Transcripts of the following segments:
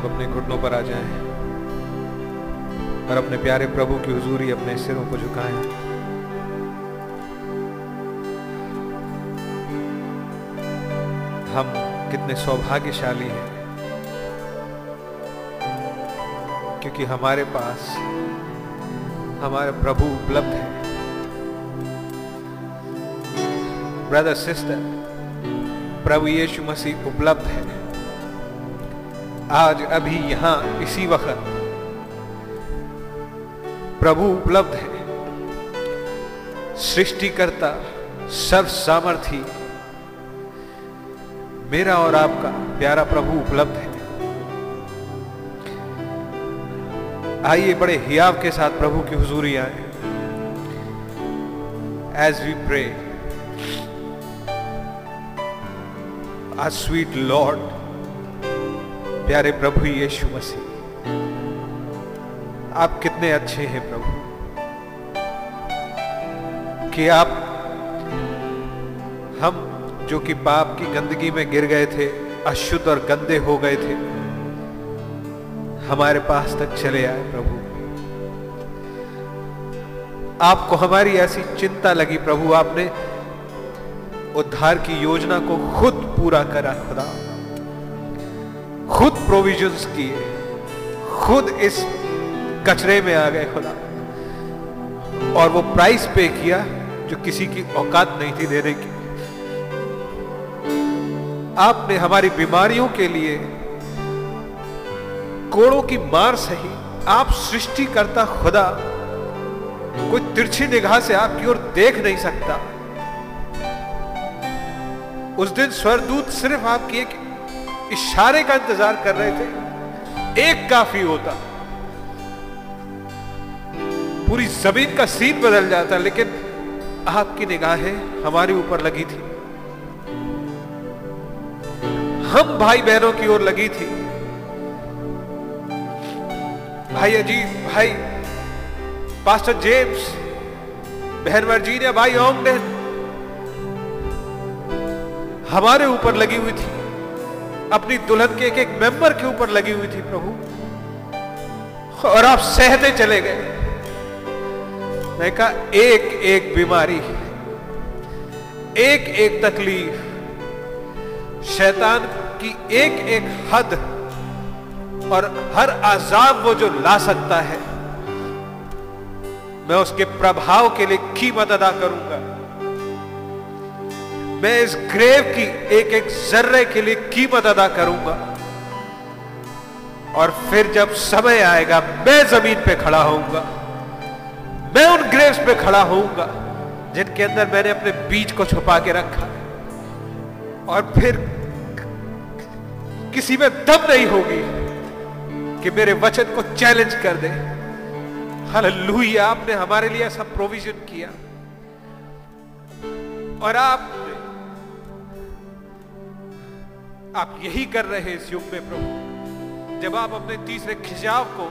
लोग अपने घुटनों पर आ जाएँ और अपने प्यारे प्रभु की हुजूरी अपने सिरों को झुकाएँ। हम कितने सौभाग्यशाली हैं, क्योंकि हमारे पास हमारे प्रभु उपलब्ध है। ब्रदर सिस्टर प्रभु यीशु मसीह उपलब्ध है। आज, अभी, यहाँ, इसी वक्त प्रभु उपलब्ध है। सृष्टिकर्ता, सर्व सामर्थी, मेरा और आपका प्यारा प्रभु उपलब्ध है। आइए, बड़े हियाव के साथ प्रभु की हुजूरी आए। As we pray a sweet Lord प्यारे प्रभु यीशु मसीह, आप कितने अच्छे हैं प्रभु। कि आप, हम जो कि पाप की गंदगी में गिर गए थे, अशुद्ध और गंदे हो गए थे, हमारे पास तक चले आए प्रभु। आपको हमारी ऐसी चिंता लगी प्रभु, आपने उद्धार की योजना को खुद पूरा करा, खुदा। खुद प्रोविजंस किए। खुद इस कचरे में आ गए खुदा। और वो प्राइस पे किया जो किसी की औकात नहीं थी देने की। आपने हमारी बीमारियों के लिए कोड़ों की मार सही, आप सृष्टि करता खुदा, कोई तिरछी निगाह से आपकी ओर देख नहीं सकता। उस दिन स्वर्गदूत सिर्फ़ आपकी एक इशारे का इंतज़ार कर रहे थे। एक काफ़ी होता। पूरी ज़मीन का सीन बदल जाता, लेकिन आपकी निगाहें हमारे ऊपर लगी थी। हम भाई बहनों की ओर लगी थी। भाई अजीत, भाई पास्टर जेम्स बहन वर्जीनिया भाई ओंगडेन हमारे ऊपर लगी हुई थी। अपनी दुल्हन के एक एक मेंबर के ऊपर लगी हुई थी प्रभु। और आप सहते चले गए। मैं कहा एक एक बीमारी एक एक तकलीफ़। शैतान की एक एक हद और हर आजाब वो जो ला सकता है, मैं उसके प्रभाव के लिए कीमत अदा करूँगा। मैं इस ग्रेव की एक एक जर्रे के लिए कीमत अदा करूँगा। और फिर जब समय आएगा, मैं ज़मीन पे खड़ा होऊँगा। मैं उन ग्रेव्स पे खड़ा होऊँगा, जिनके अंदर मैंने अपने बीज को छुपा के रखा। और फिर किसी में दम नहीं होगी कि मेरे वचन को चैलेंज कर दे। हालेलुया आपने हमारे लिए ऐसा प्रोविज़न किया। और आप आप यही कर रहे हैं इस युग में, प्रभु। जब आप अपने तीसरे खिंचाव को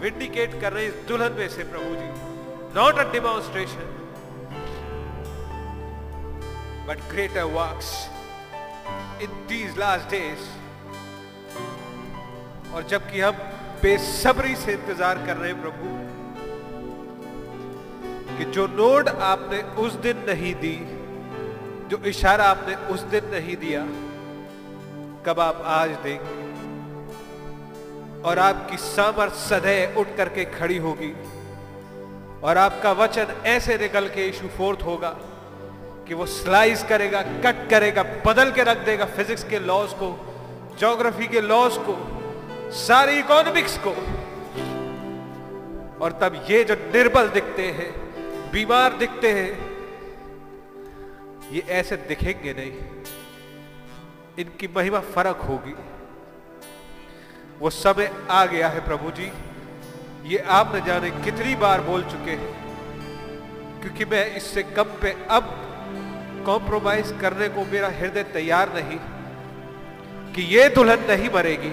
विंडिकेट कर रहे हैं इस दुल्हन में से, प्रभु जी। Not a demonstration but greater works in these last days और जबकि हम बेसब्री से इंतज़ार कर रहे हैं, प्रभु, कि जो नोड आपने उस दिन नहीं दी, जो इशारा आपने उस दिन नहीं दिया कब आप आज देंगे और आपकी सामर्थ सदैव उठ करके खड़ी होगी। और आपका वचन ऐसे निकल के इशू फोर्थ होगा कि वो स्लाइस करेगा कट करेगा, बदल के रख देगा फिजिक्स के लॉज को ज्योग्राफी के लॉज को, सारी इकोनॉमिक्स को। और तब ये जो निर्बल दिखते हैं, बीमार दिखते हैं, ये ऐसे दिखेंगे नहीं। इनकी महिमा फ़र्क होगी। वो समय आ गया है प्रभु जी। ये आप न जाने कितनी बार बोल चुके हैं, क्योंकि मैं इससे कम पे अब कॉम्प्रोमाइज करने को मेरा हृदय तैयार नहीं, कि ये दुल्हन नहीं मरेगी,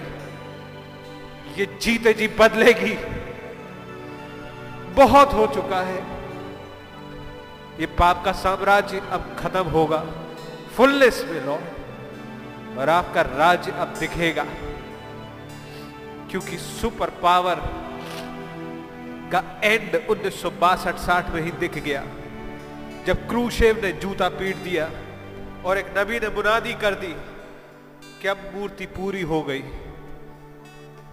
ये जीते जी बदलेगी। बहुत हो चुका है। ये पाप का साम्राज्य अब खत्म होगा। फुलनेस में लॉर्ड और आपका राज्य अब दिखेगा, क्योंकि सुपर पावर का एंड उन्नीस सौ बासठ साठ में ही दिख गया, जब क्रूशेव ने जूता पीट दिया और एक नबी ने मुनादी कर दी कि अब मूर्ति पूरी हो गई।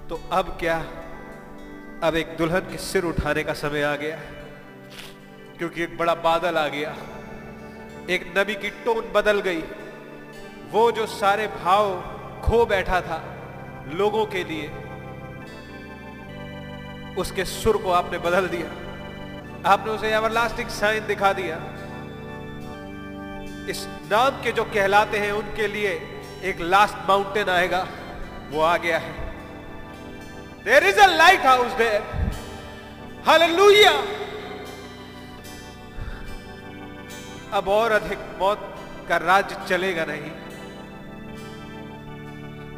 तो अब क्या? अब एक दुल्हन के सिर उठाने का समय आ गया, क्योंकि एक बड़ा बादल आ गया, एक नबी की टोन बदल गई। वो जो सारे भाव खो बैठा था लोगों के लिए, उसके सुर को आपने बदल दिया। आपने उसे एवरलास्टिंग साइन दिखा दिया। इस नाम के जो कहलाते हैं, उनके लिए एक लास्ट माउंटेन आएगा, वो आ गया है। There is a light house there hallelujah अब और अधिक मौत का राज्य चलेगा नहीं।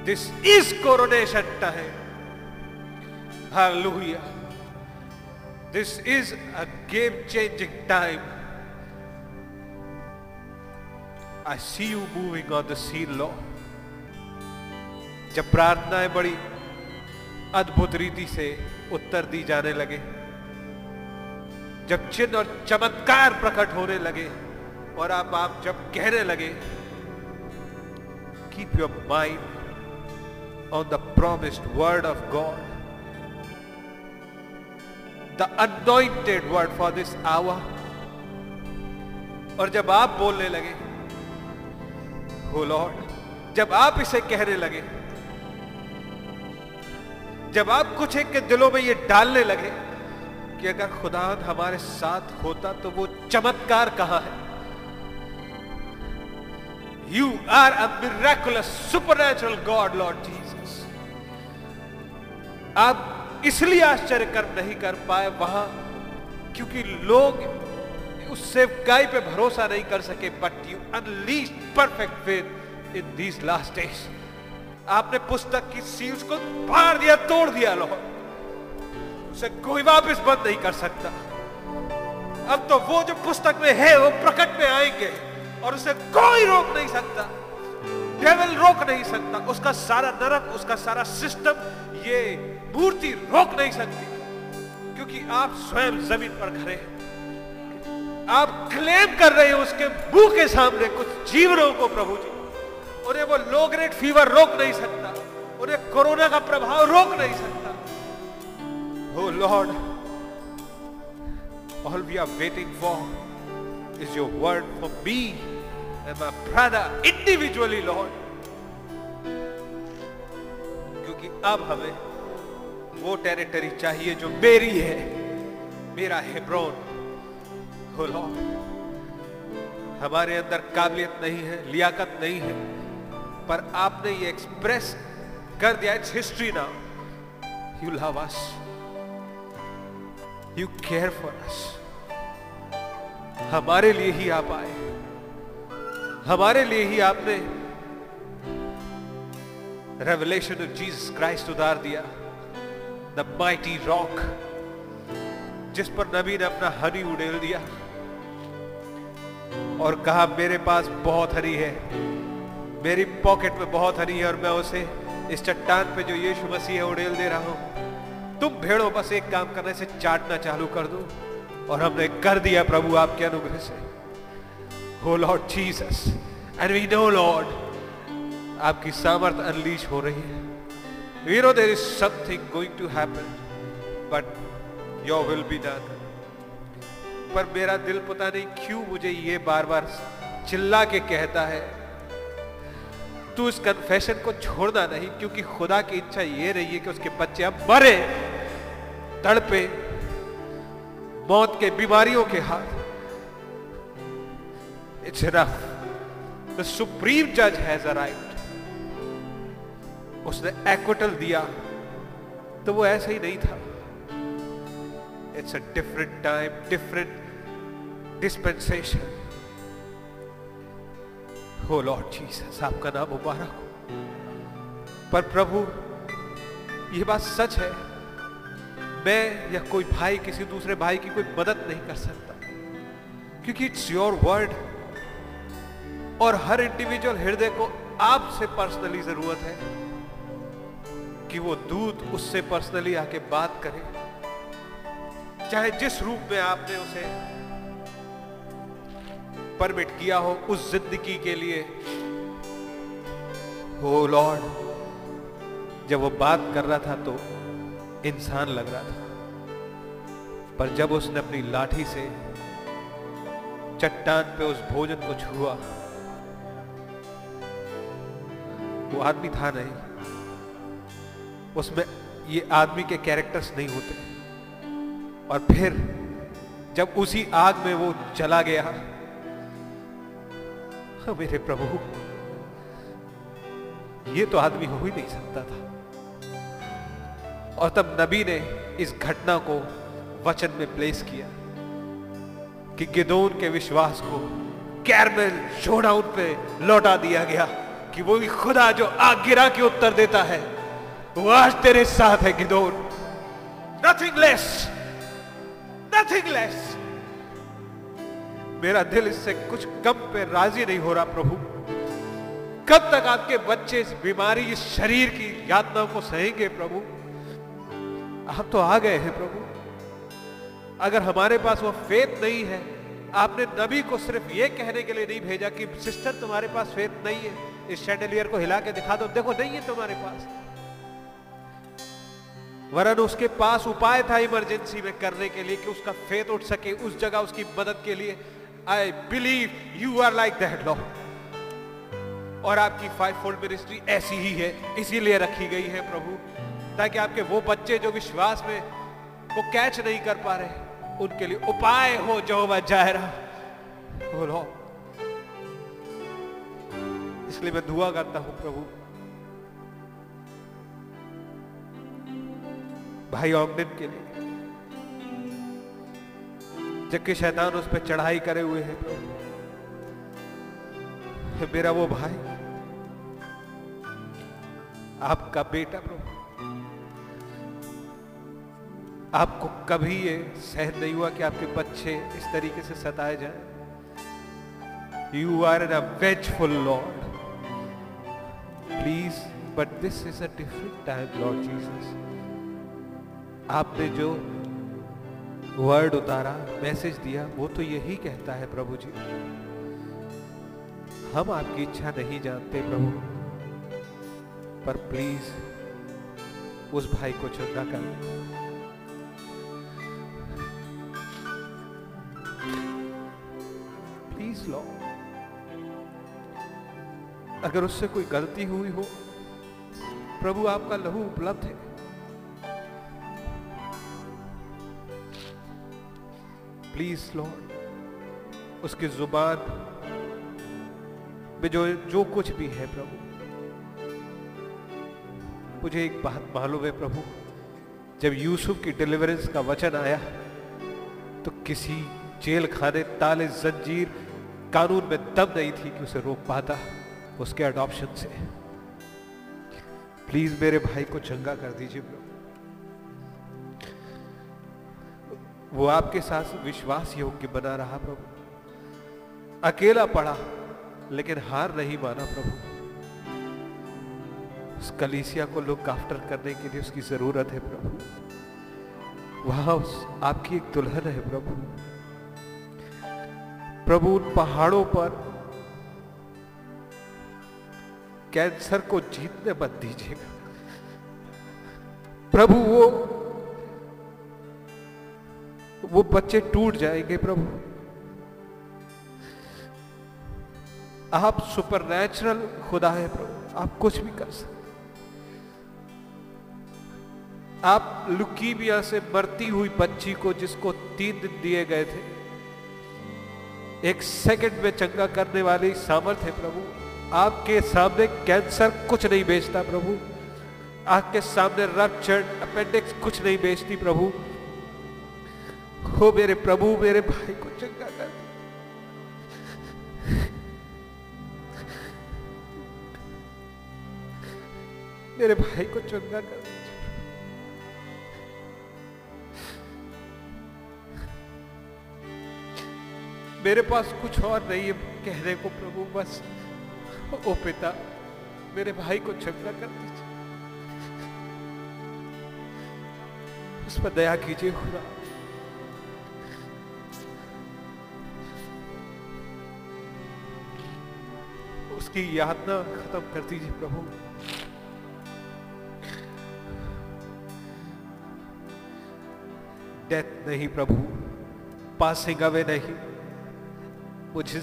This is coronation time hallelujah this is a game changing time I see you moving on the scene Lord जब प्रार्थनाएँ बड़ी, अद्भुत रीति से उत्तर दी जाने लगे, जब चिन्ह और चमत्कार प्रकट होने लगे और आप आप जब कहने लगे keep your mind on the promised word of God the anointed word for this hour और जब आप बोलने लगे, हो लॉर्ड, जब आप इसे कहने लगे, जब आप कुछ एक के दिलों में ये डालने लगे कि अगर खुदा हमारे साथ होता तो वो चमत्कार कहाँ है? You are a miraculous supernatural God Lord Jesus आप इसलिए आश्चर्य कर नहीं कर पाए वहाँ, क्योंकि लोग उस सेवकाई पे भरोसा नहीं कर सके। But you unleashed perfect faith in these last days आपने पुस्तक की सील्स को फाड़ दिया, तोड़ दिया लो उसे कोई वापस बंद नहीं कर सकता। अब तो वो जो पुस्तक में है, वो प्रकट में आएँगे और उसे कोई रोक नहीं सकता। डेविल रोक नहीं सकता। उसका सारा नरक, उसका सारा सिस्टम ये मूर्ति रोक नहीं सकती, क्योंकि आप स्वयं ज़मीन पर खड़े हैं। आप क्लेम कर रहे हैं उसके मुँह के सामने कुछ जीवनों को प्रभु जी। उन्हें वो लो ग्रेड फीवर रोक नहीं सकता उन्हें कोरोना का प्रभाव रोक नहीं सकता। हो Lord all we are waiting for is your word for me and my brother individually Lord क्योंकि अब हमें वो टेरिटरी चाहिए जो मेरी है। मेरा हेब्रोन हमारे अंदर काबिलियत नहीं है, लियाकत नहीं है, पर आपने ये एक्सप्रेस कर दिया it's history now you love us you care for us हमारे लिए ही आप आए। हमारे लिए ही आपने रेवलेशन ऑफ़ जीसस क्राइस्ट उतार दिया। माइटी रॉक जिस पर नबी ने अपना हरी उड़ेल दिया और कहा, मेरे पास बहुत हरी है, मेरी पॉकेट में बहुत हरी है और मैं उसे इस चट्टान पे जो यीशु मसीह है उड़ेल दे रहा हूँ। तुम भेड़ो बस एक काम करने से चाटना चालू कर दो और हमने कर दिया प्रभु आपके अनुग्रह से। हो Lord Jesus, and we know Lord, आपकी सामर्थ अनलीश हो रही है। We know there is something going to happen but your will be done पर मेरा दिल पता नहीं क्यों मुझे ये बार बार चिल्ला के कहता है, तू इस कन्फेशन को छोड़ना नहीं, क्योंकि खुदा की इच्छा ये रही है कि उसके बच्चे अब मरे, तड़पे, मौत के बीमारियों के हाथ. इट्स इनफ द सुप्रीम जज हैज़ अराइव्ड उसने एक्विटल दिया तो वो ऐसा ही नहीं था। It's a different time different dispensation O Lord Jesus आपका नाम मुबारक हो। पर प्रभु यह बात सच है। मैं या कोई भाई, किसी दूसरे भाई की कोई मदद नहीं कर सकता। क्योंकि इट्स योर वर्ड और हर इंडिविजुअल हृदय को आपसे पर्सनली ज़रूरत है। कि वो दूत उससे पर्सनली आके बात करे। चाहे जिस रूप में आपने उसे परमिट किया हो, उस ज़िंदगी के लिए। हो लॉर्ड जब वो बात कर रहा था तो इंसान लग रहा था। पर जब उसने अपनी लाठी से चट्टान पे उस भोजन को छुआ, वो आदमी था नहीं। उसमें ये आदमी के कैरेक्टर्स नहीं होते। और फिर जब उसी आग में वो चला गया हाँ, मेरे प्रभु ये तो आदमी हो ही नहीं सकता था। और तब नबी ने इस घटना को वचन में प्लेस किया कि गिदोन के विश्वास को कैरमेल शोडाउन पे लौटा दिया गया कि वो खुदा जो आग गिरा के उत्तर देता है। वो आज तेरे साथ है, Gideon. Nothing less nothing less मेरा दिल इससे कुछ कम पे राज़ी नहीं हो रहा, प्रभु। कब तक आपके बच्चे इस बीमारी, इस शरीर की यातनाओं को सहेंगे, प्रभु? आप तो आ गए हैं, प्रभु। अगर हमारे पास वो फेत नहीं है, आपने नबी को सिर्फ़ ये कहने के लिए नहीं भेजा कि, सिस्टर, तुम्हारे पास फेत नहीं है। इस शैंडलियर को हिला के दिखा दो। देखो, नहीं है तुम्हारे पास। वरन उसके पास उपाय था इमरजेंसी में करने के लिए कि उसका फेत उठ सके, उस जगह उसकी मदद के लिए। I believe you are like that Lord और आपकी फाइव फोल्ड मिनिस्ट्री ऐसी ही है, इसीलिए रखी गई है प्रभु, ताकि आपके वो बच्चे जो विश्वास में वो कैच नहीं कर पा रहे, उनके लिए उपाय हो जो जायरा। बोलो इसलिए मैं दुआ करता हूँ प्रभु भाई ऑगडिन के लिए। जबकि शैतान उस पर चढ़ाई करे हुए है। मेरा वो भाई, आपका बेटा प्रभु, आपको कभी ये सहन नहीं हुआ कि आपके बच्चे इस तरीके से सताए जाए? You are an a vengeful Lord please but this is a different time Lord Jesus आपने जो वर्ड उतारा मैसेज दिया, वो तो यही कहता है प्रभु जी। हम आपकी इच्छा नहीं जानते प्रभु, पर प्लीज़ उस भाई को चंगा कर प्लीज़ लॉर्ड अगर उससे कोई गलती हुई हो, प्रभु आपका लहू उपलब्ध है। प्लीज़ लॉर्ड उसकी ज़ुबान जो जो कुछ भी है प्रभु, मुझे एक बात मालूम है प्रभु, जब यूसुफ की डिलीवरेंस का वचन आया तो किसी जेल खाने ताले जंजीर कानून में दम नहीं थी कि उसे रोक पाता उसके अडॉप्शन से। प्लीज़ मेरे भाई को चंगा कर दीजिए वो आपके साथ विश्वास योग्य बना रहा प्रभु। अकेला पड़ा, लेकिन हार नहीं माना प्रभु। उस कलीसिया को लुक आफ्टर करने के लिए उसकी ज़रूरत है प्रभु। वहाँ उस, आपकी एक दुल्हन है प्रभु। प्रभु उन पहाड़ों पर कैंसर को जीतने मत दीजिएगा। प्रभु वो वो बच्चे टूट जाएँगे प्रभु। आप सुपर नेचुरल खुदा है प्रभु। आप कुछ भी कर सकते आप लुकीमिया से मरती हुई बच्ची को जिसको तीन दिन दिए गए थे, एक सेकंड में चंगा करने वाली सामर्थ है प्रभु। आपके सामने कैंसर कुछ नहीं बेचता प्रभु। आपके सामने रप्चर अपेंडिक्स कुछ नहीं बेचती प्रभु। हो मेरे प्रभु, मेरे भाई को चंगा कर मेरे भाई को चंगा कर मेरे पास कुछ और नहीं है, कहने को प्रभु, बस। ओ पिता, मेरे भाई को चंगा कर दीजिए। उस पर दया कीजिए, खुदा। उसकी यातना खत्म कर दीजिए प्रभु। डेथ नहीं प्रभु पासिंग अवे नहीं। मुझे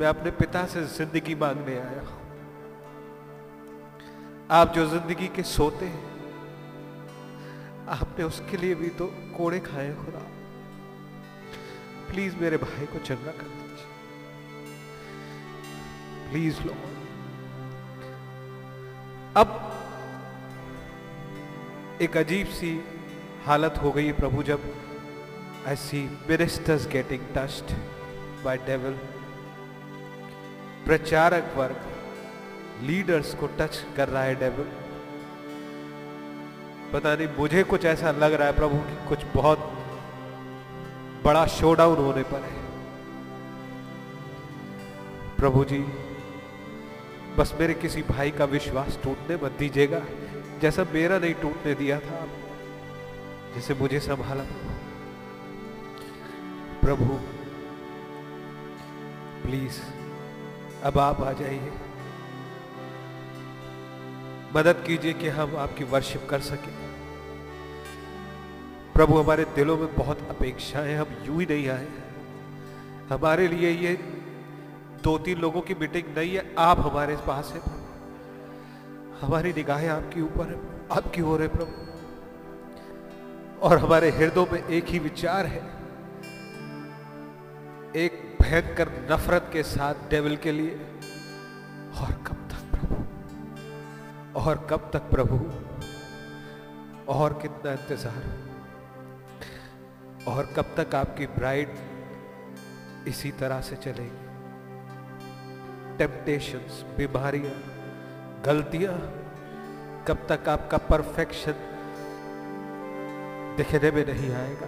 मैं अपने पिता से ज़िंदगी मांगने आया हूँ। आप जो ज़िंदगी के सोते हैं, आपने उसके लिए भी तो कोड़े खाए खुदा प्लीज़ मेरे भाई को चंगा कर दीजिए। Please Lord. अब एक अजीब सी हालत हो गई प्रभु जब I see ministers getting tossed by devil प्रचारक वर्ग लीडर्स को टच कर रहा है डेवल पता नहीं, मुझे कुछ ऐसा लग रहा है प्रभु कि कुछ बहुत बड़ा शोडाउन होने पर है। प्रभु जी बस मेरे किसी भाई का विश्वास टूटने मत दीजिएगा। जैसा मेरा नहीं टूटने दिया था आप जिसे मुझे संभाला। प्रभु, प्लीज़, अब आप आ जाइए। मदद कीजिए कि हम आपकी वर्शिप कर सकें। प्रभु, हमारे दिलों में बहुत अपेक्षाएँ हम यूँ ही नहीं आए हमारे लिए ये दो तीन लोगों की मीटिंग नहीं है। आप हमारे पास है। हमारी निगाहें आपके ऊपर है। आपकी ओर है प्रभु। और हमारे हृदयों में एक ही विचार है। एक भयंकर नफरत के साथ डेविल के लिए। और कब तक प्रभु? और कब तक प्रभु? और कितना इंतज़ार। और कब तक आपकी ब्राइड इसी तरह से चलेगी? टेम्पटेशंस बीमारियाँ, गलतियाँ, कब तक आपका परफेक्शन दिखने में नहीं आएगा।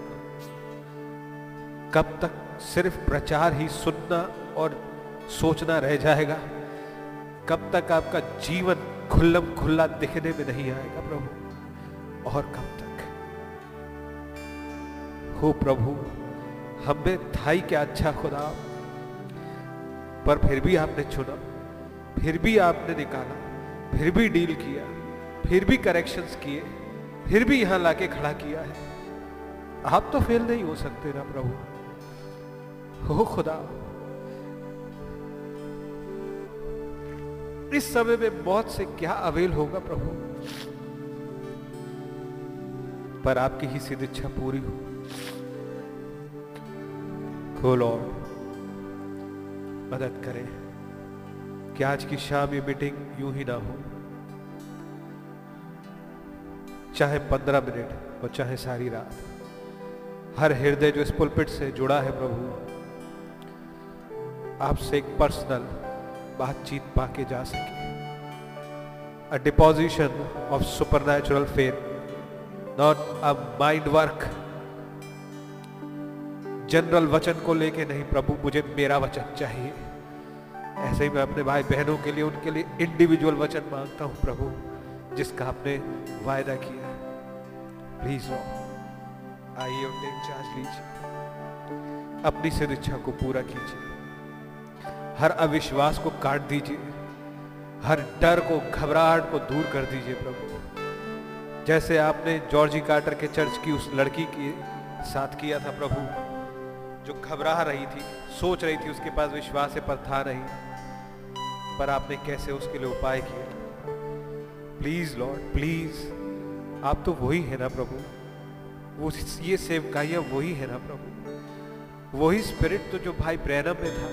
कब तक सिर्फ़ प्रचार ही सुनना और सोचना रह जाएगा। कब तक आपका जीवन खुल्लम खुल्ला दिखने में नहीं आएगा प्रभु। और कब तक? हो प्रभु, हमें थाई क्या अच्छा खुदा। पर फिर भी आपने चुना, फिर भी आपने निकाला, फिर भी डील किया, फिर भी करेक्शंस किए, फिर भी यहाँ लाके खड़ा किया है। आप तो फेल नहीं हो सकते ना प्रभु। हो खुदा। इस समय में मौत से क्या अवेल होगा प्रभु? पर आपकी ही सिद्ध इच्छा पूरी हो लॉर्ड। मदद करें कि आज की शाम ये मीटिंग यूँ ही ना हो। चाहे पंद्रह मिनट और चाहे सारी रात। हर हृदय जो इस पुलपिट से जुड़ा है प्रभु, आपसे एक पर्सनल बातचीत पाके जा सके। A deposition of supernatural faith not a mind work general वचन को लेके नहीं, प्रभु, मुझे मेरा वचन चाहिए। ऐसे ही मैं अपने भाई बहनों के लिए, उनके लिए इंडिविजुअल वचन माँगता हूँ, प्रभु, जिसका आपने वायदा किया। प्लीज़ आइए टेक चार्ज लीजिए। अपनी सिद्ध इच्छा को पूरा कीजिए। हर अविश्वास को काट दीजिए। हर डर को, घबराहट को दूर कर दीजिए, प्रभु। जैसे आपने जॉर्जी कार्टर के चर्च की उस लड़की के साथ किया था, प्रभु जो घबरा रही थी, सोच रही थी, उसके पास विश्वास है, पर था नहीं। पर आपने कैसे उसके लिए उपाय किया? प्लीज़ लॉर्ड प्लीज़ आप तो वही है ना, प्रभु। वो ये सेवकाइया वही है ना, प्रभु। वही स्पिरिट तो जो भाई प्रेरम में था,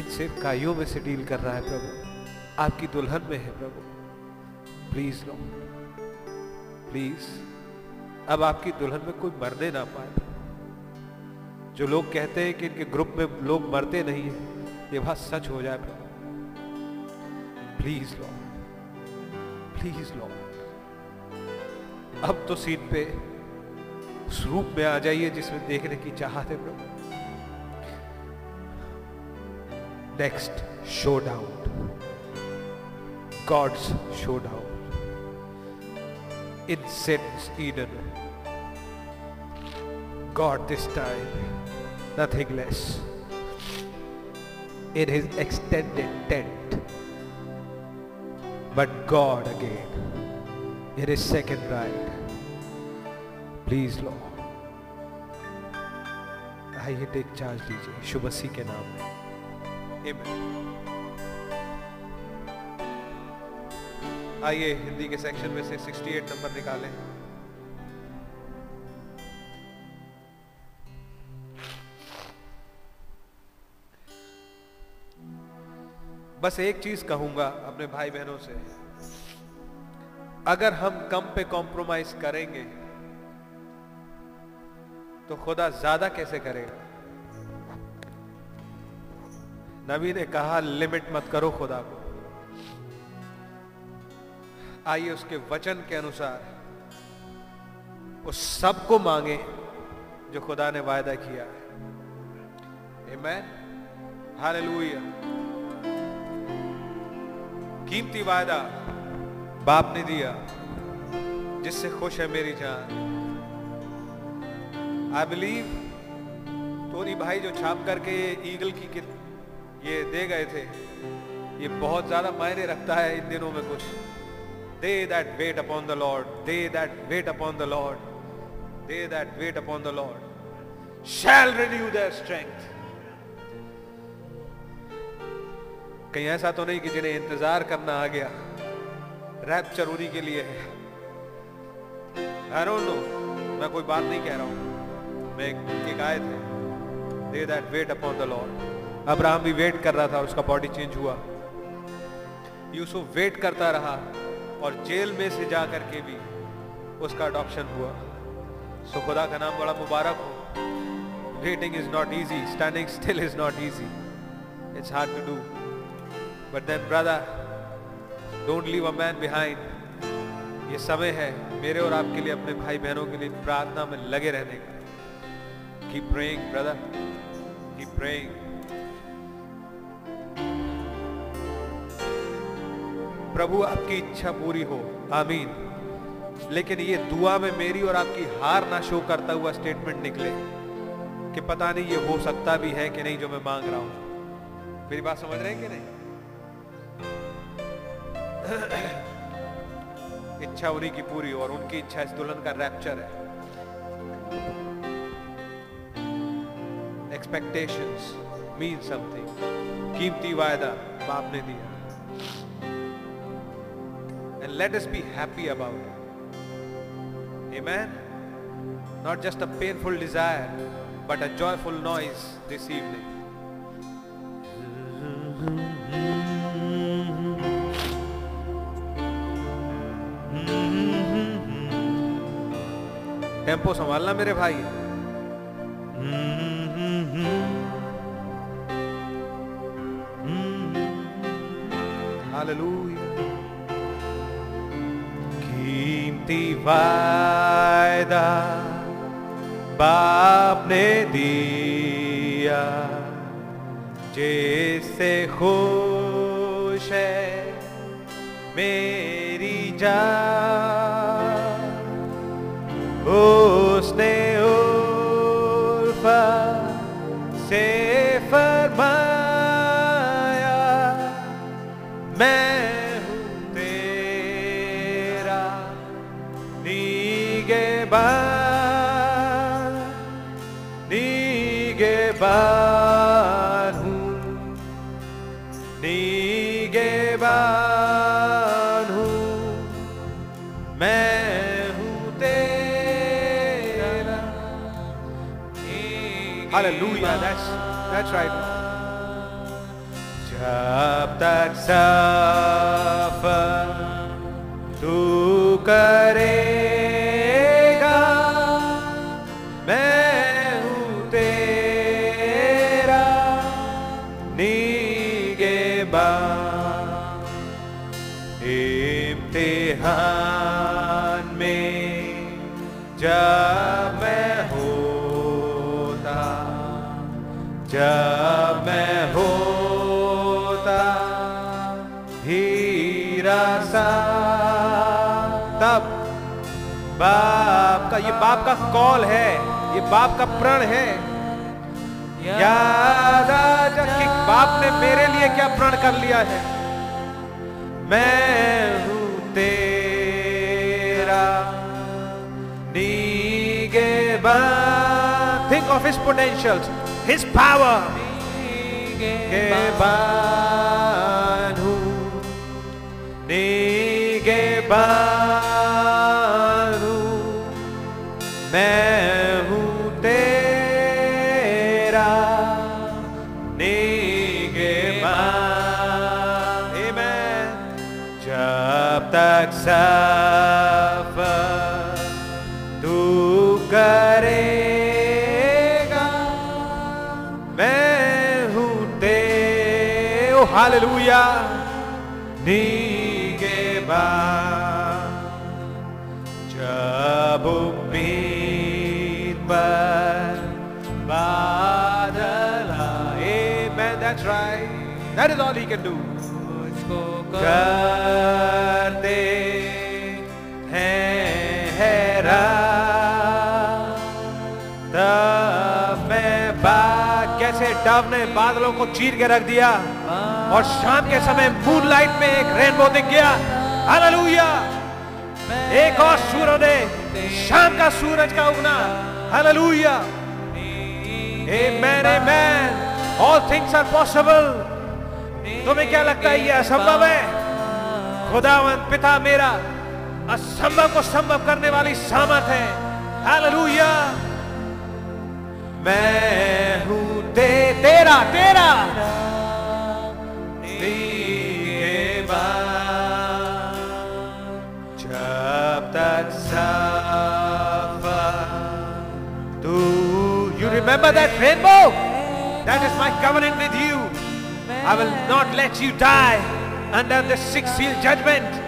इन सेवकाइयों में से डील कर रहा है, प्रभु। आपकी दुल्हन में है, प्रभु। प्लीज़ लॉर्ड प्लीज़ अब आपकी दुल्हन में कोई मरने ना पाए। जो लोग कहते हैं कि इनके ग्रुप में लोग मरते नहीं है ये बात सच हो जाए प्लीज़ लो प्लीज़ लो अब तो सीट पे उस रूप में आ जाइए जिसमें देखने की चाहत है प्रभु। Next showdown God's showdown in sense Eden God this time, nothing less. In his extended tent. But God again, in his second ride. Please, Lord. आइए टेक चार्ज लीजिए शुभ मसीह के नाम में Amen. आइए हिंदी के सेक्शन में से 68 नंबर निकालें बस एक चीज़ कहूँगा अपने भाई बहनों से अगर हम कम पे कॉम्प्रोमाइज करेंगे तो खुदा ज़्यादा कैसे करेगा नबी ने कहा, लिमिट मत करो खुदा को आइए उसके वचन के अनुसार उस सबको मांगे जो खुदा ने वायदा किया है Amen. Hallelujah. कीमती वायदा बाप ने दिया जिससे खुश है मेरी जान। आई बिलीव टोनी भाई जो छाप करके ये ईगल की कित, ये दे गए थे ये बहुत ज़्यादा मायने रखता है इन दिनों में कुछ। They that wait upon the Lord they that wait upon the Lord they that wait upon the Lord shall renew their strength कहीं ऐसा तो नहीं कि जिन्हें इंतज़ार करना आ गया। रैप्चर उन्हीं के लिए है। I don't know, मैं कोई बात नहीं कह रहा हूँ। मैं एक आयत है। They that wait upon the Lord Abraham भी वेट कर रहा था उसका बॉडी चेंज हुआ। यूसुफ वेट करता रहा और जेल में से जा करके भी उसका अडॉप्शन हुआ। सो खुदा का नाम बड़ा मुबारक हो। Waiting is not easy standing still is not easy it's hard to do but then brother don't leave a man behind ये समय है, मेरे और आपके लिए, अपने भाई बहनों के लिए प्रार्थना में लगे रहने का। Keep praying brother keep praying प्रभु, आपकी इच्छा पूरी हो। आमीन। लेकिन ये दुआ में मेरी और आपकी हार ना शो करता हुआ स्टेटमेंट निकले कि पता नहीं ये हो सकता भी है कि नहीं जो मैं मांग रहा हूँ। मेरी बात समझ रहे हैं कि नहीं? इच्छा उन्हीं की पूरी और उनकी इच्छा इस दुल्हन का रैप्चर है। एक्सपेक्टेशन मीन समथिंग कीमती वायदा बाप ने दिया। And let us be happy about a man not just a painful desire but a joyful noise this evening tempo संभालना मेरे भाई। कीमती वायदा बाप ने दिया जैसे खुश है मेरी जान। उसने उल्फा से फरमाया मैं हूँ तेरा निगेबान निगेबान। Hallelujah. That's that's right. जब तक सफर तू करेगा बाप का, ये बाप का कॉल है, ये बाप का प्रण है। याद कि बाप ने मेरे लिए क्या प्रण कर लिया है। मैं हूँ तेरा नीगे think of his potentials his power के बानू नीगे बानू सफ़र तू करेगा मैं हूँ ते ओ हालेलुया नीगे बा जब उम्मीद पर बादल आए Amen, that's right. That is all he can do. मुझको करते ने बादलों को चीर के रख दिया और शाम के समय मूनलाइट में एक रेनबो दिख गया। हालेलुया एक और सूर्योदय शाम का सूरज का उगना। Hallelujah Amen, amen. All things are possible. तुम्हें क्या लगता है ये असंभव है? खुदावंत पिता मेरा असंभव को संभव करने वाली सामत है हालेलुया मैं हूँ ते, तेरा तेरा जब तक सफ़र you remember that rainbow that is my covenant with you I will not let you die under the six seal judgment.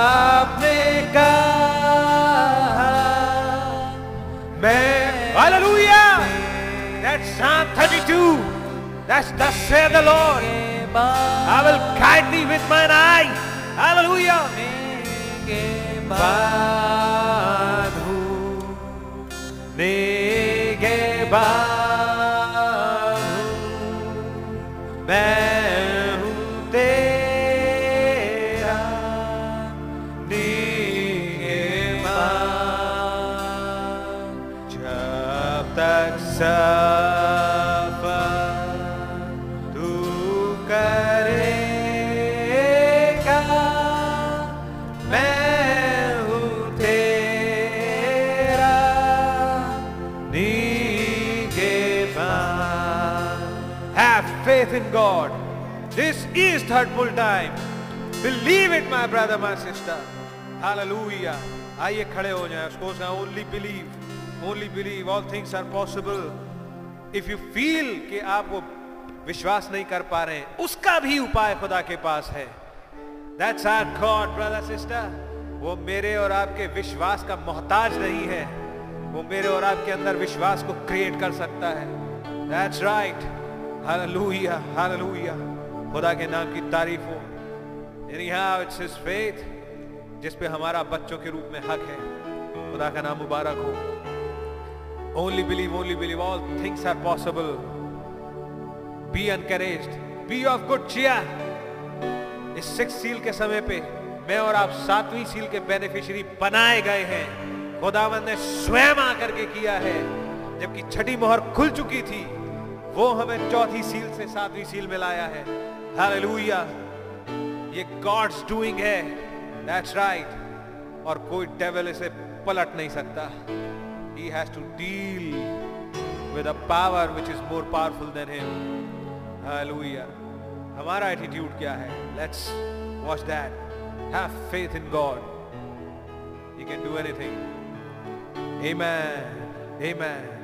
Psalm 32. That's thus said the Lord. I will guide thee with mine eye. Hallelujah. मैं Sir. Faith in God. This is third full time. Believe it, my brother, my sister. Hallelujah. आइए खड़े हो जाएँ उसको only believe only believe all things are possible if you feel कि आप वो विश्वास नहीं कर पा रहे उसका भी उपाय खुदा के पास है that's our God brother sister वो मेरे और आपके विश्वास का मोहताज नहीं है वो मेरे और आपके अंदर विश्वास को क्रिएट कर सकता है दैट्स राइट हालेलुया हालेलुया खुदा के नाम की तारीफ़ हो। it's his faith, जिस पे हमारा बच्चों के रूप में हक है। खुदा का नाम मुबारक हो। Only believe only believe all things are possible be encouraged be of good cheer. इस सिक्स सील के समय पे मैं और आप सातवीं सील के बेनिफिशियरी बनाए गए हैं। खुदावन ने स्वयं आकर के किया है। जबकि छठी मोहर खुल चुकी थी। वो हमें चौथी सील से सातवीं सील में लाया है। हालेलुया ये गॉड्स डूइंग है। That's right right. और कोई डेविल इसे पलट नहीं सकता। He has to deal with a power which is more powerful than him hallelujah हमारा एटीट्यूड क्या है? Let's watch that have faith in God he can do anything amen amen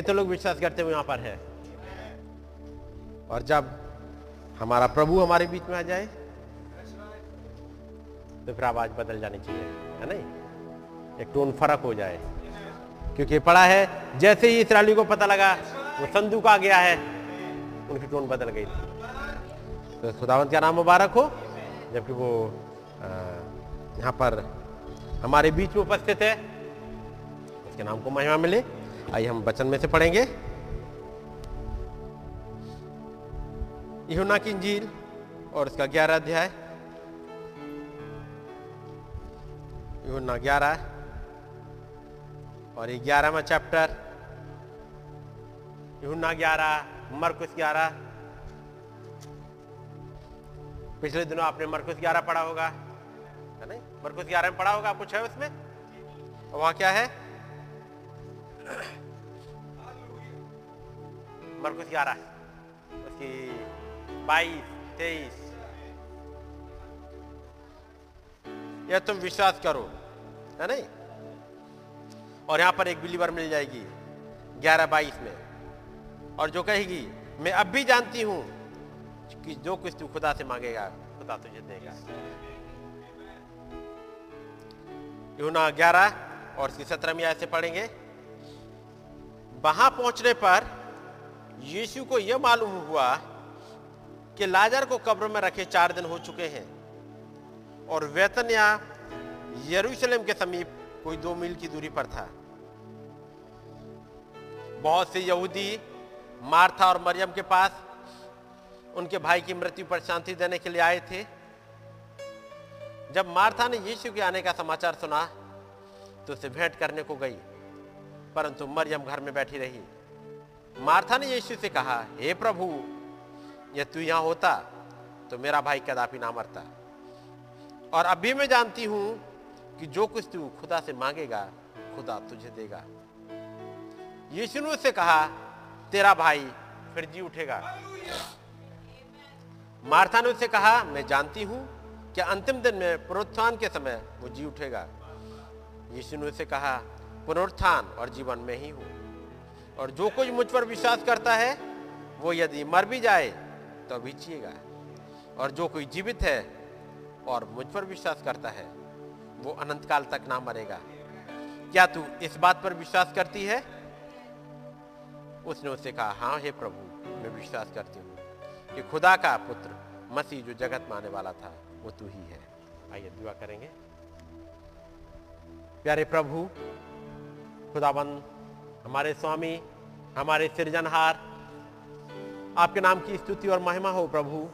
कितने लोग विश्वास करते हुए यहाँ पर है? और जब हमारा प्रभु हमारे बीच में आ जाए तो फिर आवाज़ बदल जानी चाहिए, है नहीं? एक टोन फ़र्क हो जाए। क्योंकि पढ़ा है, जैसे ही इसराइली को पता लगा, वो संदूक आ गया है, उनकी टोन बदल गई थी। तो खुदावंत का नाम मुबारक हो, जबकि वो यहाँ पर हमारे बीच में उपस्थित है, उसके नाम को महिमा मिले। आइए हम वचन में से पढ़ेंगे। यहुना की इंजील और उसका ग्यारह अध्याय। यहुना ग्यारह और ये ग्यारहवा चैप्टर। यहुना ग्यारह, मरकुस ग्यारह। पिछले दिनों आपने मरकुस ग्यारह पढ़ा होगा, है नहीं? मरकुस ग्यारह में पढ़ा होगा कुछ है उसमें? वहाँ क्या है? मरकुस ग्यारह उसकी बाईस तेईस यह तुम विश्वास करो है नहीं और यहाँ पर एक बिलीवर मिल जाएगी, ग्यारह बाईस में। और जो कहेगी, मैं अब भी जानती हूँ कि जो कुछ तू खुदा से मांगेगा, खुदा तुझे देगा। यूना ग्यारह और इसकी सत्रहवीं आयत से पढ़ेंगे। वहाँ पहुँचने पर यीशु को यह मालूम हुआ कि लाजर को कब्र में रखे चार दिन हो चुके हैं और वेतनिया यरूशलेम के समीप कोई दो मील की दूरी पर था। बहुत से यहूदी मार्था और मरियम के पास उनके भाई की मृत्यु पर शांति देने के लिए आए थे। जब मार्था ने यीशु के आने का समाचार सुना तो उसे भेंट करने को गई। परंतु मरियम घर में बैठी रही। मार्था ने यीशु से कहा, हे प्रभु, यह तू यहाँ होता तो मेरा भाई कदापि ना मरता। और अभी मैं जानती हूँ कि जो कुछ तू खुदा से मांगेगा, खुदा तुझे देगा। यीशु ने उससे कहा, तेरा भाई फिर जी उठेगा। मार्था ने उससे कहा, मैं जानती हूँ कि अंतिम दिन में पुनरुत्थान के समय वो जी उठेगा। यीशु ने उससे कहा पुनरुत्थान और जीवन में ही हूँ। और जो कुछ मुझ पर विश्वास करता है, वो यदि मर भी जाए तो अभी जिएगा और जो कोई जीवित है और मुझ पर विश्वास करता है, वो अनंत काल तक ना मरेगा। क्या तू इस बात पर विश्वास करती है? उसने उससे कहा हाँ हे प्रभु, मैं विश्वास करती हूँ कि खुदा का पुत्र मसीह जो जगत में आने वाला था, वो तू ही है। आइए दुआ करेंगे। प्यारे प्रभु खुदाबंद हमारे स्वामी, हमारे सृजनहार, आपके नाम की स्तुति और महिमा हो प्रभु।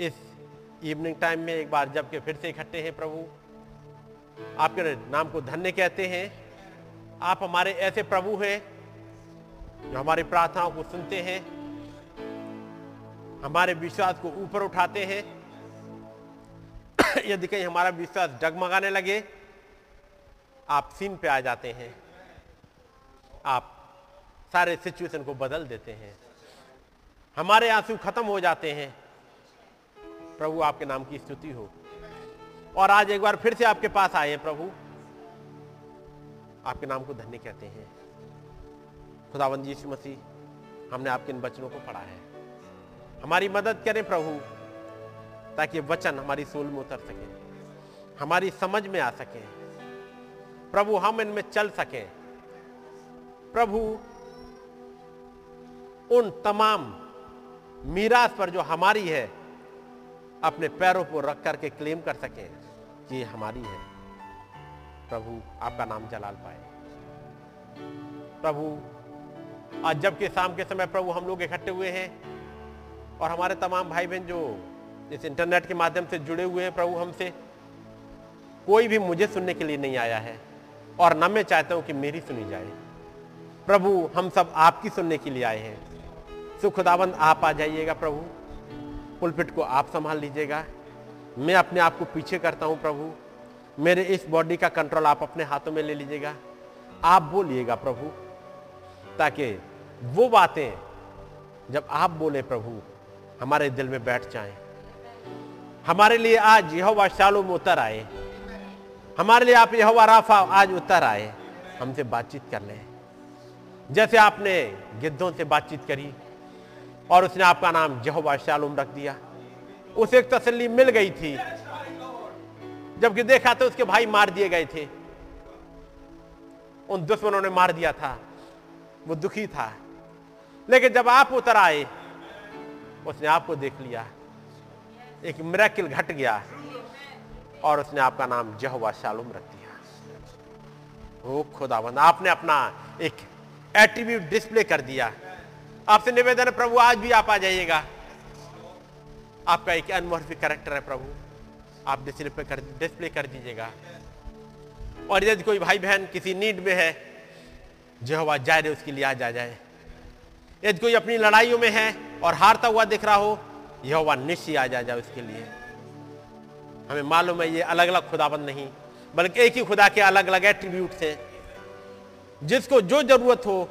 इस इवनिंग टाइम में एक बार जब के फिर से इकट्ठे हैं प्रभु। आपके नाम को धन्य कहते हैं। आप हमारे ऐसे प्रभु हैं जो हमारी प्रार्थनाओं को सुनते हैं, हमारे विश्वास को ऊपर उठाते हैं। यदि कहीं हमारा विश्वास डगमगाने लगे आप सीन पे आ जाते हैं। आप सारे सिचुएशन को बदल देते हैं। हमारे आँसू खत्म हो जाते हैं। प्रभु आपके नाम की स्तुति हो। और आज एक बार फिर से आपके पास आए हैं प्रभु। आपके नाम को धन्य कहते हैं। खुदावंद यीशु मसीह, हमने आपके इन वचनों को पढ़ा है। हमारी मदद करें प्रभु, ताकि वचन हमारी सोल में उतर सके, हमारी समझ में आ सके। प्रभु हम इनमें चल सके। प्रभु, उन तमाम मीरास पर जो हमारी है, अपने पैरों पर रख करके क्लेम कर सके कि ये हमारी है। प्रभु, आपका नाम जलाल पाए। प्रभु, आज जब के शाम के समय प्रभु हम लोग इकट्ठे हुए हैं और हमारे तमाम भाई बहन जो इस इंटरनेट के माध्यम से जुड़े हुए हैं प्रभु हमसे, कोई भी मुझे सुनने के लिए नहीं आया है। और न मैं चाहता हूँ कि मेरी सुनी जाए। प्रभु, हम सब आपकी सुनने के लिए आए हैं। सो खुदाबंद आप आ जाइएगा प्रभु। पुलपिट को आप संभाल लीजिएगा। मैं अपने आप को पीछे करता हूँ प्रभु। मेरे इस बॉडी का कंट्रोल आप अपने हाथों में ले लीजिएगा। आप बोलिएगा प्रभु, ताकि वो बातें, जब आप बोले प्रभु, हमारे दिल में बैठ जाएँ। हमारे लिए आज यहोवा शालूम उतर आए। हमारे लिए आप यहोवा राफा आज उतर आए, हमसे बातचीत कर लें। जैसे आपने गिद्धों से बातचीत करी और उसने आपका नाम यहोवा शालूम रख दिया, उसे एक तसल्ली मिल गई थी। जबकि देखा तो उसके भाई मार दिए गए थे। उन दुश्मनों ने मार दिया था, वो दुखी था। लेकिन जब आप उतर आए, उसने आपको देख लिया, एक मिराकिल घट गया। और उसने आपका नाम जहवा शालूम रख दिया। ओ खुदाबंद आपने अपना एक एट्रीब्यूट डिस्प्ले कर दिया। आपसे निवेदन है, प्रभु, आज भी आप आ जाइएगा। आपका एक अनमोर्फिक करेक्टर है, प्रभु। आप डिस्प्ले कर डिस्प्ले कर दीजिएगा। और यदि कोई भाई बहन किसी नीड में है जो हवा जाए रहे उसके लिए आज आ जाए। यदि कोई अपनी लड़ाइयों में है और हारता हुआ दिख रहा हो यह निश्चय आ जाए उसके लिए। हमें मालूम है ये अलग अलग खुदाबंद नहीं, बल्कि एक ही खुदा के अलग अलग एट्रीब्यूट हैं। जिसको जो ज़रूरत हो,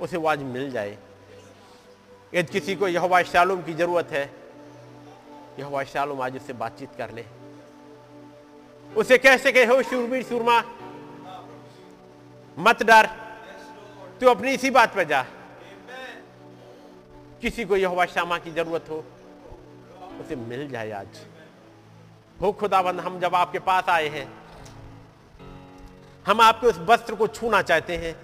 उसे वो आज मिल जाए। यदि किसी को यह शालूम की ज़रूरत है यह शालूम आज उससे बातचीत कर ले। उसे कह सके हो शूरवीर सुरमा मत डर, तू अपनी इसी बात पर जा। किसी को यह श्यामा की ज़रूरत हो, उसे मिल जाए आज। हो खुदाबंद हम जब आपके पास आए हैं, हम आपके उस वस्त्र को छूना चाहते हैं,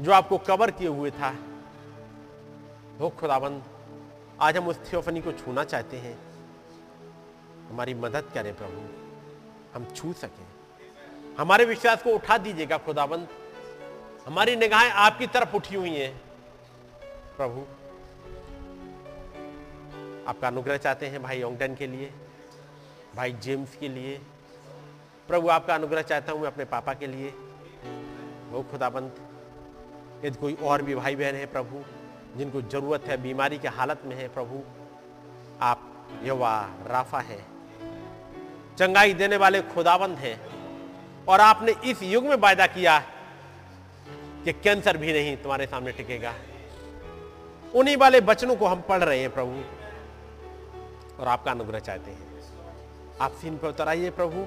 जो आपको कवर किए हुए था। हो खुदाबंद आज हम उस थियोफनी को छूना चाहते हैं। हमारी मदद करें प्रभु, हम छू सकें। हमारे विश्वास को उठा दीजिएगा खुदाबंद हमारी निगाहें आपकी तरफ़ उठी हुई हैं। प्रभु आपका अनुग्रह चाहते हैं भाई योंगटन के लिए, भाई जेम्स के लिए, प्रभु आपका अनुग्रह चाहता हूँ मैं अपने पापा के लिए। वो खुदाबंद। यदि कोई और भी भाई बहन है प्रभु, जिनको ज़रूरत है, बीमारी के हालत में है प्रभु, आप यवा राफा है। चंगाई देने वाले खुदाबंद हैं। और आपने इस युग में वायदा किया कि कैंसर भी नहीं तुम्हारे सामने टिकेगा। उन्हीं वाले बचनों को हम पढ़ रहे हैं प्रभु। और आपका अनुग्रह चाहते हैं। आप सीन पर उतर आइए प्रभु।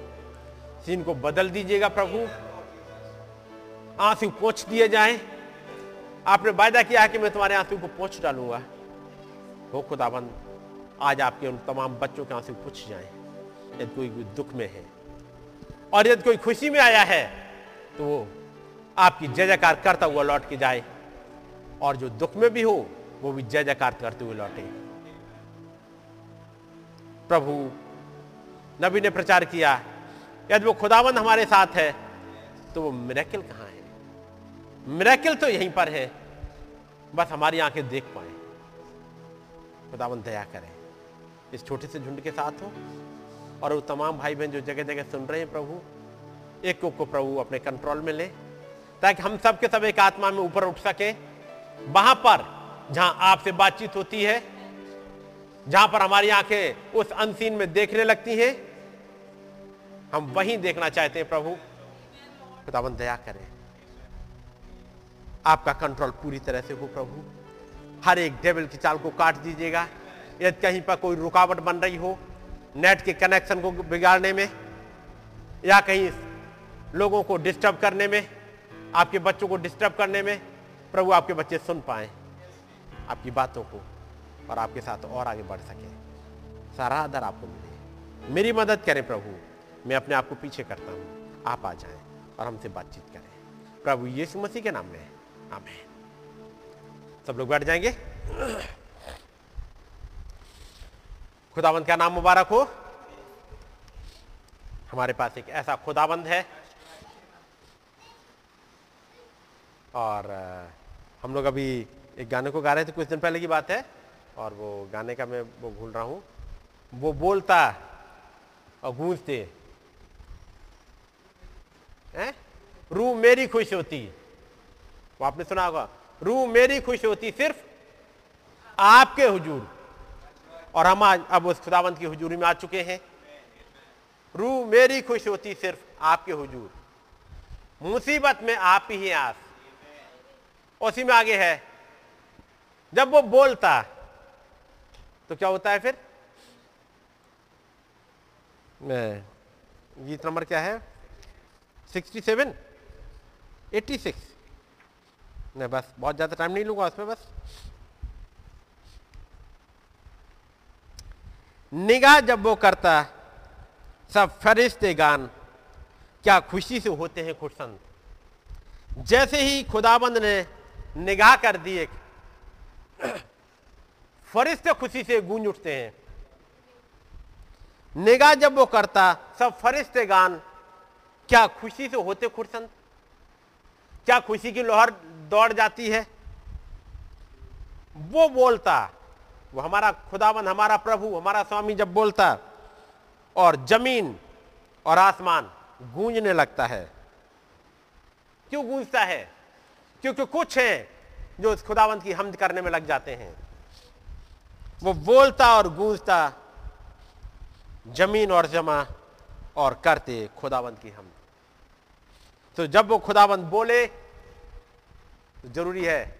सीन को बदल दीजिएगा प्रभु। आँसू पोछ दिए जाएँ। आपने वायदा किया कि मैं तुम्हारे आँसू को पोछ डालूँगा। हो खुदाबंद, आज आपके उन तमाम बच्चों के आँसू पूछ जाएँ। यदि कोई दुख में है और यदि कोई खुशी में आया है तो वो आपकी जय जयकार करता हुआ लौट के जाए। और जो दुख में भी हो, वो भी जय जयकार करते हुए लौटे। प्रभु, नबी ने प्रचार किया यदि वो खुदाबंद हमारे साथ है तो वो मिरेकिल कहाँ है? मिरेकिल तो यहीं पर है। बस हमारी आँखें देख पाए। खुदाबंद दया करें। इस छोटे से झुंड के साथ हो और वो तमाम भाई बहन जो जगह जगह सुन रहे हैं प्रभु, एक को प्रभु अपने कंट्रोल में ले, ताकि हम सब के सब एक आत्मा में ऊपर उठ सके। वहाँ पर जहाँ आपसे बातचीत होती है जहाँ पर हमारी आँखें उस अनसीन में देखने लगती हैं, हम वहीं देखना चाहते हैं प्रभु। खुदाबंद दया करें। आपका कंट्रोल पूरी तरह से हो प्रभु। हर एक डेबल की चाल को काट दीजिएगा। यदि कहीं पर कोई रुकावट बन रही हो, नेट के कनेक्शन को बिगाड़ने में, या कहीं लोगों को डिस्टर्ब करने में, आपके बच्चों को डिस्टर्ब करने में, प्रभु आपके बच्चे सुन पाए आपकी बातों को। और आपके साथ और आगे बढ़ सके। सारा आदर आपको मिले। मेरी मदद करें प्रभु। मैं अपने आप को पीछे करता हूँ। आप आ जाएँ और हमसे बातचीत करें। प्रभु यीशु मसीह के नाम में। आमेन। सब लोग बैठ जाएँगे। खुदाबंद का नाम मुबारक हो। हमारे पास एक ऐसा खुदाबंद है। और हम लोग अभी एक गाने को गा रहे थे कुछ दिन पहले की बात है। और वो गाने का मैं वो भूल रहा हूँ। वो बोलता और गूंजते हैं। मेरी खुश होती वो आपने सुना होगा रू मेरी खुश होती सिर्फ़ आपके हुजूर। और हम आज, अब उस खुदावंत की हुजूरी में आ चुके हैं। रू मेरी खुश होती सिर्फ़ आपके हुजूर। मुसीबत में आप ही आस। उसी में आगे है। जब वो बोलता तो क्या होता है फिर? गीत नंबर क्या है? 67 86 नहीं बस, बहुत ज़्यादा टाइम नहीं लूँगा उसमें बस। निगाह जब वो करता, सब फरिश्ते गान। क्या खुशी से होते हैं खुशंद जैसे ही खुदाबंद ने निगाह कर दी एक फरिश्ते खुशी से गूंज उठते हैं। निगाह जब वो करता, सब फरिश्ते गान क्या खुशी से होते खुशंद क्या खुशी की लोहर दौड़ जाती है? वो बोलता, वो हमारा खुदावन हमारा प्रभु, हमारा स्वामी जब बोलता, और ज़मीन और आसमान गूंजने लगता है। क्यों गूंजता है? क्योंकि कुछ हैं जो उस खुदावंत की हमद करने में लग जाते हैं। वो बोलता और गूंजता, ज़मीन और जमा और करते खुदाबंद की हम। तो जब वो खुदाबंद बोले तो ज़रूरी है,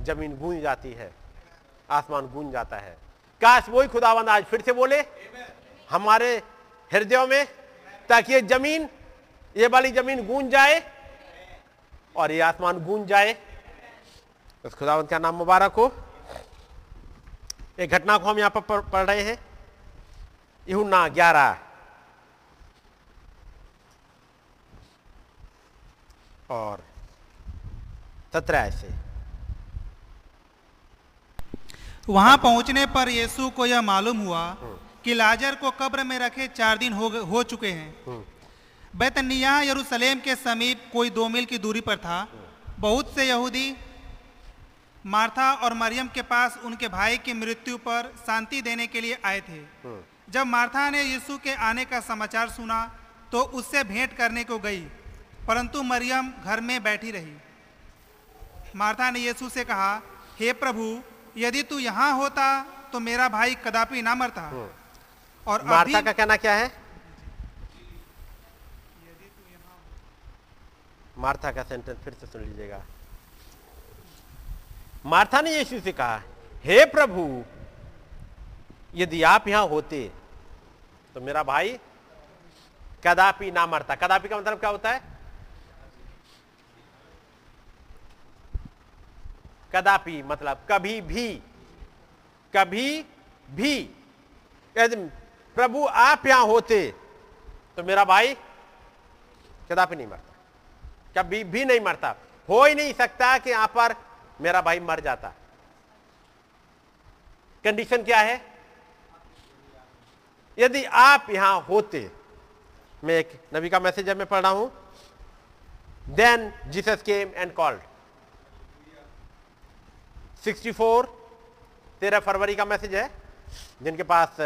ज़मीन गूंज जाती है, आसमान गूंज जाता है। काश वही खुदाबंद आज फिर से बोले, हमारे हृदयों में, ताकि ये ज़मीन, ये वाली ज़मीन गूंज जाए और ये आसमान गूंज जाए। उस खुदावंत का नाम मुबारक हो। एक घटना को हम यहाँ पर पढ़ रहे हैं। यूना ग्यारह। और सत्रह ऐसे वहाँ पहुँचने पर यीशु को यह मालूम हुआ कि लाजर को कब्र में रखे चार दिन हो हो चुके हैं। बैतनिया यरूशलेम के समीप कोई दो मील की दूरी पर था। बहुत से यहूदी मार्था और मरियम के पास उनके भाई की मृत्यु पर शांति देने के लिए आए थे। जब मार्था ने यीशु के आने का समाचार सुना तो उससे भेंट करने को गई परंतु मरियम घर में बैठी रही। मार्था ने यीशु से कहा हे प्रभु यदि तू यहाँ होता तो मेरा भाई कदापि ना मरता। हम्म। और मार्था का कहना क्या है? मार्था का सेंटेंस फिर से सुन लीजिएगा। मार्था ने यीशु से कहा, हे प्रभु, यदि आप यहाँ होते तो मेरा भाई कदापि ना मरता। कदापि का मतलब क्या होता है? कदापि मतलब कभी भी कभी भी। यदि प्रभु आप यहाँ होते तो मेरा भाई कदापि नहीं मरता। कभी भी नहीं मरता। हो ही नहीं सकता कि यहाँ पर मेरा भाई मर जाता। कंडीशन क्या है? यदि आप यहाँ होते, मैं एक नबी का मैसेज मैं पढ़ रहा हूँ then Jesus came and called 64 तेरह फरवरी का मैसेज है, जिनके पास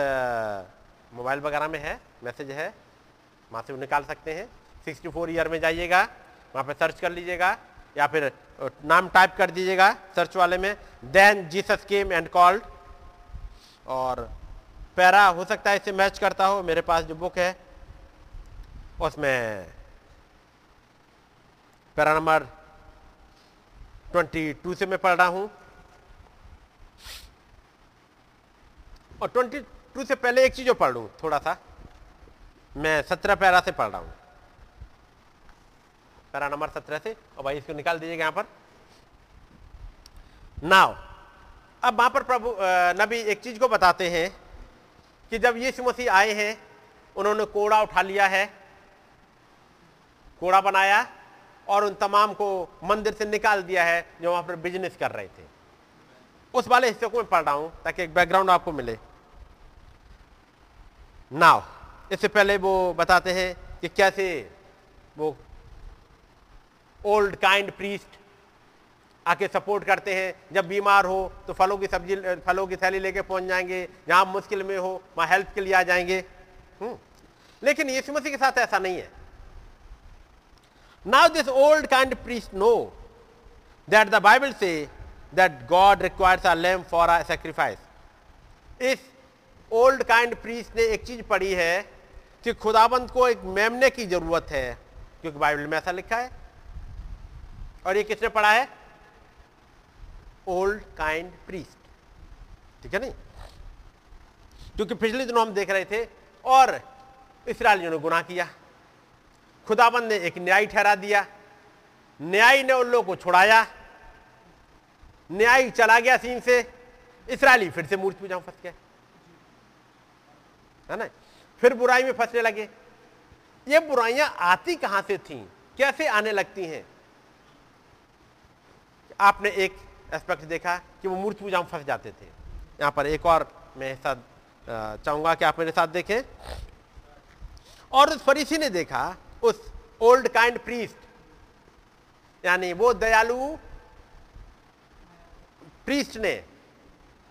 मोबाइल वगैरह में है, मैसेज है, वहाँ से निकाल सकते हैं। 64 ईयर में जाइएगा, वहाँ पे सर्च कर लीजिएगा। या फिर नाम टाइप कर दीजिएगा सर्च वाले में then Jesus came and called और पैरा हो सकता है इसे मैच करता हो, मेरे पास जो बुक है, उसमें पैरा नंबर 22 से मैं पढ़ रहा हूँ। और 22 से पहले एक चीज़ पढ़ लू, थोड़ा सा। मैं 17 पैरा से पढ़ रहा हूँ। पैरा नंबर 17 से और भाई इसको निकाल दीजिएगा यहाँ पर नाव अब वहाँ पर प्रभु नबी एक चीज़ को बताते हैं कि जब यीशु मसीह आए हैं, उन्होंने कोड़ा उठा लिया है, कोड़ा बनाया और उन तमाम को मंदिर से निकाल दिया है जो वहाँ पर बिज़नेस कर रहे थे। उस वाले हिस्से को मैं पढ़ रहा हूँ ताकि एक बैकग्राउंड आपको मिले। नाव इससे पहले वो बताते हैं कि कैसे वो ओल्ड काइंड प्रीस्ट आके सपोर्ट करते हैं। जब बीमार हो तो फलों की सब्ज़ी, फलों की थैली लेके पहुँच जाएँगे। जहाँ मुश्किल में हो, वहाँ हेल्प के लिए आ जाएँगे। हम्म। लेकिन यीशु मसीह के साथ ऐसा नहीं है। Now this old kind priest know that the Bible से that God requires a lamb for a sacrifice इस ओल्ड काइंड प्रीस्ट ने एक चीज़ पढ़ी है कि खुदाबंद को एक मेमने की ज़रूरत है, क्योंकि बाइबल में ऐसा लिखा है। और ये किसने पढ़ा है? ओल्ड काइंड प्रीस्ट ठीक है नहीं? क्योंकि पिछले दिनों हम देख रहे थे और इसराइलियों ने गुनाह किया। खुदाबंद ने एक न्याय ठहरा दिया। न्याय ने उन लोगों को छुड़ाया। न्याय चला गया सीन से। इसराइली फिर से मूर्ति पूजा फंस गए। है ना? फिर बुराई में फंसने लगे। ये बुराइयाँ आती कहाँ से थी? कैसे आने लगती हैं? आपने एक एस्पेक्ट देखा कि वो मूर्ति पूजा में फंस जाते थे। यहाँ पर एक और मैं साथ चाहूँगा कि आप मेरे साथ देखें। और उस फरीसी ने देखा, उस ओल्ड काइंड प्रीस्ट यानी वो दयालु प्रीस्ट ने,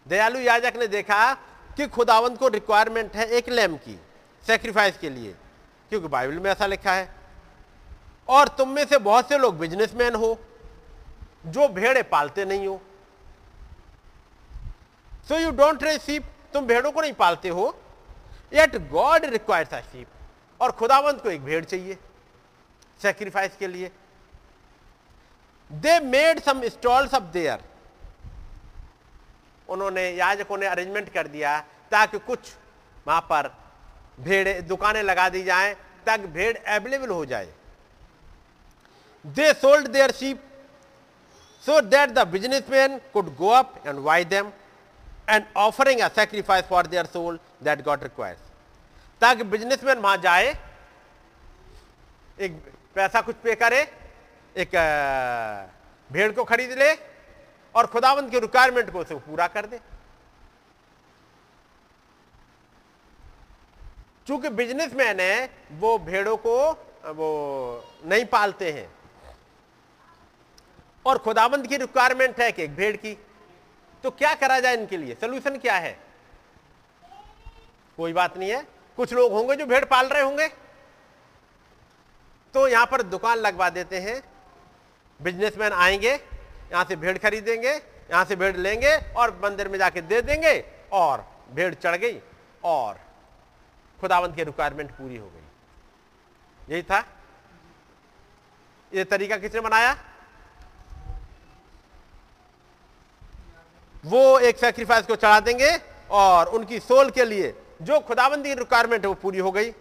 दयालु याजक ने देखा कि खुदावंत को रिक्वायरमेंट है एक लैम की सेक्रीफाइस के लिए, क्योंकि बाइबल में ऐसा लिखा है। और तुम में से बहुत से लोग बिजनेसमैन हो जो भेड़े पालते नहीं हो। सो यू डोंट रिसीव तुम भेड़ों को नहीं पालते हो। Yet God requires a sheep और खुदावंत को एक भेड़ चाहिए सेक्रीफाइस के लिए। They made some stalls of their उन्होंने, याजकों ने अरेंजमेंट कर दिया ताकि कुछ वहाँ पर भेड़, दुकानें लगा दी जाएँ ताकि भेड़ अवेलेबल हो जाए। They sold their sheep so that the businessman could go up and buy them and offering a sacrifice for their soul that God requires ताकि बिजनेसमैन वहाँ जाए, एक पैसा कुछ पे करे, एक भेड़ को खरीद ले और खुदावंत की रिक्वायरमेंट को उसे पूरा कर दे। चूँकि बिजनेसमैन है, वो भेड़ों को, वो नहीं पालते हैं। और खुदाबंद की रिक्वायरमेंट है कि एक भेड़ की। तो क्या करा जाए इनके लिए? सोल्यूशन क्या है? कोई बात नहीं है। कुछ लोग होंगे जो भेड़ पाल रहे होंगे। तो यहाँ पर दुकान लगवा देते हैं। बिजनेसमैन आएँगे, यहाँ से भेड़ खरीदेंगे, यहाँ से भेड़ लेंगे और मंदिर में जाके दे देंगे और भेड़ चढ़ गई और खुदावंत की रिक्वायरमेंट पूरी हो गई। यही था। ये तरीका किसने बनाया? वो एक सेक्रीफाइस को चढ़ा देंगे और उनकी सोल के लिए जो खुदाबंदी रिक्वायरमेंट है वो पूरी हो गई।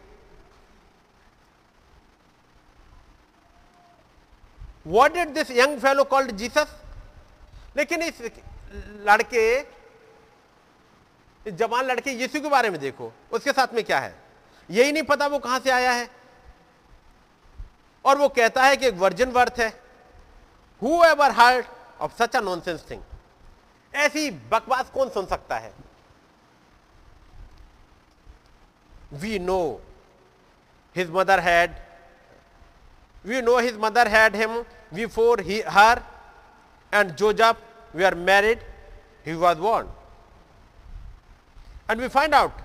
What did this young fellow called Jesus लेकिन इस लड़के, इस जवान लड़के यीशु के बारे में देखो, उसके साथ में क्या है? यही नहीं पता वो कहाँ से आया है। और वो कहता है कि एक वर्जन वर्थ है। Whoever heard of such a nonsense thing ऐसी बकवास कौन सुन सकता है? We know his mother had we know his mother had him we for he her and जो जब we are married he was born and we find out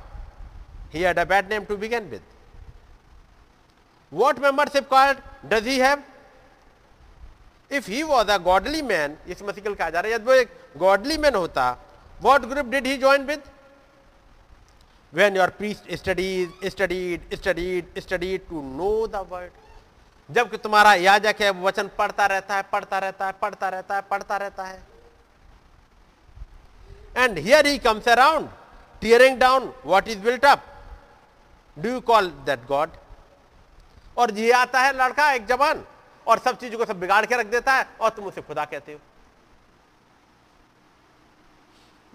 he had a bad name to begin with what membership card does he have if he was a godly man, इस मसीकल कहा जा रहा है, यदि वो एक godly man होता, what group did he join with? When your priest studies studied studied studied to know the word. जबकि तुम्हारा याजक है वचन पढ़ता रहता है, पढ़ता रहता है, पढ़ता रहता है, पढ़ता रहता है। And here he comes around tearing down what is built up do you call that God और ये आता है, लड़का, एक जवान। और सब चीज़ों को सब बिगाड़ के रख देता है और तुम उसे खुदा कहते हो।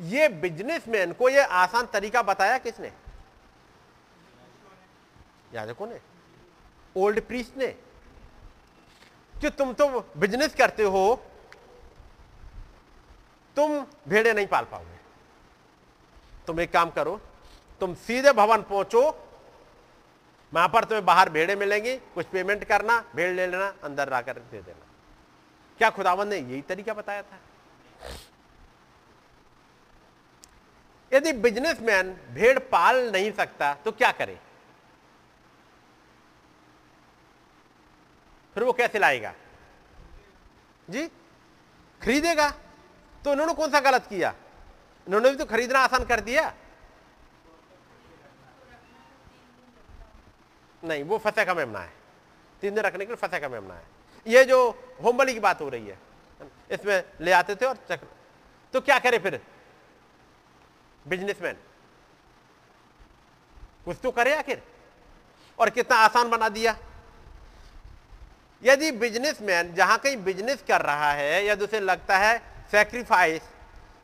ये बिजनेसमैन को ये आसान तरीका बताया किसने? याजकों ने। ओल्ड प्रीस्ट ने। कि तुम तो बिज़नेस करते हो, तुम भेड़े नहीं पाल पाओगे। तुम एक काम करो, तुम सीधे भवन पहुंचो वहाँ पर तुम्हें बाहर भेड़े मिलेंगी, कुछ पेमेंट करना, भेड़ ले लेना, अंदर लाकर दे देना। क्या खुदावन ने यही तरीका बताया था? यदि बिजनेसमैन भेड़ पाल नहीं सकता तो क्या करे? फिर वो कैसे लाएगा? जी, खरीदेगा? तो उन्होंने कौन सा गलत किया? उन्होंने भी तो खरीदना आसान कर दिया। नहीं वो फंसे का मेमना है। तीन दिन रखने के लिए फंसे का मेमना है। ये जो होम बली की बात हो रही है इसमें ले आते थे और चक्र तो क्या करे फिर? बिजनेसमैन कुछ तो करे आखिर। और कितना आसान बना दिया। यदि बिजनेसमैन जहाँ कहीं बिज़नेस कर रहा है यदि उसे लगता है सेक्रीफाइस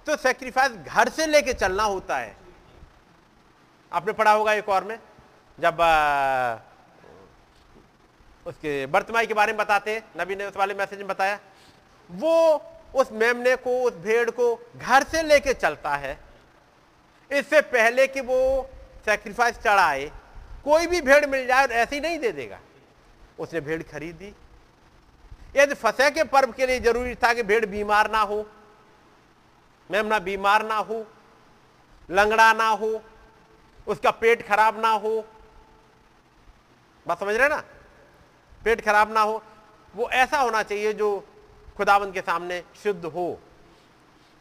तो सेक्रीफाइस घर से लेके चलना होता है। आपने पढ़ा होगा एक और में जब आ, उसके बर्तमाई के बारे में बताते नबी ने उस वाले मैसेज में बताया, वो उस मेमने को, उस भेड़ को घर से लेके चलता है। इससे पहले कि वो सेक्रीफाइस चढ़ाए, कोई भी भेड़ मिल जाए और ऐसे ही नहीं दे देगा। उसने भेड़ खरीदी। यदि फसह के पर्व के लिए ज़रूरी था कि भेड़ बीमार ना हो, मेमना बीमार ना हो, लंगड़ा ना हो, उसका पेट खराब ना हो, बात समझ रहे ना? पेट खराब ना हो, वो ऐसा होना चाहिए जो खुदाबंद के सामने शुद्ध हो।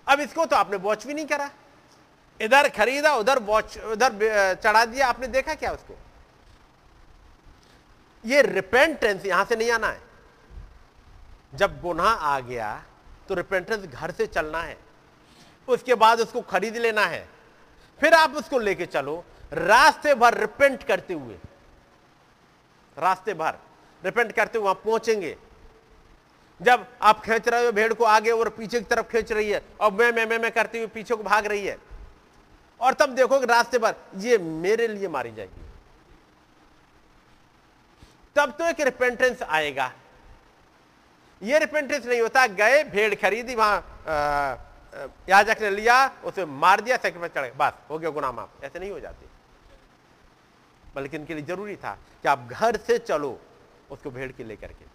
अब इसको तो आपने वॉच भी नहीं करा। इधर खरीदा, उधर वॉच उधर चढ़ा दिया, आपने देखा क्या उसको? ये रिपेंटेंस यहाँ से नहीं आना है। जब गुना आ गया तो रिपेंटेंस घर से चलना है। उसके बाद उसको खरीद लेना है। फिर आप उसको लेके चलो, रास्ते भर रिपेंट करते हुए। रास्ते भर। रिपेंट करते हुए वहाँ पहुँचेंगे। जब आप खींच रहे हो भेड़ को आगे और पीछे की तरफ़ खींच रही है, और मैं मैं मैं मैं करती हुई पीछे को भाग रही है, और तब देखोगे रास्ते पर ये मेरे लिए मारी जाएगी। तब तो एक रिपेंटेंस आएगा। ये रिपेंटेंस नहीं होता, गए, भेड़ खरीदी, वहाँ याजक ने लिया, उसे मार दिया सेक्रीफाइस चढ़े, बस, हो गया गुना माफ़, ऐसे नहीं हो जाते। बल्कि इनके लिए ज़रूरी था कि आप घर से चलो। उसको भेड़ के लेकर के।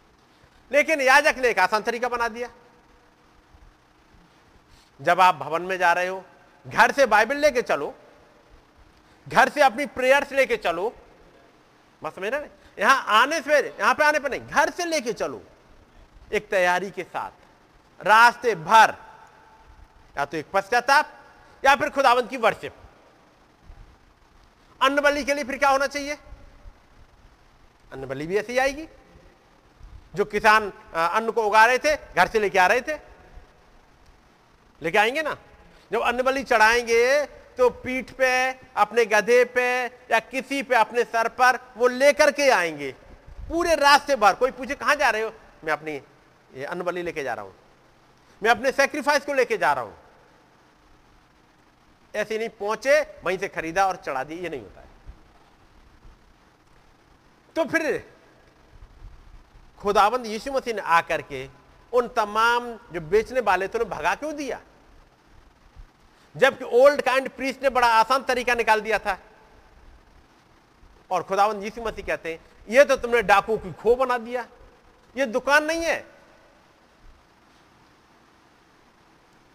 लेकिन याजक ने एक आसान तरीका बना दिया। जब आप भवन में जा रहे हो, घर से बाइबल लेके चलो, घर से अपनी प्रेयर्स लेके चलो बस समझ रहे यहाँ आने से यहाँ पे आने पर नहीं, घर से लेके चलो, एक तैयारी के साथ, रास्ते भर, या तो एक पश्चाताप, या फिर खुदावंत की वर्शिप अन्न बलि के लिए फिर क्या होना चाहिए? अन्न बलि भी ऐसी आएगी, जो किसान अन्न को उगा रहे थे, घर से लेके आ रहे थे। लेके आएँगे ना? जब अन्न बलि चढ़ाएँगे तो पीठ पे, अपने गधे पे, या किसी पे अपने सर पर, वो लेकर के आएँगे। पूरे रास्ते भर, कोई पूछे, कहाँ जा रहे हो? मैं अपनी अन्न बलि लेके जा रहा हूँ। मैं अपने सेक्रीफाइस को लेके जा रहा हूँ। ऐसे नहीं, पहुँचे, वहीं से खरीदा और चढ़ा दी, ये नहीं होता। तो फिर खुदाबंद यीशु मसीह ने आकर के उन तमाम जो बेचने वाले थे उन्हें भगा क्यों दिया? जबकि ओल्ड काइंड प्रीस्ट ने बड़ा आसान तरीका निकाल दिया था। और खुदावंद यीशु मसीह कहते हैं, ये तो तुमने डाकू की खो बना दिया। ये दुकान नहीं है।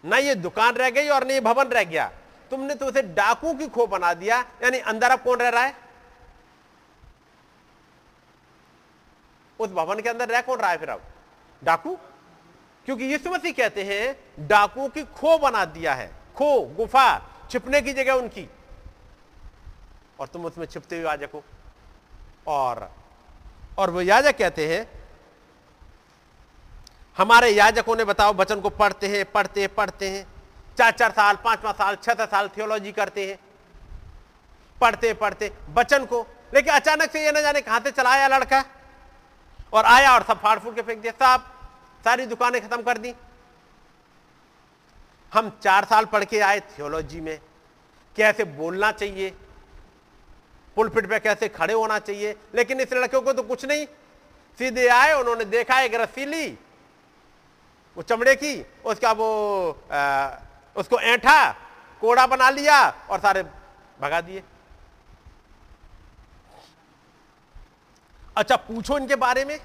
ना ये दुकान रह गई और न ये भवन रह गया। तुमने तो उसे डाकू की खो बना दिया। यानी अंदर अब कौन रह रहा है? उस भवन के अंदर रह कौन रहा है फिर अब डाकू? क्योंकि यीशु मसीह कहते हैं डाकू की खो बना दिया है। खो, गुफा, छिपने की जगह उनकी। और तुम उसमें छिपते हुए याजक हो। और और वो याजक कहते हैं, हमारे याजकों ने बताओ, वचन को पढ़ते हैं पढ़ते हैं पढ़ते हैं। चार चार साल पाँच पाँच साल छह साल थियोलॉजी करते हैं। पढ़ते पढ़ते वचन को, लेकिन अचानक से ये न जाने कहाँ से चलाया लड़का। और आया और सब फाड़ फूट के फेंक दिया। सब सारी दुकानें खत्म कर दी। हम चार साल पढ़ के आए थियोलॉजी में कैसे बोलना चाहिए पुलपिट पे कैसे खड़े होना चाहिए लेकिन इस लड़के को तो कुछ नहीं। सीधे आए उन्होंने देखा एक रस्सी ली वो चमड़े की उसका वो आ, उसको ऐठा कोड़ा बना लिया और सारे भगा दिए। अच्छा पूछो इनके बारे में।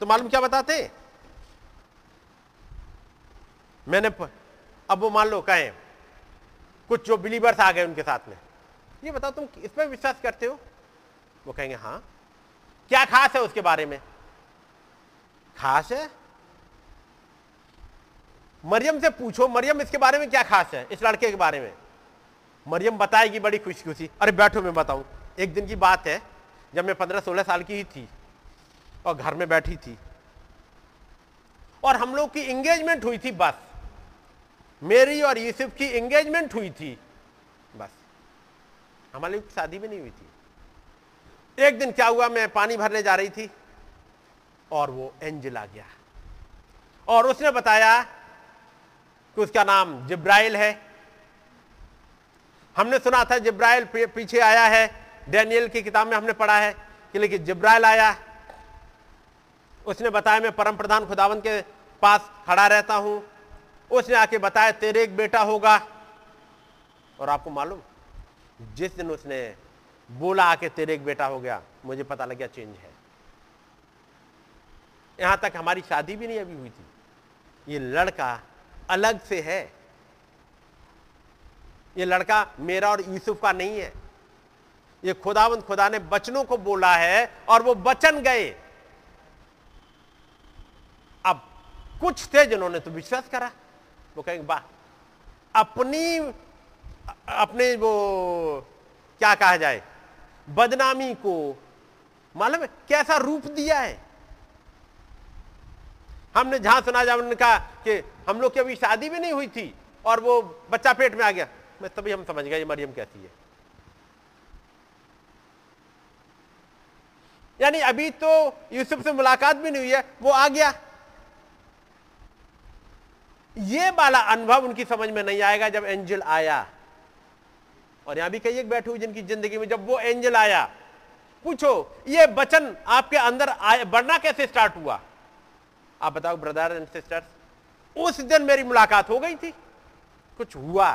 तो मालूम क्या बताते मैंने प... अब वो मान लो, कहे, कुछ जो बिलीवर्स आ गए उनके साथ में। ये बताओ, तुम इस पर विश्वास करते हो? वो कहेंगे, हाँ। क्या खास है उसके बारे में? खास है? मरियम से पूछो, मरियम इसके बारे में क्या खास है? इस लड़के के बारे में। मरियम बताएगी बड़ी खुशी खुशी अरे, बैठो, मैं बताऊँ। एक दिन की बात है जब मैं पंद्रह सोलह साल की ही थी और घर में बैठी थी। और हम लोग की इंगेजमेंट हुई थी, बस। मेरी और यूसुफ की इंगेजमेंट हुई थी, बस। हमारी शादी भी नहीं हुई थी। एक दिन क्या हुआ, मैं पानी भरने जा रही थी और वो एंजल आ गया। और उसने बताया कि उसका नाम जिब्राइल है। हमने सुना था जिब्राइल पीछे आया है। डैनियल की किताब में हमने पढ़ा है कि लेकिन जिब्राइल आया, उसने बताया, मैं परम प्रधान खुदावन के पास खड़ा रहता हूँ। उसने आके बताया, तेरे एक बेटा होगा। और आपको मालूम, जिस दिन उसने बोला आके तेरे एक बेटा हो गया, मुझे पता लग गया चेंज है। यहाँ तक हमारी शादी भी नहीं अभी हुई थी। ये लड़का अलग से है। ये लड़का मेरा और यूसुफ का नहीं है। ये खुदावंत खुदा ने बचनों को बोला है और वो बचन गए। अब कुछ थे जिन्होंने तो विश्वास करा। वो कहेंगे, वाह, अपनी, अपने वो, क्या कहा जाए, बदनामी को मालूम कैसा रूप दिया है? हमने जहाँ सुना जब उन्होंने कहा कि हम लोग की अभी शादी भी नहीं हुई थी और वो बच्चा पेट में आ गया। मैं तभी हम समझ गए ये मरियम कैसी है। यानी अभी तो यूसुफ से मुलाकात भी नहीं हुई है, वो आ गया। ये वाला अनुभव उनकी समझ में नहीं आएगा जब एंजल आया। और यहाँ भी कई एक बैठे हुए जिनकी ज़िंदगी में जब वो एंजल आया, पूछो, ये वचन आपके अंदर आए, बढ़ना कैसे स्टार्ट हुआ? आप बताओ ब्रदर एंड सिस्टर्स उस दिन मेरी मुलाकात हो गई थी। कुछ हुआ।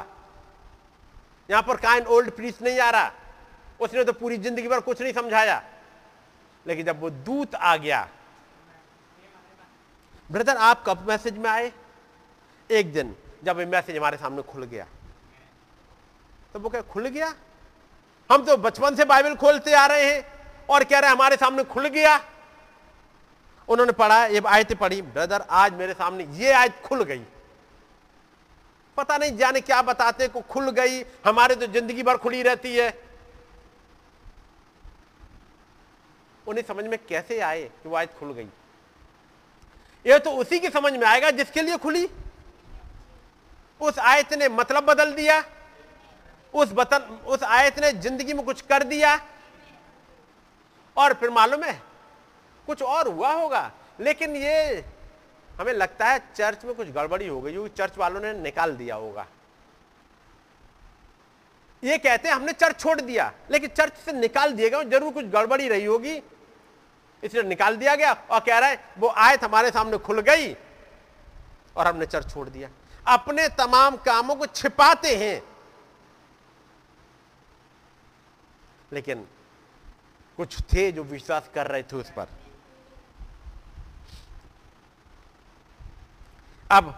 यहाँ पर काइन ओल्ड प्रीस नहीं आ रहा। उसने तो पूरी ज़िंदगी भर कुछ नहीं समझाया। लेकिन जब वो दूत आ गया, ब्रदर, आप कब मैसेज में आए? एक दिन, जब मैसेज हमारे सामने खुल गया। तो वो क्या खुल गया? हम तो बचपन से बाइबल खोलते आ रहे हैं और कह रहे हमारे सामने खुल गया। उन्होंने पढ़ा, ये आयत पढ़ी, ब्रदर, आज मेरे सामने ये आयत खुल गई। पता नहीं जाने क्या बताते को खुल गई, हमारे तो ज़िंदगी भर खुली रहती है। उन्हें समझ में कैसे आए कि वो आयत खुल गई? ये तो उसी की समझ में आएगा जिसके लिए खुली। उस आयत ने मतलब बदल दिया, उस बतन, उस आयत ने ज़िंदगी में कुछ कर दिया, और फिर मालूम है, कुछ और हुआ होगा। लेकिन ये हमें लगता है चर्च में कुछ गड़बड़ी हो गई चर्च वालों ने निकाल दिया होगा। ये कहते हैं हमने चर्च छोड़ दिया, लेकिन चर्च से निकाल दिए गए, ज़रूर कुछ गड़बड़ी रही होगी। इसलिए निकाल दिया गया और कह रहा है, वो आयत हमारे सामने खुल गई और हमने चर्च छोड़ दिया। अपने तमाम कामों को छिपाते हैं। लेकिन कुछ थे जो विश्वास कर रहे थे उस पर। अब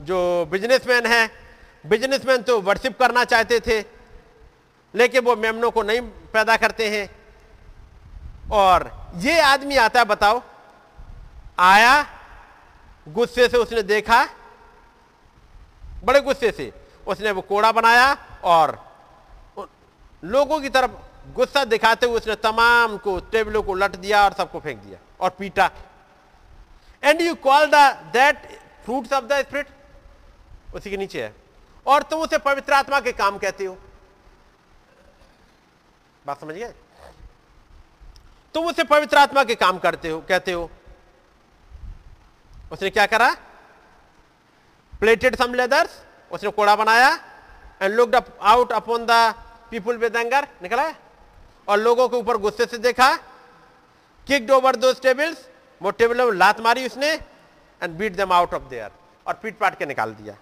जो बिजनेसमैन है बिजनेसमैन तो वर्शिप करना चाहते थे, लेकिन वो मेमनों को नहीं पैदा करते हैं। और ये आदमी आता है, बताओ। आया, गुस्से से उसने देखा, बड़े गुस्से से। उसने वो कोड़ा बनाया और लोगों की तरफ़ गुस्सा दिखाते हुए उसने तमाम को टेबलों को लट दिया और सबको फेंक दिया और पीटा। And you call the that fruits of the spirit उसी के नीचे है। और तुम उसे पवित्र आत्मा के काम कहते हो। बात समझ गए? तुम उसे पवित्र आत्मा के काम करते हो, कहते हो। उसने क्या करा? प्लेटेड सम लेदर्स उसने कोड़ा बनाया and looked out upon the people with anger निकला और लोगों के ऊपर गुस्से से देखा किक्ड ओवर दो टेबल्स वो टेबल में लात मारी उसने and beat them out of there और पीट पाट के निकाल दिया।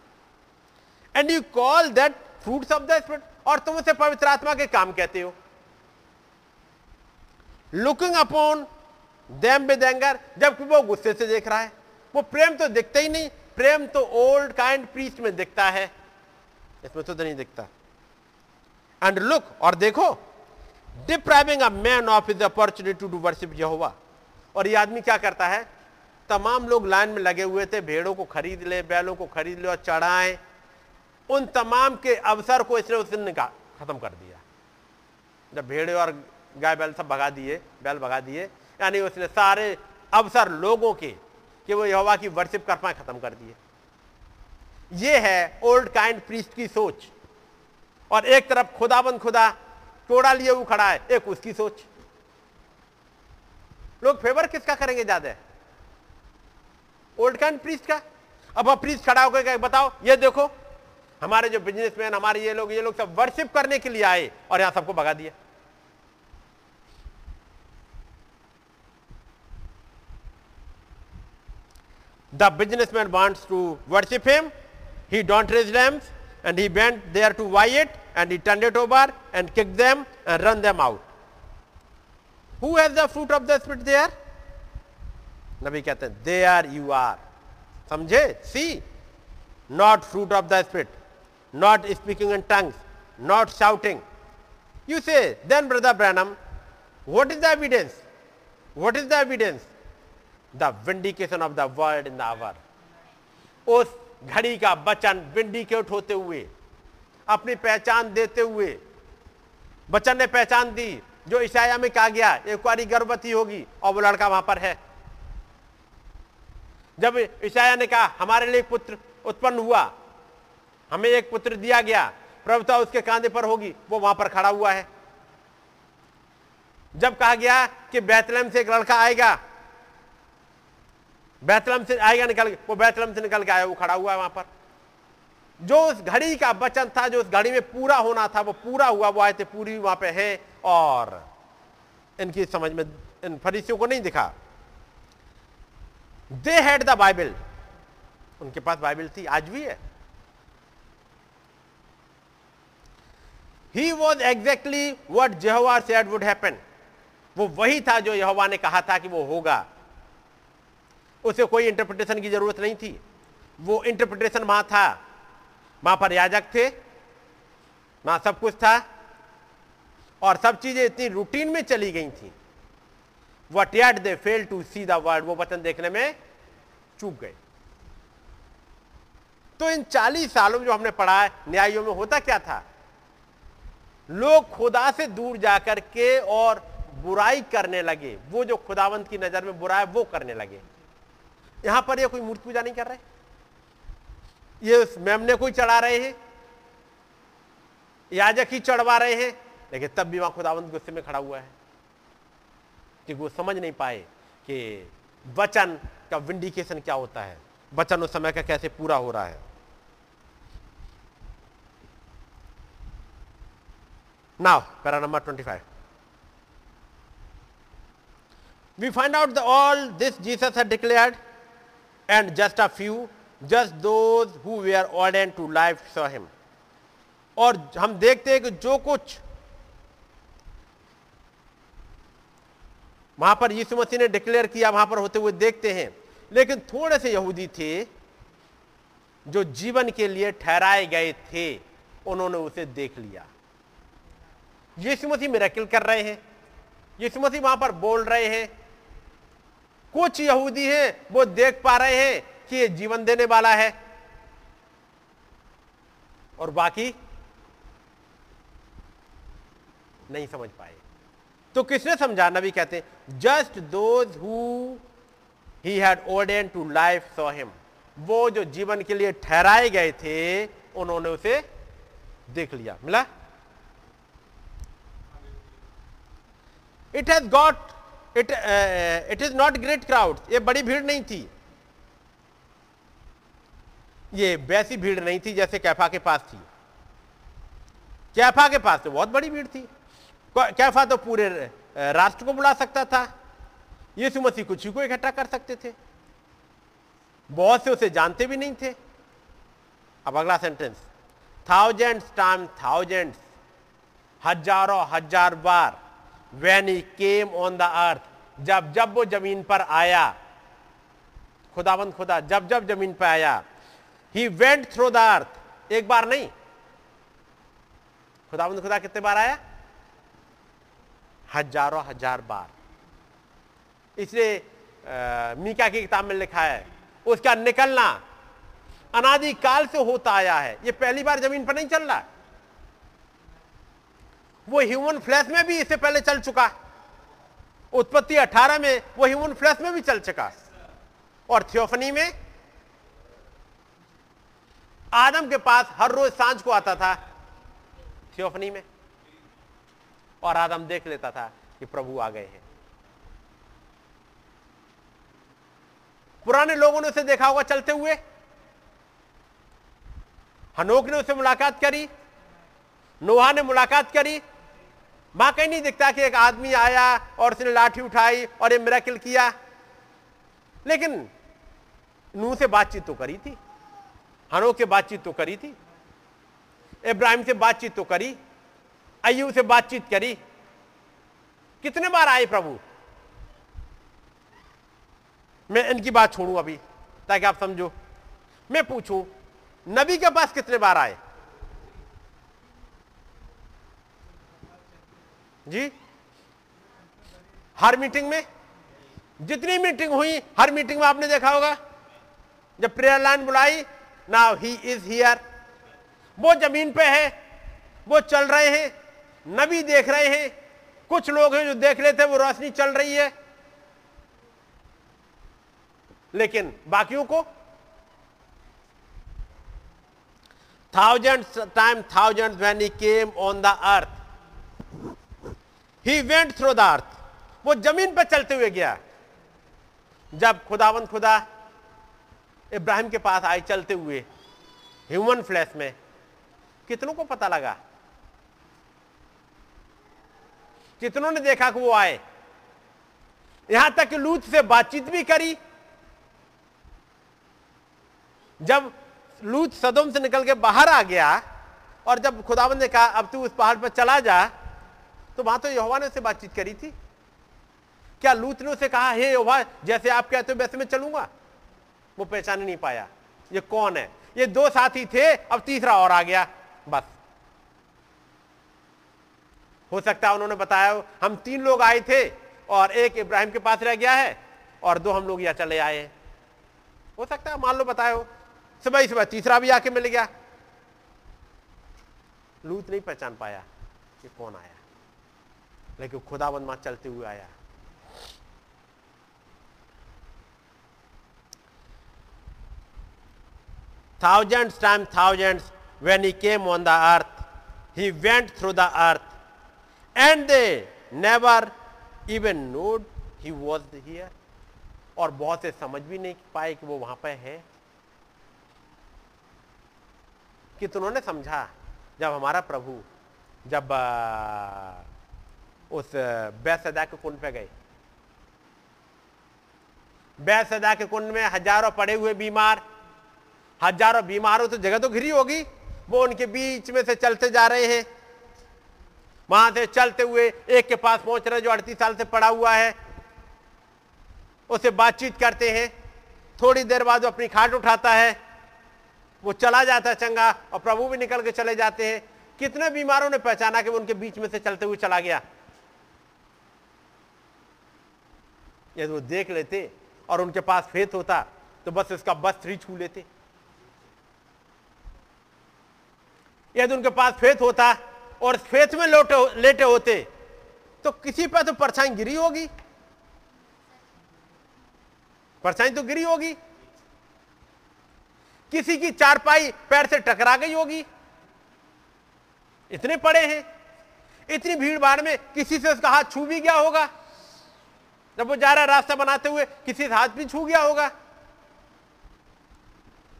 And you call that fruits of the spirit और तुम उसे पवित्र आत्मा के काम कहते हो। Looking upon them with anger जबकि वो गुस्से से देख रहा है। वो प्रेम तो दिखता ही नहीं, प्रेम तो ओल्ड काइंड प्रीस्ट में दिखता है। इसमें तो नहीं दिखता। एंड लुक और देखो depriving a man of his opportunity to do worship यहोवा और ये आदमी क्या करता है? तमाम लोग लाइन में लगे हुए थे, भेड़ों को खरीद ले, बैलों को खरीद ले और चढ़ाए। उन तमाम के अवसर को इसने उस दिन खत्म कर दिया। जब भेड़े और गाय बैल सब भगा दिए, बैल भगा दिए। यानी उसने सारे अवसर लोगों के, कि वो यहोवा की वर्शिप कर पाए खत्म कर दिए। ये है ओल्ड काइंड प्रीस्ट की सोच। और एक तरफ़ खुदाबंद खुदा चोड़ा लिए वो खड़ा है, एक उसकी सोच। लोग फेवर किसका करेंगे ज़्यादा? ओल्ड काइंड प्रीस्ट का? अब अब प्रीस्ट खड़ा होकर बताओ, ये देखो, हमारे जो बिजनेसमैन हमारे ये लोग ये लोग सब वर्शिप करने के लिए आए और यहाँ सबको भगा दिया। The businessman wants to worship him. He don't raise lambs and he went there to buy it and he turned it over and kicked them and run them out. Who has the fruit of the spirit there? नबी कहते हैं there you are समझे see not fruit of the spirit not speaking in tongues not shouting you say then brother branham what is the evidence what is the evidence The vindication of the word in the hour उस घड़ी का वचन vindicate होते हुए, अपनी पहचान देते हुए बचन ने पहचान दी, जो ईशाया में कहा गया, एक बारी गर्भवती होगी और वो लड़का वहाँ पर है। जब ईशाया ने कहा, हमारे लिए पुत्र उत्पन्न हुआ, हमें एक पुत्र दिया गया, प्रभुता उसके कांधे पर होगी, वो वहाँ पर खड़ा हुआ है। जब कहा गया कि बैतलम से एक लड़का आएगा बैतलम से आएगा, निकल वो बैतलम से निकल के आया, वो खड़ा हुआ है वहाँ पर। जो उस घड़ी का वचन था, जो उस घड़ी में पूरा होना था, वो पूरा हुआ, वो आए थे, पूरी वहाँ पे है और इनकी समझ में इन फरीसियों को नहीं दिखा। दे हैड द बाइबल उनके पास बाइबल थी, आज भी है। He was exactly what Jehovah said would happen वो वही था जो यहोवा ने कहा था कि वो होगा। उसे कोई इंटरप्रिटेशन की ज़रूरत नहीं थी। वो इंटरप्रिटेशन वहाँ था। वहाँ पर याजक थे। वहाँ सब कुछ था। और सब चीज़ें इतनी रूटीन में चली गई थी। What yet they fail to see the word वो वचन देखने में चूक गए। तो इन 40 सालों जो हमने पढ़ा है न्यायों में होता क्या था? लोग खुदा से दूर जाकर के और बुराई करने लगे। वो जो खुदावंत की नज़र में बुरा है, वो करने लगे। यहाँ पर ये कोई मूर्ति पूजा नहीं कर रहे? ये मेमने को ही चढ़ा रहे हैं? याजक ही चढ़वा रहे हैं? लेकिन तब भी वहाँ खुदावंत गुस्से में खड़ा हुआ है। क्योंकि वो समझ नहीं पाए कि वचन का विंडिकेशन क्या होता है। वचन उस समय का कैसे पूरा हो रहा है। Now para number twenty five we find out the all this Jesus has declared and just a few, just those who were ordained to life saw him. और हम देखते हैं कि जो कुछ वहाँ पर यीशु मसीह ने डिक्लेयर किया वहाँ पर होते हुए देखते हैं। लेकिन थोड़े से यहूदी थे जो जीवन के लिए ठहराए गए थे उन्होंने उसे देख लिया। यीशु मसीह मेरेकिल कर रहे हैं। यीशु मसीह वहाँ पर बोल रहे हैं। कुछ यहूदी हैं, वो देख पा रहे हैं कि ये जीवन देने वाला है। और बाकी नहीं समझ पाए। तो किसने समझा? नबी कहते just those who he had ordained to life saw him वो जो जीवन के लिए ठहराए गए थे, उन्होंने उसे देख लिया। मिला? It has got it it is not great crowd ये बड़ी भीड़ नहीं थी। ये वैसी भीड़ नहीं थी जैसे कैफा के पास थी। कैफा के पास तो बहुत बड़ी भीड़ थी। कैफा तो पूरे राष्ट्र को बुला सकता था। यीशु मसीह कुछ ही को इकट्ठा कर सकते थे। बहुत से उसे जानते भी नहीं थे। अब अगला सेंटेंस थाउजेंड्स टाइम थाउजेंड्स हज़ारों, हज़ार बार when he came on the earth जब जब वो ज़मीन पर आया खुदाबंद खुदा, जब जब ज़मीन पर आया he went through the earth एक बार नहीं खुदाबंद खुदा कितने बार आया, हज़ारों, हज़ार बार, इसलिए मीका की किताब में लिखा है, उसका निकलना अनादि काल से होता आया है, ये पहली बार ज़मीन पर नहीं चल रहा वो ह्यूमन फ्लैश में भी इससे पहले चल चुका उत्पत्ति 18 में वो ह्यूमन फ्लैश में भी चल चुका और थियोफनी में आदम के पास हर रोज साँझ को आता था थियोफनी में। और आदम देख लेता था कि प्रभु आ गए हैं। पुराने लोगों ने उसे देखा होगा चलते हुए। हनोक ने उसे मुलाकात करी, नोहा ने मुलाकात करी कहीं नहीं दिखता कि एक आदमी आया और उसने लाठी उठाई और ये मेरा किया। लेकिन नूह से बातचीत तो करी थी हनो से बातचीत तो करी थी, इब्राहिम से बातचीत तो करी अयू से बातचीत करी। कितने बार आए प्रभु? मैं इनकी बात छोड़ू अभी, ताकि आप समझो। मैं पूछूँ, नबी के पास कितने बार आए? जी? हर मीटिंग में? जितनी मीटिंग हुई, हर मीटिंग में आपने देखा होगा। जब प्रेयर लाइन बुलाई नाउ ही इज़ हियर वो ज़मीन पे है, वो चल रहे हैं, नबी देख रहे हैं। कुछ लोग हैं जो देख रहे थे, वो रोशनी चल रही है। लेकिन बाकियों को? Thousand time thousand when he came on the earth he went through the earth वो ज़मीन पर चलते हुए गया। जब खुदावन खुदा इब्राहिम के पास आए चलते हुए ह्यूमन फ्लैश में, कितनों को पता लगा? कितनों ने देखा कि वो आए। यहाँ तक कि लूत से बातचीत भी करी। जब लूत सदम से निकल के बाहर आ गया और जब खुदावन ने कहा, अब तू उस पहाड़ पर चला जा तो वहाँ तो यहोवा ने उससे बातचीत करी थी। क्या लूत ने उसे कहा, हे यहोवा, जैसे आप कहते हो, वैसे मैं चलूँगा? वो पहचान नहीं पाया, ये कौन है? ये दो साथी थे, अब तीसरा और आ गया। बस। हो सकता है उन्होंने बताया हम तीन लोग आए थे और एक इब्राहिम के पास रह गया है और दो हम लोग यहाँ चले आए हैं। हो सकता है, मान लो बताए हो, सुबह सुबह तीसरा भी आके मिल गया। लूत नहीं पहचान पाया कि कौन आया। लेकिन खुदा बंद माँ चलते हुए आया। Thousand time thousand when he came on the earth he went through the earth and they never even knowed he was here और बहुत से समझ भी नहीं पाए कि वो वहाँ पर है। कि तो तुमने समझा, जब हमारा प्रभु, जब उस बैसदा के कुंड पे गए। बैसदा के कुंड में हज़ारों पड़े हुए बीमार, हज़ारों बीमारों तो जगह तो घिरी होगी, वो उनके बीच में से चलते जा रहे हैं। वहाँ से चलते हुए एक के पास पहुँच रहे जो अड़तीस साल से पड़ा हुआ है। उससे बातचीत करते हैं, थोड़ी देर बाद वो अपनी खाट उठाता है। वो चला जाता है चंगा और प्रभु भी निकल के चले जाते हैं। कितने बीमारों ने पहचाना कि वो उनके बीच में से चलते हुए चला गया। यदि वो देख लेते और उनके पास फेत होता तो बस इसका बस थ्री छू लेते। यदि उनके पास फेत होता और फेत में लोटे, लेटे होते तो किसी पर तो परछाई गिरी होगी। परछाई तो गिरी होगी। किसी की चारपाई पैर से टकरा गई होगी। इतने पड़े हैं। इतनी भीड़ भाड़ में किसी से उसका हाथ छू भी गया होगा। जब वो जा रहा रास्ता बनाते हुए, किसी हाथ भी छू गया होगा।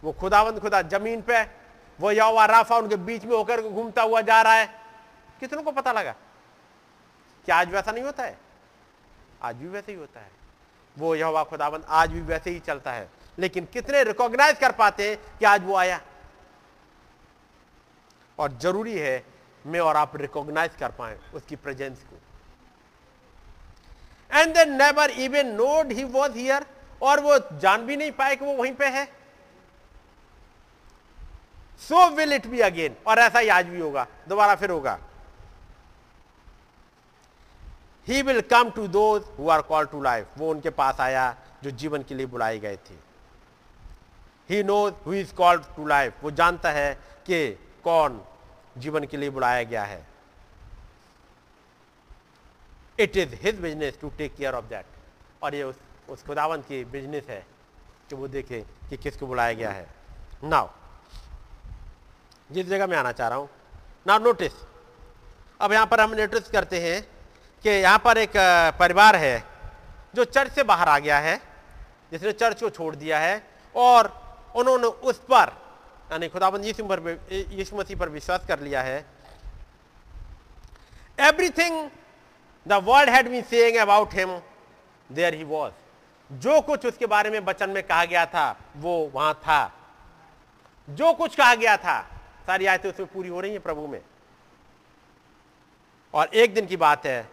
वो खुदावंद खुदा ज़मीन पे वो यौवा राफा उनके बीच में होकर घूमता हुआ जा रहा है। कितनों को पता लगा? क्या आज वैसा नहीं होता है। आज भी वैसे ही होता है। वो यहोवा खुदाबंद आज भी वैसे ही चलता है। लेकिन कितने रिकॉग्नाइज कर पाते हैं कि आज वो आया। और ज़रूरी है, मैं और आप रिकॉग्नाइज कर पाए उसकी प्रेजेंस को। And then never even knowed he was here और वो जान भी नहीं पाए कि वो वहीं पे है। So will it be again और ऐसा ही आज भी होगा, दोबारा फिर होगा। He will come to those who are call to life वो उनके पास आया, जो जीवन के लिए बुलाए गए थे। He knows who is called to life वो जानता है कि कौन जीवन के लिए बुलाया गया है। It is his business to take care of that और ये उस उस खुदावन की बिज़नेस है कि वो देखे कि किसको बुलाया गया है। नाउ जिस जगह मैं आना चाह रहा हूँ। नाउ नोटिस अब यहाँ पर हम नोटिस करते हैं कि यहाँ पर एक परिवार है जो चर्च से बाहर आ गया है, जिसने चर्च को छोड़ दिया है और उन्होंने उस पर, यानी खुदाबंद यीशु पर यीशु मसीह पर विश्वास कर लिया है। Everything the world had been saying about him there he was जो कुछ उसके बारे में वचन में कहा गया था, वो वहाँ था। जो कुछ कहा गया था, सारी आयतें उसमें पूरी हो रही हैं प्रभु में। और एक दिन की बात है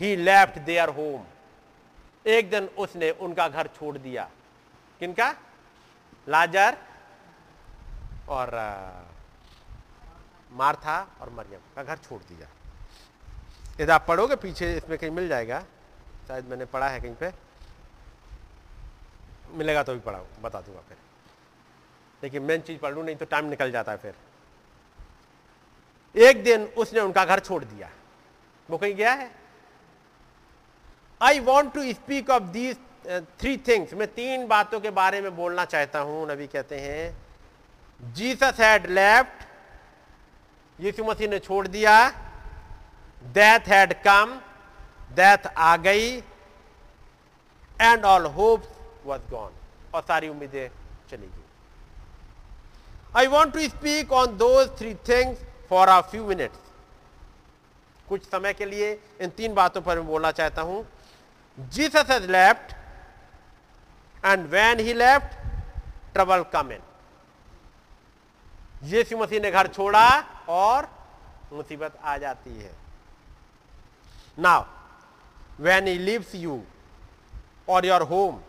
ही लेफ़्ट देयर होम एक दिन उसने उनका घर छोड़ दिया। किनका लाजर और मार्था और मरियम का घर छोड़ दिया। यदि आप पढ़ोगे, पीछे इसमें कहीं मिल जाएगा। शायद मैंने पढ़ा है कहीं पे। मिलेगा तो भी पढ़ा बता दूँगा फिर। लेकिन मेन चीज़ पढ़ लू नहीं तो टाइम निकल जाता है फिर। एक दिन उसने उनका घर छोड़ दिया। वो कहीं गया है? I want to speak of these three things मैं तीन बातों के बारे में बोलना चाहता हूँ, नबी कहते हैं। Jesus had left Yeshu Masih ने छोड़ दिया। डेथ हैड कम डेथ आ गई and all hope was gone और सारी उम्मीदें चली गई। I want to speak on those three things for a few minutes कुछ समय के लिए इन तीन बातों पर मैं बोलना चाहता हूँ। Jesus has left and when he left trouble come in Yeshu Masih ने घर छोड़ा और मुसीबत आ जाती है। Now when he leaves you और your home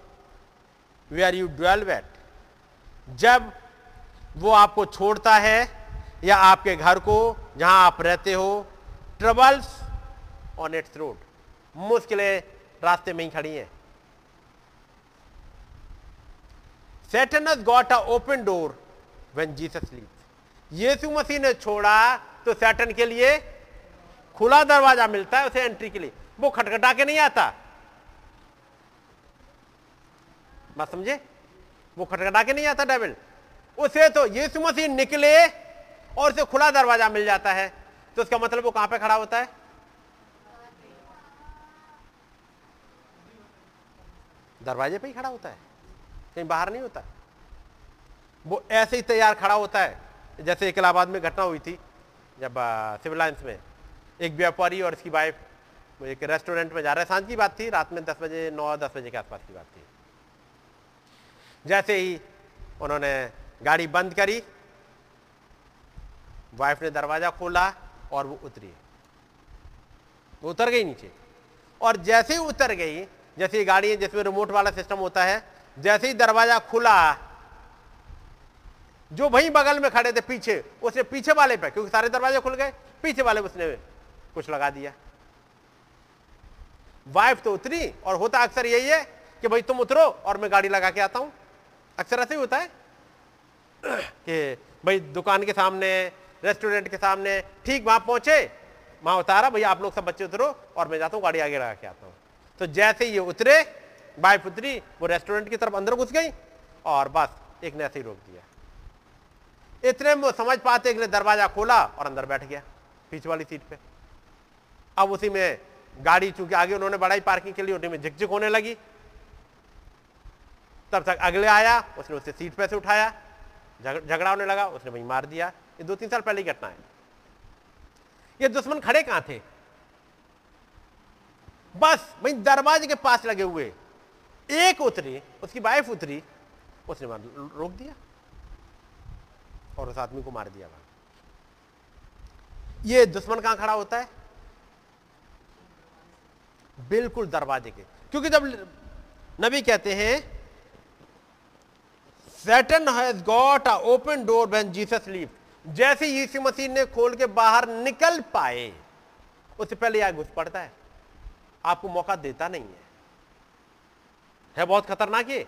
where you dwell at जब वो आपको छोड़ता है या आपके घर को, जहाँ आप रहते हो ट्रबल्स ऑन इट्स रोड मुश्किलें रास्ते में ही खड़ी हैं सेटन has got a open door when Jesus leaves. यीशु मसीह ने छोड़ा तो सैटन के लिए खुला दरवाज़ा मिलता है उसे एंट्री के लिए। वो खटखटा के नहीं आता। बात समझे? वो खटखटा के नहीं आता डेविल उसे तो यीशु मसीह निकले और उसे खुला दरवाज़ा मिल जाता है। तो उसका मतलब वो कहाँ पे खड़ा होता है? दरवाजे पे ही खड़ा होता है। कहीं बाहर नहीं होता। वो ऐसे ही तैयार खड़ा होता है, जैसे इलाहाबाद में घटना हुई थी, जब सिविल लाइन्स में। एक व्यापारी और उसकी वाइफ एक रेस्टोरेंट में जा रहे साँझ की बात थी, रात में दस बजे, नौ दस बजे के आसपास की बात थी। जैसे ही उन्होंने गाड़ी बंद करी वाइफ ने दरवाज़ा खोला और वो उतरी। वो उतर गई नीचे। और जैसे ही उतर गई, जैसे ये गाड़ी है जिसमें रिमोट वाला सिस्टम होता है, जैसे ही दरवाज़ा खुला, जो वहीं बगल में खड़े थे पीछे उसने पीछे वाले पे, क्योंकि सारे दरवाजे खुल गए, पीछे वाले उसने कुछ लगा दिया। वाइफ तो उतरी और होता अक्सर यही है कि भाई तुम उतरो और मैं गाड़ी लगा के आता हूँ। अक्सर ऐसे ही होता है कि भाई दुकान के सामने, रेस्टोरेंट के सामने, ठीक वहाँ पहुँचे, वहाँ उतारा, भाई आप लोग सब बच्चे उतरो और मैं जाता हूँ, गाड़ी आगे लगा के आता हूँ। तो जैसे ये उतरे वाइफ उतरी, वो रेस्टोरेंट की तरफ़ अंदर घुस गई और बस एक ने ऐसे ही रोक दिया। इतने में समझ पाते कि दरवाज़ा खोला और अंदर बैठ गया, पीछे वाली सीट पे। अब उसी में गाड़ी चूँकि आगे उन्होंने बढ़ाई पार्किंग के लिए उसी में झिकझिक होने लगी। तब तक अगले आया, उसने उसे सीट पे से उठाया झगड़ा होने लगा, उसने वही मार दिया। ये दो तीन साल पहले की घटना है। ये दुश्मन खड़े कहाँ थे? बस, वही दरवाजे के पास लगे हुए। एक उतरी, उसकी वाइफ उतरी, उसने रोक दिया और उस आदमी को मार दिया वहाँ। ये दुश्मन कहाँ खड़ा होता है? बिल्कुल दरवाजे के। क्योंकि जब नबी कहते हैं Satan has got a open door when Jesus leave जैसे यीशु मसीह ने खोल के बाहर निकल पाए, उससे पहले यह घुस पड़ता है। आपको मौका देता नहीं है। है बहुत खतरनाक ये।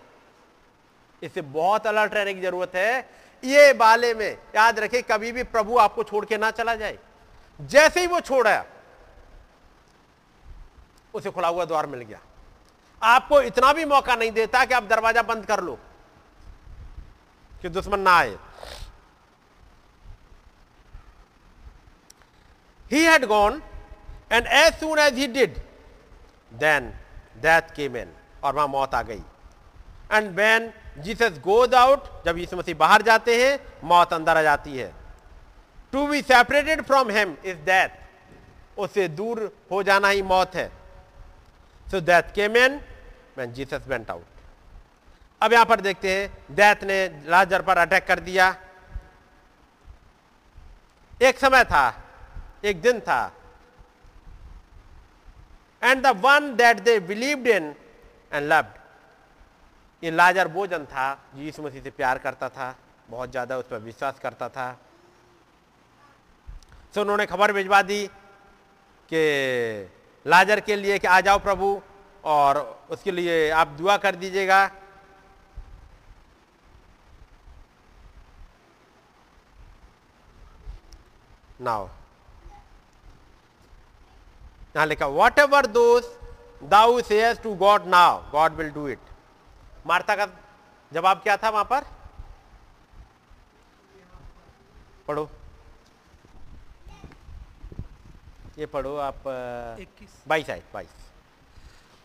इससे बहुत अलर्ट रहने की ज़रूरत है। ये बाले में याद रखे, कभी भी प्रभु आपको छोड़ के ना चला जाए। जैसे ही वो छोड़ा उसे खुला हुआ द्वार मिल गया। आपको इतना भी मौका नहीं देता कि आप दरवाज़ा बंद कर लो कि दुश्मन ना आए। He had gone, and as soon as he did, then death came in और वहाँ मौत आ गई। And when Jesus goes out जब यीशु मसीह बाहर जाते हैं, मौत अंदर आ जाती है। To be separated from him is death उससे दूर हो जाना ही मौत है। So death came in when Jesus went out अब यहाँ पर देखते हैं डेथ ने लाजर पर अटैक कर दिया। एक समय था, एक दिन था। And the one that they believed in and loved ये लाजर वो जन था यीशु मसीह से प्यार करता था, बहुत ज़्यादा उस पर विश्वास करता था। तो उन्होंने खबर भिजवा दी कि लाजर के लिए कि आ जाओ प्रभु, और उसके लिए आप दुआ कर दीजिएगा। नाउ, यहाँ लिखा whatever dost thou says to God now God will do it Martha का जवाब क्या था वहाँ पर? पढ़ो। ये पढ़ो आप बाईस आए बाईस।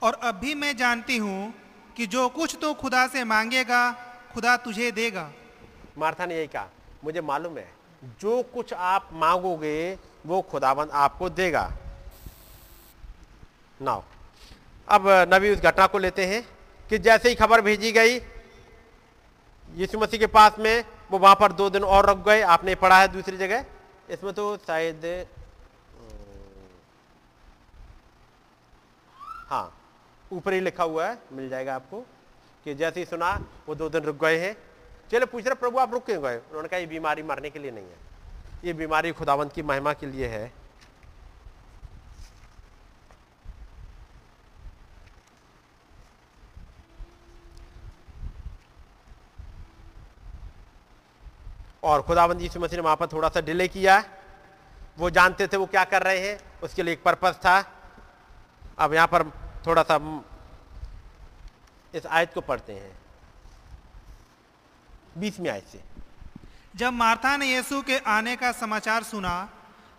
और अब भी मैं जानती हूँ कि जो कुछ तो खुदा से मांगेगा खुदा तुझे देगा। मार्था ने यही कहा मुझे मालूम है जो कुछ आप मांगोगे वो खुदाबंद आपको देगा। नाउ अब नबी उस घटना को लेते हैं कि जैसे ही खबर भेजी गई यीशु मसीह के पास में वो वहाँ पर दो दिन और रुक गए आपने पढ़ा है दूसरी जगह। इसमें तो शायद हाँ ऊपर ही लिखा हुआ है, मिल जाएगा आपको, कि जैसे ही सुना, वो दो दिन रुक गए हैं। चले पूछ रहे, प्रभु आप रुक क्यों गए? उन्होंने कहा, ये बीमारी मरने के लिए नहीं है। ये बीमारी खुदावंत की महिमा के लिए है। और खुदाबंद यीशु मसीह ने वहाँ पर थोड़ा सा डिले किया। वो जानते थे वो क्या कर रहे हैं, उसके लिए एक पर्पज था। अब यहाँ पर थोड़ा सा इस आयत को पढ़ते हैं। बीसवीं आयत से। जब मार्था ने यीशु के आने का समाचार सुना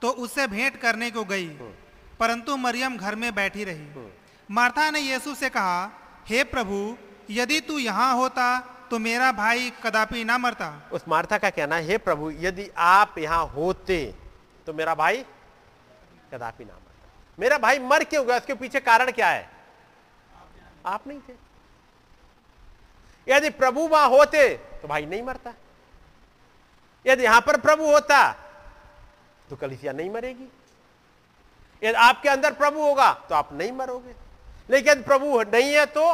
तो उससे भेंट करने को गई हम्म। परंतु मरियम घर में बैठी रही। हम्म। मार्था ने यीशु से कहा हे प्रभु यदि तू यहाँ होता तो मेरा भाई कदापि ना मरता। उस मार्था का कहना है हे प्रभु यदि आप यहाँ होते तो मेरा भाई कदापि ना मरता। मेरा भाई मर क्यों गया? उसके पीछे कारण क्या है? आप नहीं थे। यदि प्रभु वहाँ होते तो भाई नहीं मरता। यदि यहाँ पर प्रभु होता तो कलिसिया नहीं मरेगी। यदि आपके अंदर प्रभु होगा तो आप नहीं मरोगे। लेकिन यदि प्रभु नहीं है तो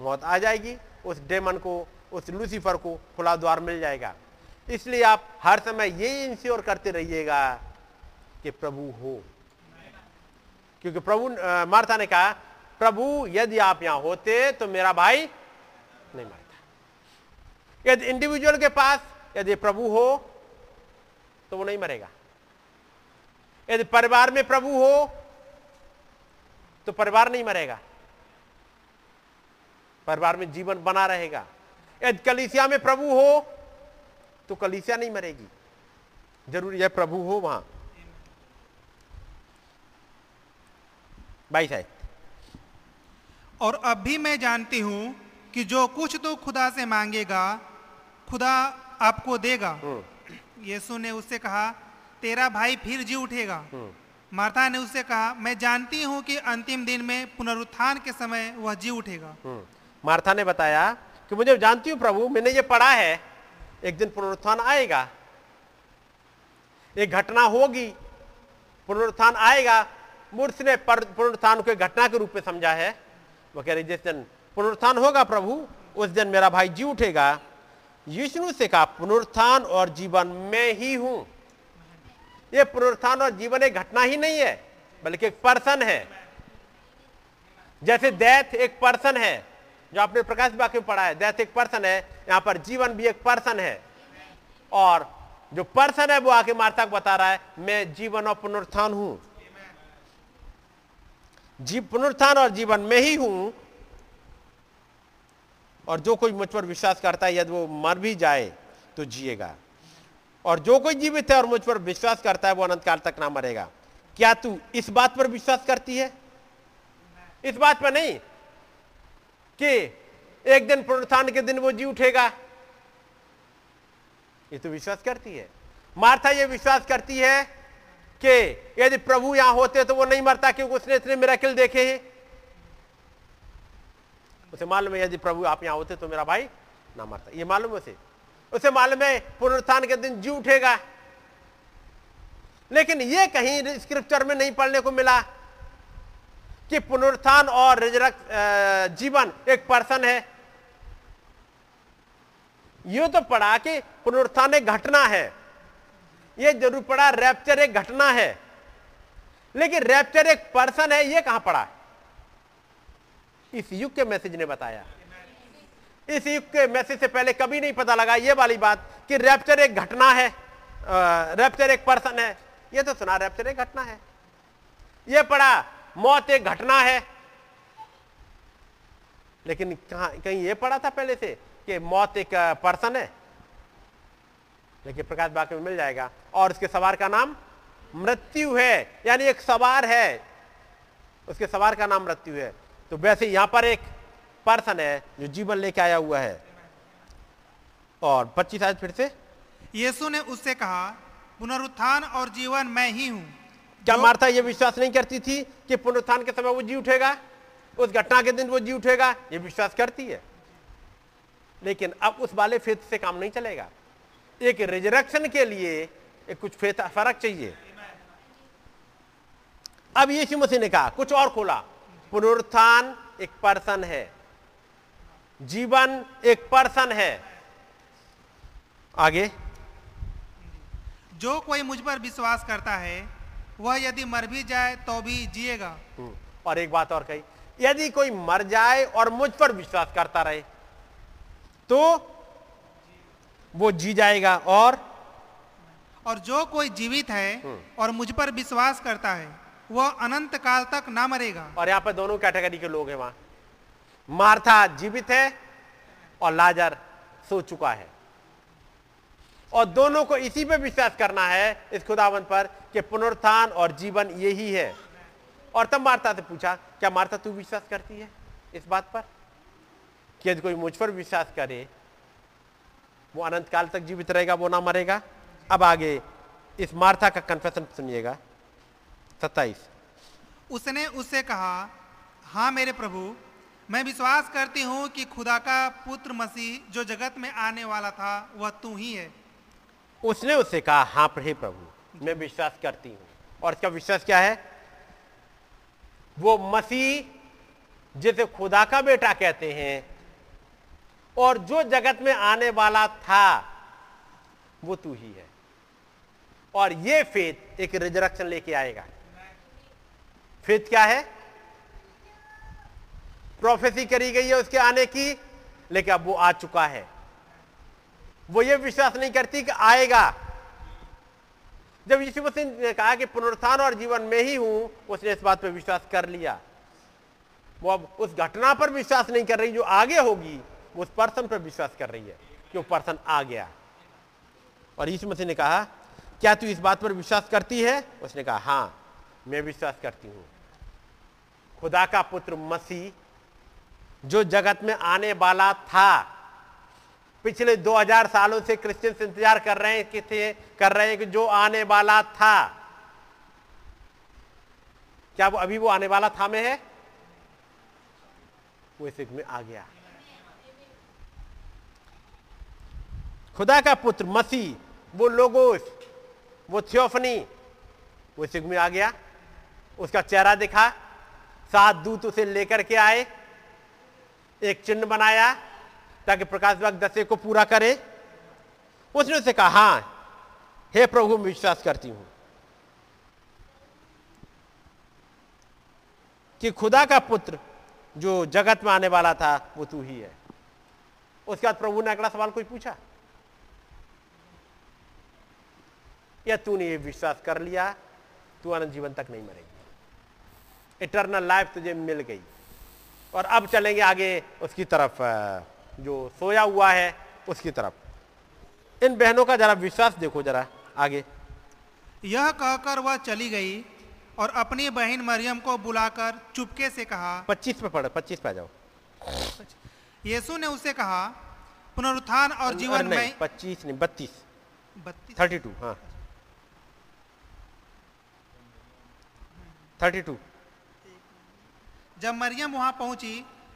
मौत आ जाएगी। उस डेमन को, उस लूसीफर को खुला द्वार मिल जाएगा। इसलिए आप हर समय ये इंश्योर करते रहिएगा कि प्रभु हो। क्योंकि प्रभु मार्था ने कहा, प्रभु, यदि आप यहाँ होते तो मेरा भाई नहीं मरता। यदि इंडिविजुअल के पास यदि प्रभु हो तो वो नहीं मरेगा। यदि परिवार में प्रभु हो तो परिवार नहीं मरेगा। परिवार में जीवन बना रहेगा। यदि कलिसिया में प्रभु हो तो कलिसिया नहीं मरेगी। ज़रूरी है प्रभु हो वहाँ। भाई साहब और अब भी मैं जानती हूँ कि जो कुछ तो खुदा से मांगेगा खुदा आपको देगा। यीशु ने उससे कहा तेरा भाई फिर जी उठेगा। मार्था ने उससे कहा मैं जानती हूँ कि अंतिम दिन में पुनरुत्थान के समय वह जी उठेगा। हम्म। मार्था ने बताया कि मुझे जानती हूँ प्रभु मैंने ये पढ़ा है एक दिन पुनरुत्थान आएगा। एक घटना होगी पुनरुत्थान आएगा मूर्ख ने पुनरुत्थान को घटना के रूप में समझा है। वो कह रही, जिस दिन पुनरुत्थान होगा प्रभु, उस दिन मेरा भाई जी उठेगा। विष्णु से कहा, पुनरुत्थान और जीवन में ही हूँ। ये पुनरुत्थान और जीवन एक घटना ही नहीं है, बल्कि एक पर्सन है। जैसे डेथ एक पर्सन है, जो आपने प्रकाश वाक्य में पढ़ा है डेथ एक पर्सन है, यहाँ पर जीवन भी एक पर्सन है। और जो पर्सन है, वो आके मार्ता को बता रहा है, मैं जीवन और पुनरुत्थान हूँ। जी पुनरुत्थान और जीवन में ही हूँ। और जो कोई मुझ पर विश्वास करता है, यदि वो मर भी जाए तो जिएगा। और जो कोई जीवित है और मुझ पर विश्वास करता है, वो अनंत काल तक ना मरेगा। क्या तू इस बात पर विश्वास करती है? इस बात पर नहीं। कि एक दिन पुनरुत्थान के दिन वो जी उठेगा। ये तो विश्वास करती है। मार्था ये विश्वास करती है कि यदि प्रभु यहाँ होते तो वो नहीं मरता क्योंकि उसने इतने मिराकिल देखे हैं। उसे मालूम है यदि प्रभु आप यहाँ होते तो मेरा भाई ना मरता। ये मालूम है उसे। उसे मालूम है पुनरुत्थान के दिन जी उठेगा। लेकिन ये कहीं स्क्रिप्चर में नहीं पढ़ने को मिला कि पुनरुत्थान और रिजरक जीवन एक पर्सन है। ये तो पढ़ा कि पुनरुत्थान एक घटना है। ये ज़रूर पड़ा रैप्चर एक घटना है। लेकिन रैप्चर एक पर्सन है, ये कहाँ पड़ा? इस युग के मैसेज ने बताया। इस युग के मैसेज से पहले कभी नहीं पता लगा ये वाली बात कि रैप्चर एक घटना है रैप्चर एक पर्सन है। ये तो सुना रैप्चर एक घटना है। ये पढ़ा मौत एक घटना है। लेकिन कहा, कहीं ये पढ़ा था पहले से कि मौत एक पर्सन है? लेकिन प्रकाश वाक्य में मिल जाएगा। और उसके सवार का नाम मृत्यु है। यानी एक सवार है। उसके सवार का नाम मृत्यु है। तो वैसे यहाँ पर एक पर्सन है जो जीवन लेके आया हुआ है। और पच्चीस आज फिर से। यीशु ने उससे कहा पुनरुत्थान और जीवन मैं ही हूँ। क्या मार्था ये विश्वास नहीं करती थी कि पुनरुत्थान के समय वो जी उठेगा? उस घटना के दिन वो जी उठेगा? ये विश्वास करती है। लेकिन अब उस वाले फेथ से काम नहीं चलेगा। एक रिजरेक्शन के लिए एक कुछ फ़र्क चाहिए। अब यीशु मसीह ने कहा कुछ और खोला। पुनरुत्थान एक पर्सन है। जीवन एक पर्सन है। आगे। जो कोई मुझ पर विश्वास करता है वह यदि मर भी जाए तो भी जिएगा। हम्म, और एक बात और कही। यदि कोई मर जाए और मुझ पर विश्वास करता रहे तो वो जी जाएगा और और जो कोई जीवित है और मुझ पर विश्वास करता है वह अनंत काल तक ना मरेगा। और यहाँ पर दोनों कैटेगरी के लोग हैं वहाँ। मार्था जीवित है और लाजर सो चुका है। और दोनों को इसी पे विश्वास करना है इस खुदावन पर कि पुनरुत्थान और जीवन यही है। और तब मार्था से पूछा क्या मार्था तू विश्वास करती है इस बात पर? कि यदि कोई मुझ पर विश्वास करे वो अनंत काल तक जीवित रहेगा वो ना मरेगा। अब आगे इस मार्था का कन्फेशन सुनिएगा। सत्ताईस। उसने उससे कहा हाँ मेरे प्रभु मैं विश्वास करती हूँ कि खुदा का पुत्र मसीह जो जगत में आने वाला था वह तू ही है। उसने उससे कहा हाँ हे प्रभु मैं विश्वास करती हूँ। और इसका विश्वास क्या है? वो मसीह जिसे खुदा का बेटा कहते हैं और जो जगत में आने वाला था, वो तू ही है। और ये फेथ एक रिजरक्शन लेके आएगा। फेथ क्या है? प्रोफेसी करी गई है उसके आने की, लेकिन अब वो आ चुका है। वो ये विश्वास नहीं करती कि आएगा। जब यीशु मसीह ने कहा कि पुनरुत्थान और जीवन में ही हूँ, उसने इस बात पर विश्वास कर लिया। वो अब उस घटना पर विश्वास नहीं कर रही जो आगे होगी। उस पर्सन पर विश्वास कर रही है कि वो पर्सन आ गया। और यीशु मसीह ने कहा, क्या तू इस बात पर विश्वास करती है? उसने कहा, हाँ, मैं विश्वास करती हूँ। खुदा का पुत्र मसीह जो जगत में आने वाला था, पिछले 2000 सालों से क्रिश्चियंस इंतज़ार कर रहे हैं थे, कर रहे हैं कि जो आने वाला था, क्या वो अभी वो आने वाला था में है? वो इस में आ गया। खुदा का पुत्र मसीह, वो लोगोस, वो थियोफनी, वो इस युग में आ गया, उसका चेहरा दिखा, सात दूत उसे लेकर के आए, एक चिन्ह बनाया, ताकि प्रकाश बाग दसे को पूरा करे। उसने उसे कहा, हाँ, हे प्रभु, मैं विश्वास करती हूँ कि खुदा का पुत्र जो जगत में आने वाला था, वो तू ही है। उसके बाद प्रभु ने अगला सवाल कोई पूछा? या तूने ये विश्वास कर लिया तू अनंत जीवन तक नहीं मरेगी। इटर्नल लाइफ तुझे मिल गई। और अब चलेंगे आगे उसकी तरफ़ जो सोया हुआ है उसकी तरफ़। इन बहनों का जरा विश्वास देखो जरा आगे। यह कहकर वह चली गई और अपनी बहन मरियम को बुलाकर चुपके से कहा 25 पे पढ़ो 25 पे आ जाओ। यीशु ने उसे कहा पुनरुत्थान और जीवन में 25 नहीं 32 बत्तीस। 32 हाँ। 32 जब मरियम वहाँ पहुँची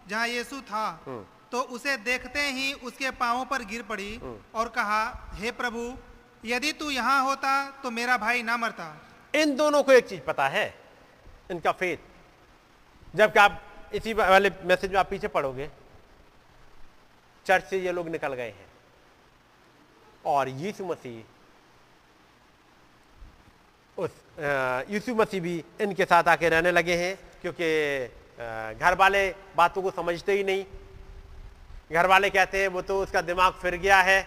जहाँ यीशु था हम्म। तो उसे देखते ही उसके पांवों पर गिर पड़ी और कहा हे प्रभु यदि तू यहाँ होता तो मेरा भाई ना मरता। इन दोनों को एक चीज़ पता है इनका फेथ जबकि आप इसी वाले मैसेज में आप पीछे पढ़ोगे चर्च से ये लोग निकल गए हैं। और यीशु मसीह उस अ, यीशु मसीह भी इनके साथ आके रहने लगे हैं, क्योंकि घर वाले बातों को समझते ही नहीं। घर वाले कहते हैं, वो तो उसका दिमाग फिर गया है।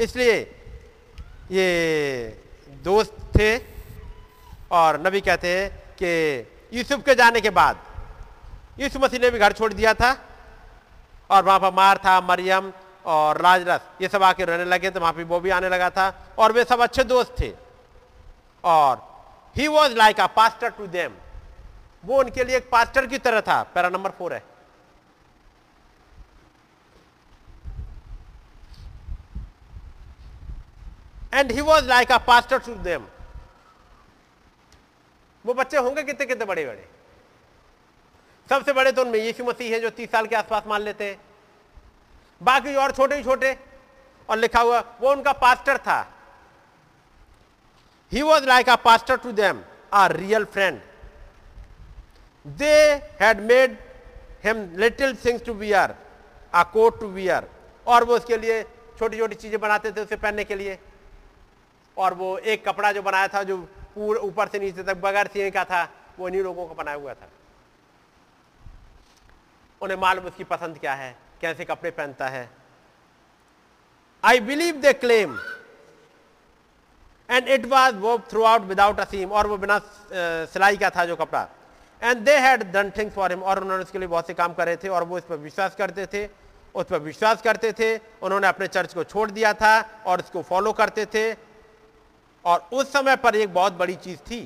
इसलिए ये दोस्त थे और नबी कहते हैं कि यूसुफ के जाने के बाद यीशु मसीह ने भी घर छोड़ दिया था और वहाँ पर मार था, मरियम और लाजरस, ये सब आके रहने लगे तो वहाँ पे वो भी आने लगा था और वे सब अच्छे दोस्त थे। और he was like a pastor to them वो उनके लिए एक पास्टर की तरह था। पैरा नंबर फोर है। And he was like a pastor to them वो बच्चे होंगे कितने कितने बड़े बड़े सबसे बड़े तो उनमें यीशु मसीह है जो तीस साल के आसपास मान लेते हैं। बाकी और छोटे ही छोटे। और लिखा हुआ, वो उनका पास्टर था। He was like a pastor to them a real friend they had made him little things to wear a coat to wear और वो उसके लिए छोटी छोटी चीज़ें बनाते थे उसे पहनने के लिए। और वो एक कपड़ा जो बनाया था, जो पूरे ऊपर से नीचे तक बगैर सिए का था, वो इन्हीं लोगों को बनाया हुआ था। उन्हें मालूम उसकी पसंद क्या है, कैसे कपड़े पहनता है। I believe they claim and it was वो throughout without a seam और वो बिना सिलाई का था जो कपड़ा। And they had done things for him और उन्होंने उसके लिए बहुत से काम करे थे और वो इस पर विश्वास करते थे, उस पर विश्वास करते थे, उन्होंने अपने चर्च को छोड़ दिया था और उसको फॉलो करते थे। और उस समय पर एक बहुत बड़ी चीज़ थी,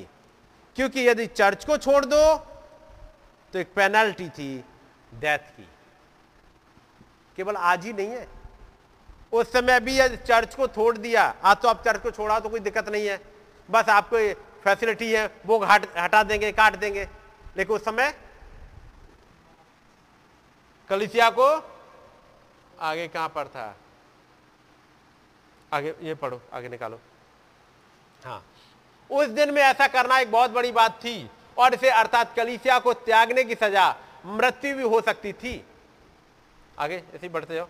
क्योंकि यदि चर्च को छोड़ दो तो एक पेनल्टी थी डेथ की। केवल आज ही नहीं है उस समय भी चर्च को छोड़ दिया। आज तो आप चर्च को छोड़ा तो कोई दिक्कत नहीं है। बस आपको फैसिलिटी है, वो हट हटा देंगे, काट देंगे। लेकिन उस समय कलिसिया को आगे कहाँ पर था? आगे, ये पढ़ो, आगे निकालो। हाँ उस दिन में ऐसा करना एक बहुत बड़ी बात थी और इसे अर्थात कलिसिया को त्यागने की सजा मृत्यु भी हो सकती थी। आगे, ऐसे ही बढ़ते जाओ।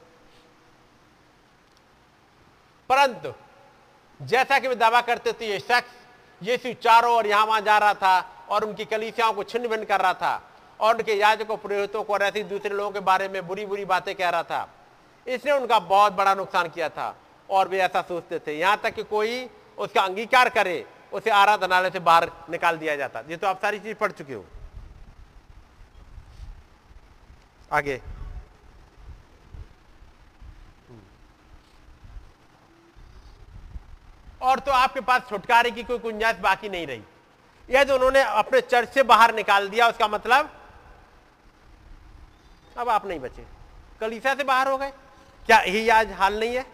परंतु, जैसा कि वे दावा करते थे, ये शख्स यीशु चारों और यहाँ वहाँ जा रहा था और उनकी कलीसियाओं को छिन्न भिन्न कर रहा था और उनके याजकों, पुरोहितों को और ऐसे दूसरे लोगों के बारे में बुरी बुरी बातें कह रहा था। इसने उनका बहुत बड़ा नुकसान किया था और वे ऐसा सोचते थे। यहाँ तक कि कोई उसका अंगीकार करे, उसे आराधनालय से बाहर निकाल दिया जाता। ये तो आप सारी चीज़ पढ़ चुके हो। आगे। और तो आपके पास छुटकारे की कोई गुंजाइश बाकी नहीं रही। यह जो उन्होंने अपने चर्च से बाहर निकाल दिया, उसका मतलब अब आप नहीं बचे। कलीसा से बाहर हो गए। क्या यही आज हाल नहीं है?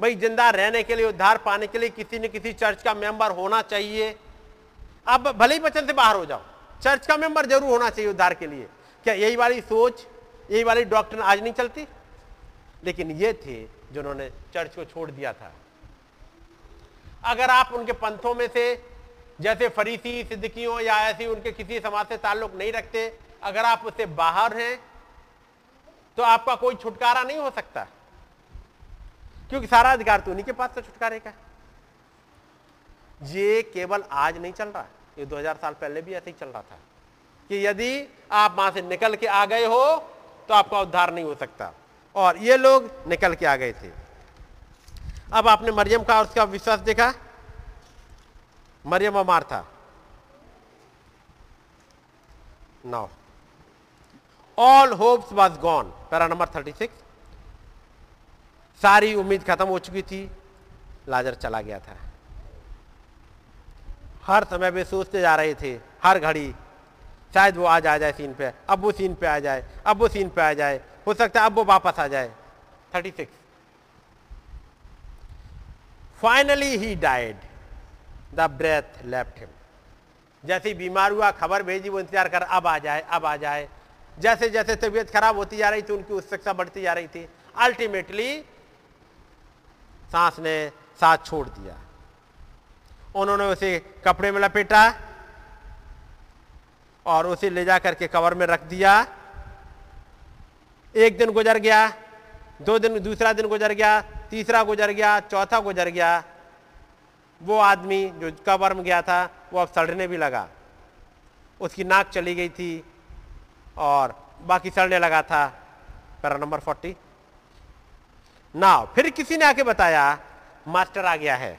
भाई, ज़िंदा रहने के लिए, उद्धार पाने के लिए किसी न किसी चर्च का मेंबर होना चाहिए। अब भले ही वचन से बाहर हो जाओ, चर्च का मेंबर ज़रूर होना चाहिए उद्धार के लिए। क्या यही वाली सोच, यही वाली डॉक्टर आज नहीं चलती? लेकिन ये थे जिन्होंने चर्च को छोड़ दिया था। अगर आप उनके पंथों में से जैसे फरीसी, सिद्दकियों या ऐसी उनके किसी समाज से ताल्लुक नहीं रखते, अगर आप उससे बाहर हैं तो आपका कोई छुटकारा नहीं हो सकता। क्योंकि सारा अधिकार तो उन्हीं के पास था छुटकारे का ये केवल आज नहीं चल रहा ये 2000 साल पहले भी ऐसे ही चल रहा था कि यदि आप वहाँ से निकल के आ गए हो तो आपका उद्धार नहीं हो सकता। और ये लोग निकल के आ गए थे। अब आपने मरियम का और उसका विश्वास देखा? मरियम और Martha now all hopes was gone para number thirty six. सारी उम्मीद खत्म हो चुकी थी। लाजर चला गया था। हर समय वे सोचते जा रहे थे, हर घड़ी, शायद वो आज आ जाए सीन पे, अब वो सीन पे आ जाए, अब वो सीन पे आ जाए, हो सकता है अब वो वापस आ जाए। Thirty six. Finally he died the breath left him जैसे बीमार हुआ, खबर भेजी, वो इंतज़ार कर, अब आ जाए, अब आ जाए। जैसे जैसे तबीयत खराब होती जा रही थी, उनकी उत्सुकता बढ़ती जा रही थी। अल्टीमेटली सांस ने साथ छोड़ दिया। उन्होंने उसे कपड़े में लपेटा और उसे ले जा करके कवर में रख दिया। एक दिन गुजर गया, दो दिन, दूसरा दिन गुजर गया तीसरा गुजर गया, चौथा गुजर गया, वो आदमी जो कबर में गया था, वो अब सड़ने भी लगा। उसकी नाक चली गई थी और बाकी सड़ने लगा था, पैरा नंबर फोर्टी। ना फिर किसी ने आके बताया, मास्टर आ गया है।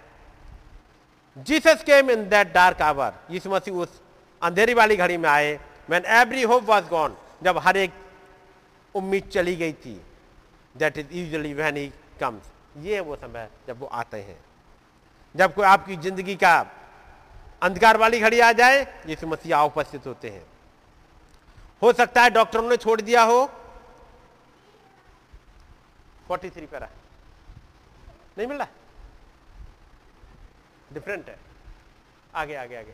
Jesus came in that dark hour. Yeshu Masih उस अंधेरी वाली घड़ी में आए। When every hope was gone जब हर एक उम्मीद चली गई थी that is usually when he comes ये है वो समय जब वो आते हैं। जब कोई आपकी ज़िंदगी का अंधकार वाली घड़ी आ जाए, यीशु मसीह उपस्थित होते हैं। हो सकता है डॉक्टरों ने छोड़ दिया हो। 43 पैरा नहीं मिल रहा? डिफरेंट है। आगे आगे आगे।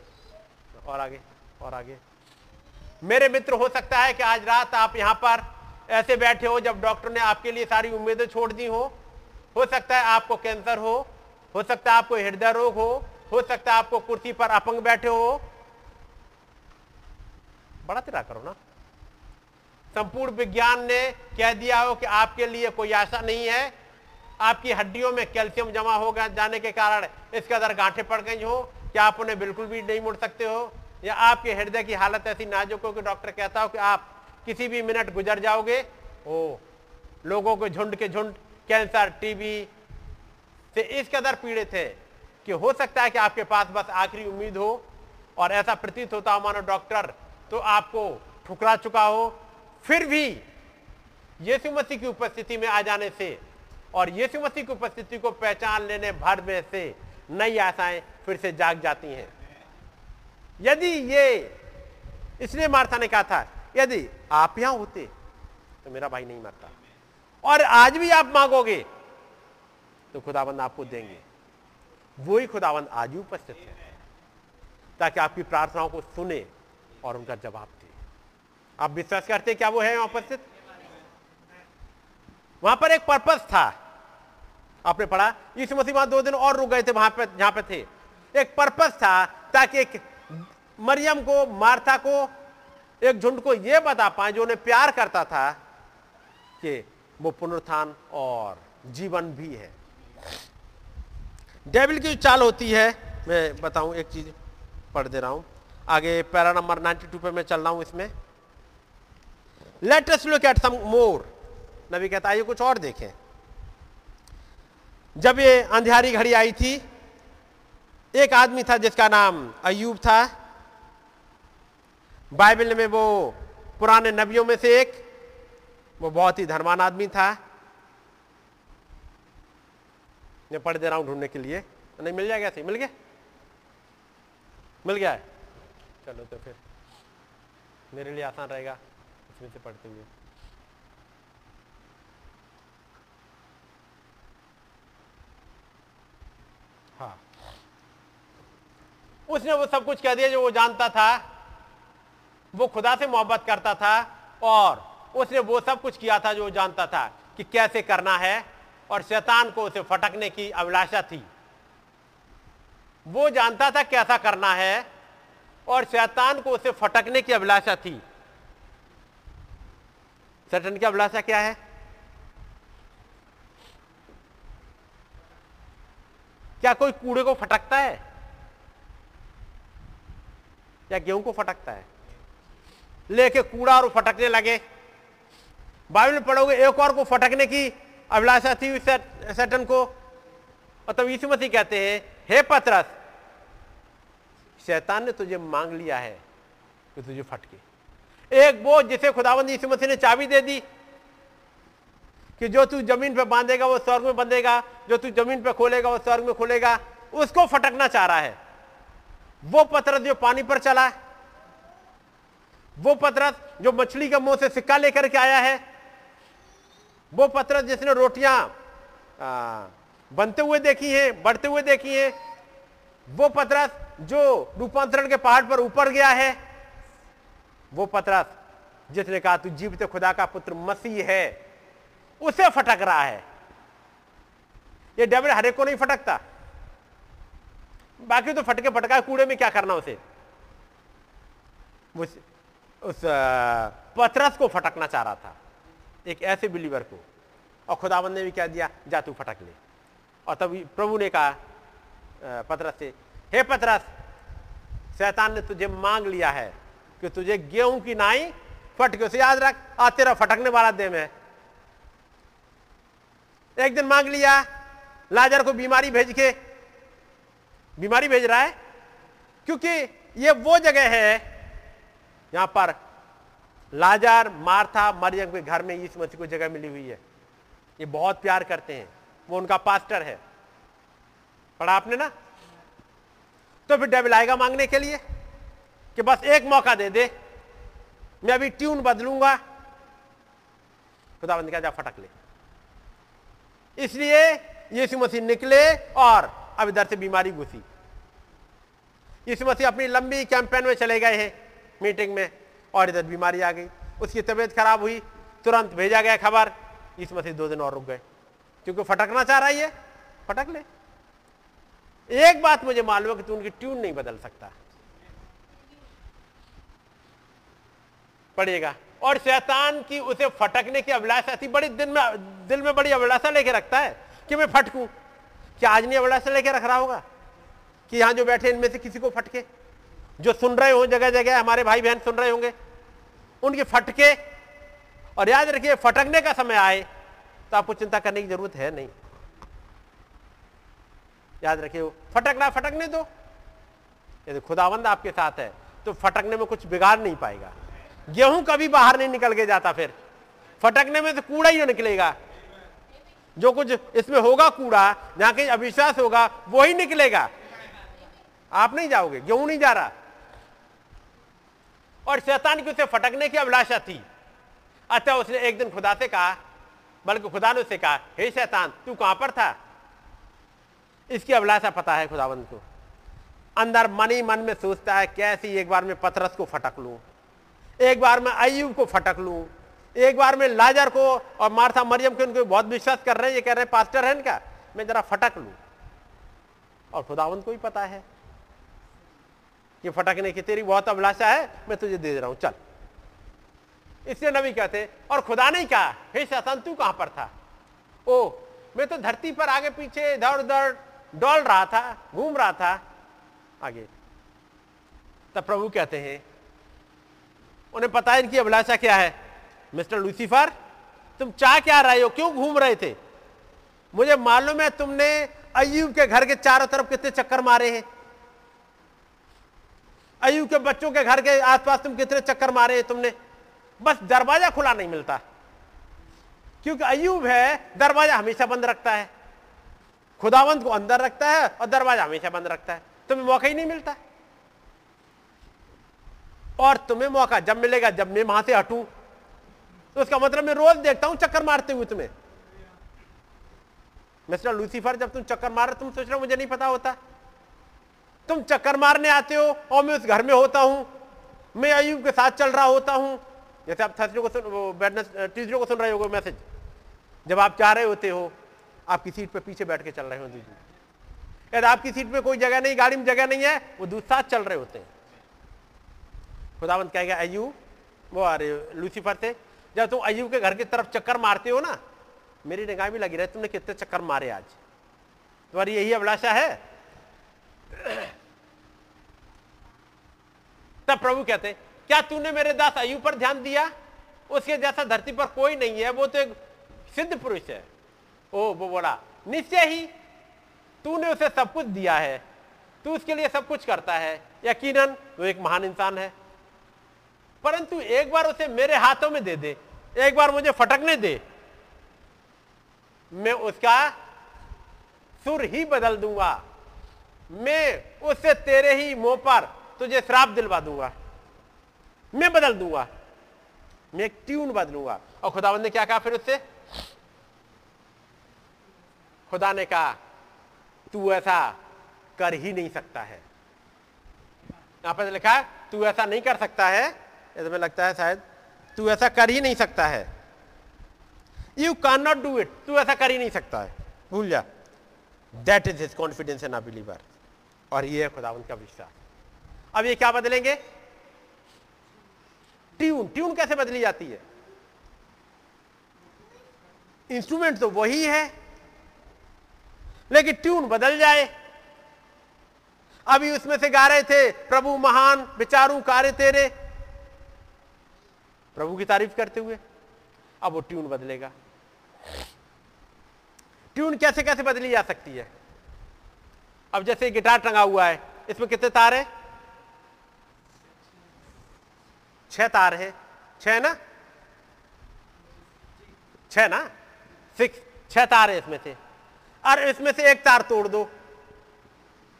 और आगे और आगे। मेरे मित्र, हो सकता है कि आज रात आप यहाँ पर ऐसे बैठे हो जब डॉक्टर ने आपके लिए सारी उम्मीदें छोड़ दी हो। हो सकता है आपको कैंसर हो हो सकता है आपको हृदय रोग हो हो सकता है आपको कुर्सी पर अपंग बैठे हो। बड़ा तिरा करो ना। संपूर्ण विज्ञान ने कह दिया हो कि आपके लिए कोई आशा नहीं है। आपकी हड्डियों में कैल्शियम जमा हो गया जाने के कारण इसके अंदर गांठे पड़ गई हो। क्या आप उन्हें बिल्कुल भी नहीं मुड़ सकते हो? या आपके हृदय की हालत ऐसी नाजुक हो कि डॉक्टर कहता हो कि आप किसी भी मिनट गुजर जाओगे? ओ लोगों के झुंड के झुंड कैंसर, टीबी, से इस कदर पीड़ित है कि हो सकता है कि आपके पास बस आखिरी उम्मीद हो और ऐसा प्रतीत होता हो, मानो डॉक्टर तो आपको ठुकरा चुका हो। फिर भी यीशु मसीह की उपस्थिति में आ जाने से और यीशु मसीह की उपस्थिति को पहचान लेने भर में से नई आशाएँ फिर से जाग जाती हैं। यदि ये, इसलिए मार्था ने कहा था, यदि आप यहाँ होते तो मेरा भाई नहीं मरता। और आज भी आप मांगोगे तो खुदाबंद आपको देंगे। वो ही खुदाबंद आज भी उपस्थित है, ताकि आपकी प्रार्थनाओं को सुने और उनका जवाब दे। आप विश्वास करते क्या वो है उपस्थित? वहाँ पर एक पर्पस था। आपने पढ़ा इस मसीह वहाँ दो दिन और रुक गए थे, वहाँ पे, जहाँ पे थे। एक पर्पस था, ताकि एक मरियम को, मार्था को, एक झुंड को यह बता पाए जो उन्हें प्यार करता था कि वो पुनरुत्थान और जीवन भी है। डेविल की चाल होती है, मैं बताऊँ एक चीज़ पढ़ दे रहा हूँ। आगे पैरा नंबर 92 पे मैं चल रहा हूँ इसमें। Let us look at some more नबी कहता ये कुछ और देखें। जब ये अंधियारी घड़ी आई थी, एक आदमी था जिसका नाम अयूब था। बाइबल में वो पुराने नबियों में से एक वो बहुत ही धर्मान आदमी था। मैं पढ़ दे रहा हूँ ढूँढने के लिए। नहीं, मिल जाएगा मिल गया? मिल गया है? चलो तो फिर। मेरे लिए आसान रहेगा। इसमें से पढ़ते हुए। हाँ। उसने वो सब कुछ कह दिया जो वो जानता था। वो खुदा से मोहब्बत करता था। और उसने वो सब कुछ किया था जो जानता था कि कैसे करना है और शैतान को उसे फटकने की अभिलाषा थी। वो जानता था कैसा करना है और शैतान को उसे फटकने की अभिलाषा थी। शैतान की अभिलाषा क्या है? क्या कोई कूड़े को फटकता है? या गेहूँ को फटकता है? लेके कूड़ा और फटकने लगे। बाइबल पढ़ोगे, एक और को फटकने की अभिलाषा थी सैटन को। और तब यीशु मसीह कहते हैं, हे पतरस, शैतान ने तुझे मांग लिया है कि तुझे फटके। एक वो जिसे खुदाबंद यीशु मसीह ने चाबी दे दी कि जो तू ज़मीन पर बांधेगा, वो स्वर्ग में बंधेगा, जो तू ज़मीन पर खोलेगा, वो स्वर्ग में खोलेगा, उसको फटकना चाह रहा है। वो पतरस जो पानी पर चला है, वो पतरस जो मछली के मुँह से सिक्का लेकर के आया है वो पतरस जिसने रोटियाँ बनते हुए देखी हैं बढ़ते हुए देखी हैं वो पतरस जो रूपांतरण के पहाड़ पर ऊपर गया है वो पतरस जिसने कहा तू जीवित खुदा का पुत्र मसीह है। उसे फटक रहा है। ये डेविड हरेक को नहीं फटकता। बाकी तो फटके फटका कूड़े में क्या करना उसे? उस, उस पतरस को फटकना चाह रहा था। एक ऐसे बिलीवर को। और खुदावन ने भी क्या दिया, जा तू फटक ले। और तब प्रभु ने कहा पतरस से, हे पतरस, शैतान ने तुझे मांग लिया है कि तुझे गेहूँ की नाई फटके उसे याद रख आ तेरा फटकने वाला दे में एक दिन मांग लिया, लाजर को बीमारी भेज के, बीमारी भेज रहा है, क्योंकि ये वो जगह है, यहाँ पर लाजार मार्था मरियम के घर में यीशु मसीह को जगह मिली हुई है। ये बहुत प्यार करते हैं। वो उनका पास्टर है। पढ़ा आपने ना? तो फिर डेविल आएगा मांगने के लिए कि बस एक मौका दे दे। मैं अभी ट्यून बदलूँगा। खुदाबंद जा, फटक ले। इसलिए यीशु मसीह निकले और अब इधर से बीमारी घुसी। यीशु मसीह अपनी लंबी कैंपेन में चले गए हैं। मीटिंग में। और इधर बीमारी आ गई। उसकी तबीयत खराब हुई, तुरंत भेजा गया खबर। इस मसीह दो दिन और रुक गए। क्योंकि फटकना चाह रहा है फटक ले। एक बात मुझे मालूम है कि तू उनकी ट्यून नहीं बदल सकता। पड़ेगा और शैतान की उसे फटकने की अभिलाषा थी बड़ी दिन में, दिल में बड़ी अभिलाषा लेके रखता है कि मैं फटकूं। क्या आज नहीं अभिलाषा लेके रख रहा होगा कि यहाँ जो बैठे इनमें से किसी को फटके? जो सुन रहे हो जगह जगह हमारे भाई बहन सुन रहे होंगे। उनके फटके और याद रखिए, फटकने का समय आए तो आपको चिंता करने की ज़रूरत है नहीं। याद रखिए, फटकना फटकने दो। यदि खुदावंद आपके साथ है तो फटकने में कुछ बिगाड़ नहीं पाएगा। गेहूँ कभी बाहर नहीं निकल के जाता फिर। फटकने में तो कूड़ा ही निकलेगा। जो कुछ इसमें होगा कूड़ा, जहाँ कहीं अविश्वास होगा, वो ही निकलेगा। आप नहीं जाओगे, गेहूँ नहीं जा रहा। और शैतान की उसे फटकने की अभिलाषा थी। अतः उसने एक दिन खुदा से कहा, बल्कि खुदा ने उससे कहा, हे शैतान, तू कहाँ पर था? इसकी अभिलाषा पता है खुदावंत को। अंदर मन ही मन में सोचता है, कैसी एक बार में पथरस को फटक लू? एक बार में अयुब को फटक लू? एक बार में लाजर को और मारथा मरियम के उनको बहुत विश्वास कर रहे हैं, ये कह रहे हैं, पास्टर है इनका, मैं जरा फटक लू? और खुदावंत को भी पता है। कि फटकने की तेरी बहुत अभिलाषा है, मैं तुझे दे दे रहा हूँ, चल। इसलिए नबी कहते और खुदा ने कहा, हे शैतान, तू कहाँ पर था? ओ, मैं तो धरती पर आगे पीछे इधर उधर डोल रहा था, घूम रहा था। आगे। तब प्रभु कहते हैं, उन्हें पता है इनकी अभिलाषा क्या है? मिस्टर लूसीफर, तुम चाह क्या रहे हो? क्यों घूम रहे थे? मुझे मालूम है तुमने अयुब के घर के चारों तरफ़ कितने चक्कर मारे हैं। अयुब के बच्चों के घर के आसपास तुम कितने चक्कर मारे तुमने? बस दरवाज़ा खुला नहीं मिलता। क्योंकि अयुब है, दरवाज़ा हमेशा बंद रखता है। खुदावंत को अंदर रखता है और दरवाज़ा हमेशा बंद रखता है। तुम्हें मौका ही नहीं मिलता। और तुम्हें मौका जब मिलेगा, जब मैं वहाँ से हटू। तो उसका मतलब मैं रोज देखता हूँ चक्कर मारते हुए तुम्हें। मिस्टर लूसीफर, जब तुम चक्कर मार रहे तुम सोच रहे हो मुझे नहीं पता होता। तुम चक्कर मारने आते हो और मैं उस घर में होता हूँ। मैं अयुब के साथ चल रहा होता हूँ। जैसे आप थर्सडे को सुन ट्यूजडे को सुन रहे हो मैसेज। जब आप चाह रहे होते हो आपकी सीट पर पीछे बैठ के चल रहे हो दूसरी यदि आपकी सीट पे कोई जगह नहीं, गाड़ी में जगह नहीं है, वो दूध साथ चल रहे होते हैं। खुदावंत कहेगा अयू वो रहे लूसीफर से जब तुम अयू के घर की तरफ़ चक्कर मारते हो ना, मेरी निगाह भी लगी रहे, तुमने कितने चक्कर मारे आज? तुम्हारी यही अभिलाषा है? तब प्रभु कहते, क्या तूने मेरे दास अयू पर ध्यान दिया? उसके जैसा धरती पर कोई नहीं है, वो तो एक सिद्ध पुरुष है। ओ, वो बोला, निश्चय ही, तूने उसे सब कुछ दिया है। तू उसके लिए सब कुछ करता है। यकीनन, वो एक महान इंसान है। परंतु एक बार उसे मेरे हाथों में दे दे। एक बार मुझे फटकने दे। मैं उसका सुर ही बदल दूँगा। मैं उससे तेरे ही मुँह पर तुझे श्राप दिलवा दूँगा। मैं बदल दूँगा। मैं एक ट्यून बदलूँगा। और खुदावंद ने क्या कहा फिर उससे? खुदा ने कहा, तू ऐसा कर ही नहीं सकता है। यहाँ पर लिखा है, तू ऐसा नहीं कर सकता है। इसमें लगता है शायद, तू ऐसा कर ही नहीं सकता है। You can not do it तू ऐसा कर ही नहीं सकता है। भूल जा। That is his confidence an in believer और ये है खुदावन का विश्वास अब ये क्या बदलेंगे? ट्यून। ट्यून कैसे बदली जाती है? इंस्ट्रूमेंट तो वही है, लेकिन ट्यून बदल जाए। अभी उसमें से गा रहे थे, प्रभु महान, विचारू कार्य तेरे। प्रभु की तारीफ़ करते हुए, अब वो ट्यून बदलेगा। ट्यून कैसे कैसे बदली जा सकती है? अब जैसे गिटार टंगा हुआ है, इसमें कितने तार है? छह तार है। छह ना? छह ना? सिक्स छह तार है इसमें से। और इसमें से एक तार तोड़ दो।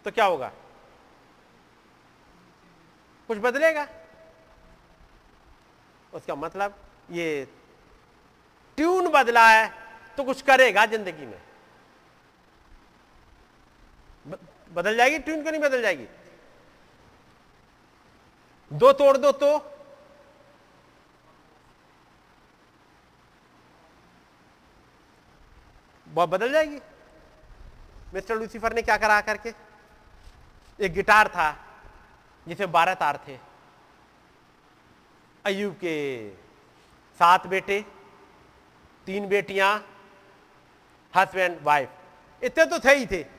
तो क्या होगा? कुछ बदलेगा? उसका मतलब ये ट्यून बदला है तो कुछ करेगा ज़िंदगी में। बदल जाएगी, ट्यून क्यों नहीं बदल जाएगी? दो तोड़ दो तो। बहुत बदल जाएगी। मिस्टर लूसीफर ने क्या करा करके? एक गिटार था जिसमें बारह तार थे। अयुब के सात बेटे, तीन बेटियाँ, हस्बैंड, वाइफ। इतने तो थे ही थे।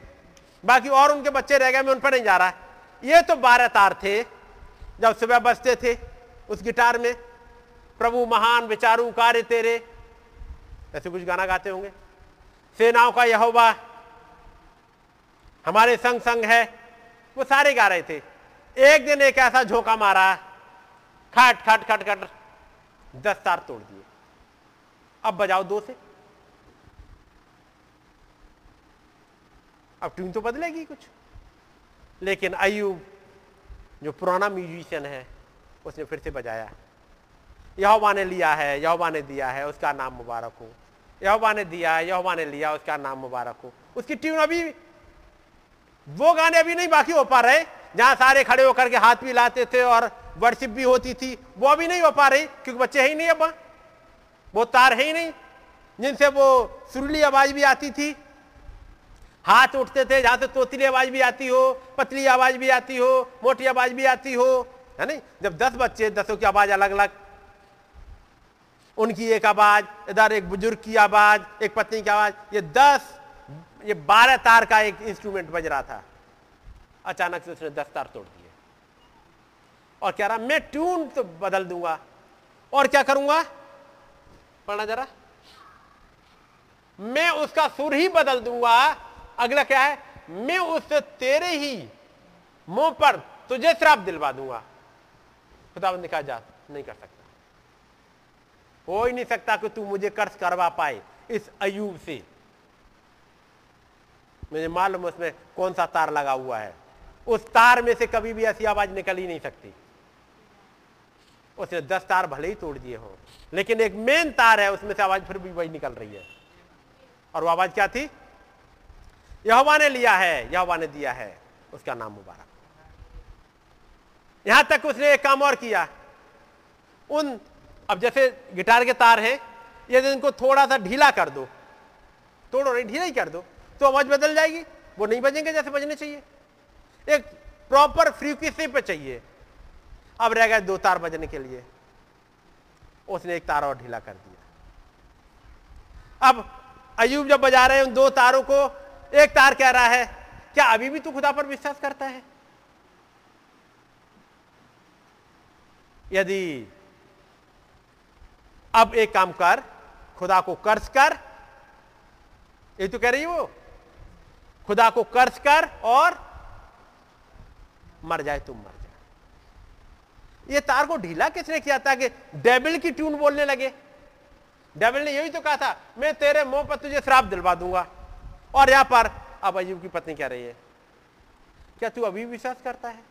बाकी और उनके बच्चे रह गए, मैं उन पर नहीं जा रहा। ये तो बारह तार थे, जब सुबह बजते थे, उस गिटार में, प्रभु महान, विचारू, कार्य तेरे। ऐसे कुछ गाना गाते होंगे। सेनाओं का यहोवा, हमारे संग संग है, वो सारे गा रहे थे। एक दिन एक ऐसा झोंका मारा, खट खट खट खट, दस तार तोड़ दिए। अब बजाओ दो से। अब ट्यून तो बदलेगी कुछ। लेकिन अयुब जो पुराना म्यूजिशियन है, उसने फिर से बजाया। यहोवा ने लिया है, यहोवा ने दिया है, उसका नाम मुबारक हो। यहोवा ने दिया है, यहोवा ने लिया, उसका नाम मुबारक हो। उसकी ट्यून अभी, वो गाने अभी नहीं बाकी हो पा रहे, जहाँ सारे खड़े होकर के हाथ भी लाते थे और वर्शिप भी होती थी, वो अभी नहीं हो पा रही, क्योंकि बच्चे है ही नहीं अब। वो तार है ही नहीं, जिनसे वो सुरली आवाज़ भी आती थी हाथ उठते थे, जहाँ से तोतली आवाज़ भी आती हो, पतली आवाज़ भी आती हो, मोटी आवाज़ भी आती हो, है नहीं? जब दस बच्चे, दसों की आवाज़ अलग अलग उनकी एक आवाज़, इधर एक बुज़ुर्ग की आवाज़, एक पत्नी की आवाज़, ये दस, ये बारह तार का एक इंस्ट्रूमेंट बज रहा था। अचानक से उसने दस तार तोड़ दिए। और कह रहा, मैं ट्यून तो बदल दूँगा। और क्या करूँगा? पढ़ना जरा। मैं उसका सुर ही बदल दूँगा। अगला क्या है? मैं उससे तेरे ही मुँह पर तुझे श्राप दिलवा दूँगा। खुदाबंद ने कहा, जा, नहीं कर सकता। हो ही नहीं सकता कि तू मुझे कर्ज करवा पाए इस अयूब से। मुझे मालूम उसमें कौन सा तार लगा हुआ है। उस तार में से कभी भी ऐसी आवाज़ निकल ही नहीं सकती। उसने दस तार भले ही तोड़ दिए हो, लेकिन एक मेन तार है, उसमें से आवाज़ फिर भी वही निकल रही है। और वो आवाज़ क्या थी? यहोवा ने लिया है, यहोवा ने दिया है, उसका नाम मुबारक। यहाँ तक उसने एक काम और किया। उन, अब जैसे गिटार के तार हैं यदि इनको थोड़ा सा ढीला कर दो। तोड़ो नहीं, ढीला ही कर दो। तो आवाज़ बदल जाएगी, वो नहीं बजेंगे जैसे बजने चाहिए। एक प्रॉपर फ्रीक्वेंसी पे चाहिए। अब रह गए दो तार बजने के लिए। उसने एक तार और ढीला कर दिया। अब अयूब जब बजा रहे हैं उन दो तारों को एक तार कह रहा है, क्या अभी भी तू खुदा पर विश्वास करता है? यदि अब एक काम कर, खुदा को कर्ज कर ये तो कह रही वो, खुदा को कर्ज कर और मर जाए, तुम मर जाए। ये तार को ढीला किसने किया था कि डेबिल की ट्यून बोलने लगे? डेबिल ने यही तो कहा था, मैं तेरे मुँह पर तुझे श्राप दिलवा दूँगा। और यहाँ पर अब अजीब की पत्नी कह रही है, क्या तू अभी विश्वास करता है?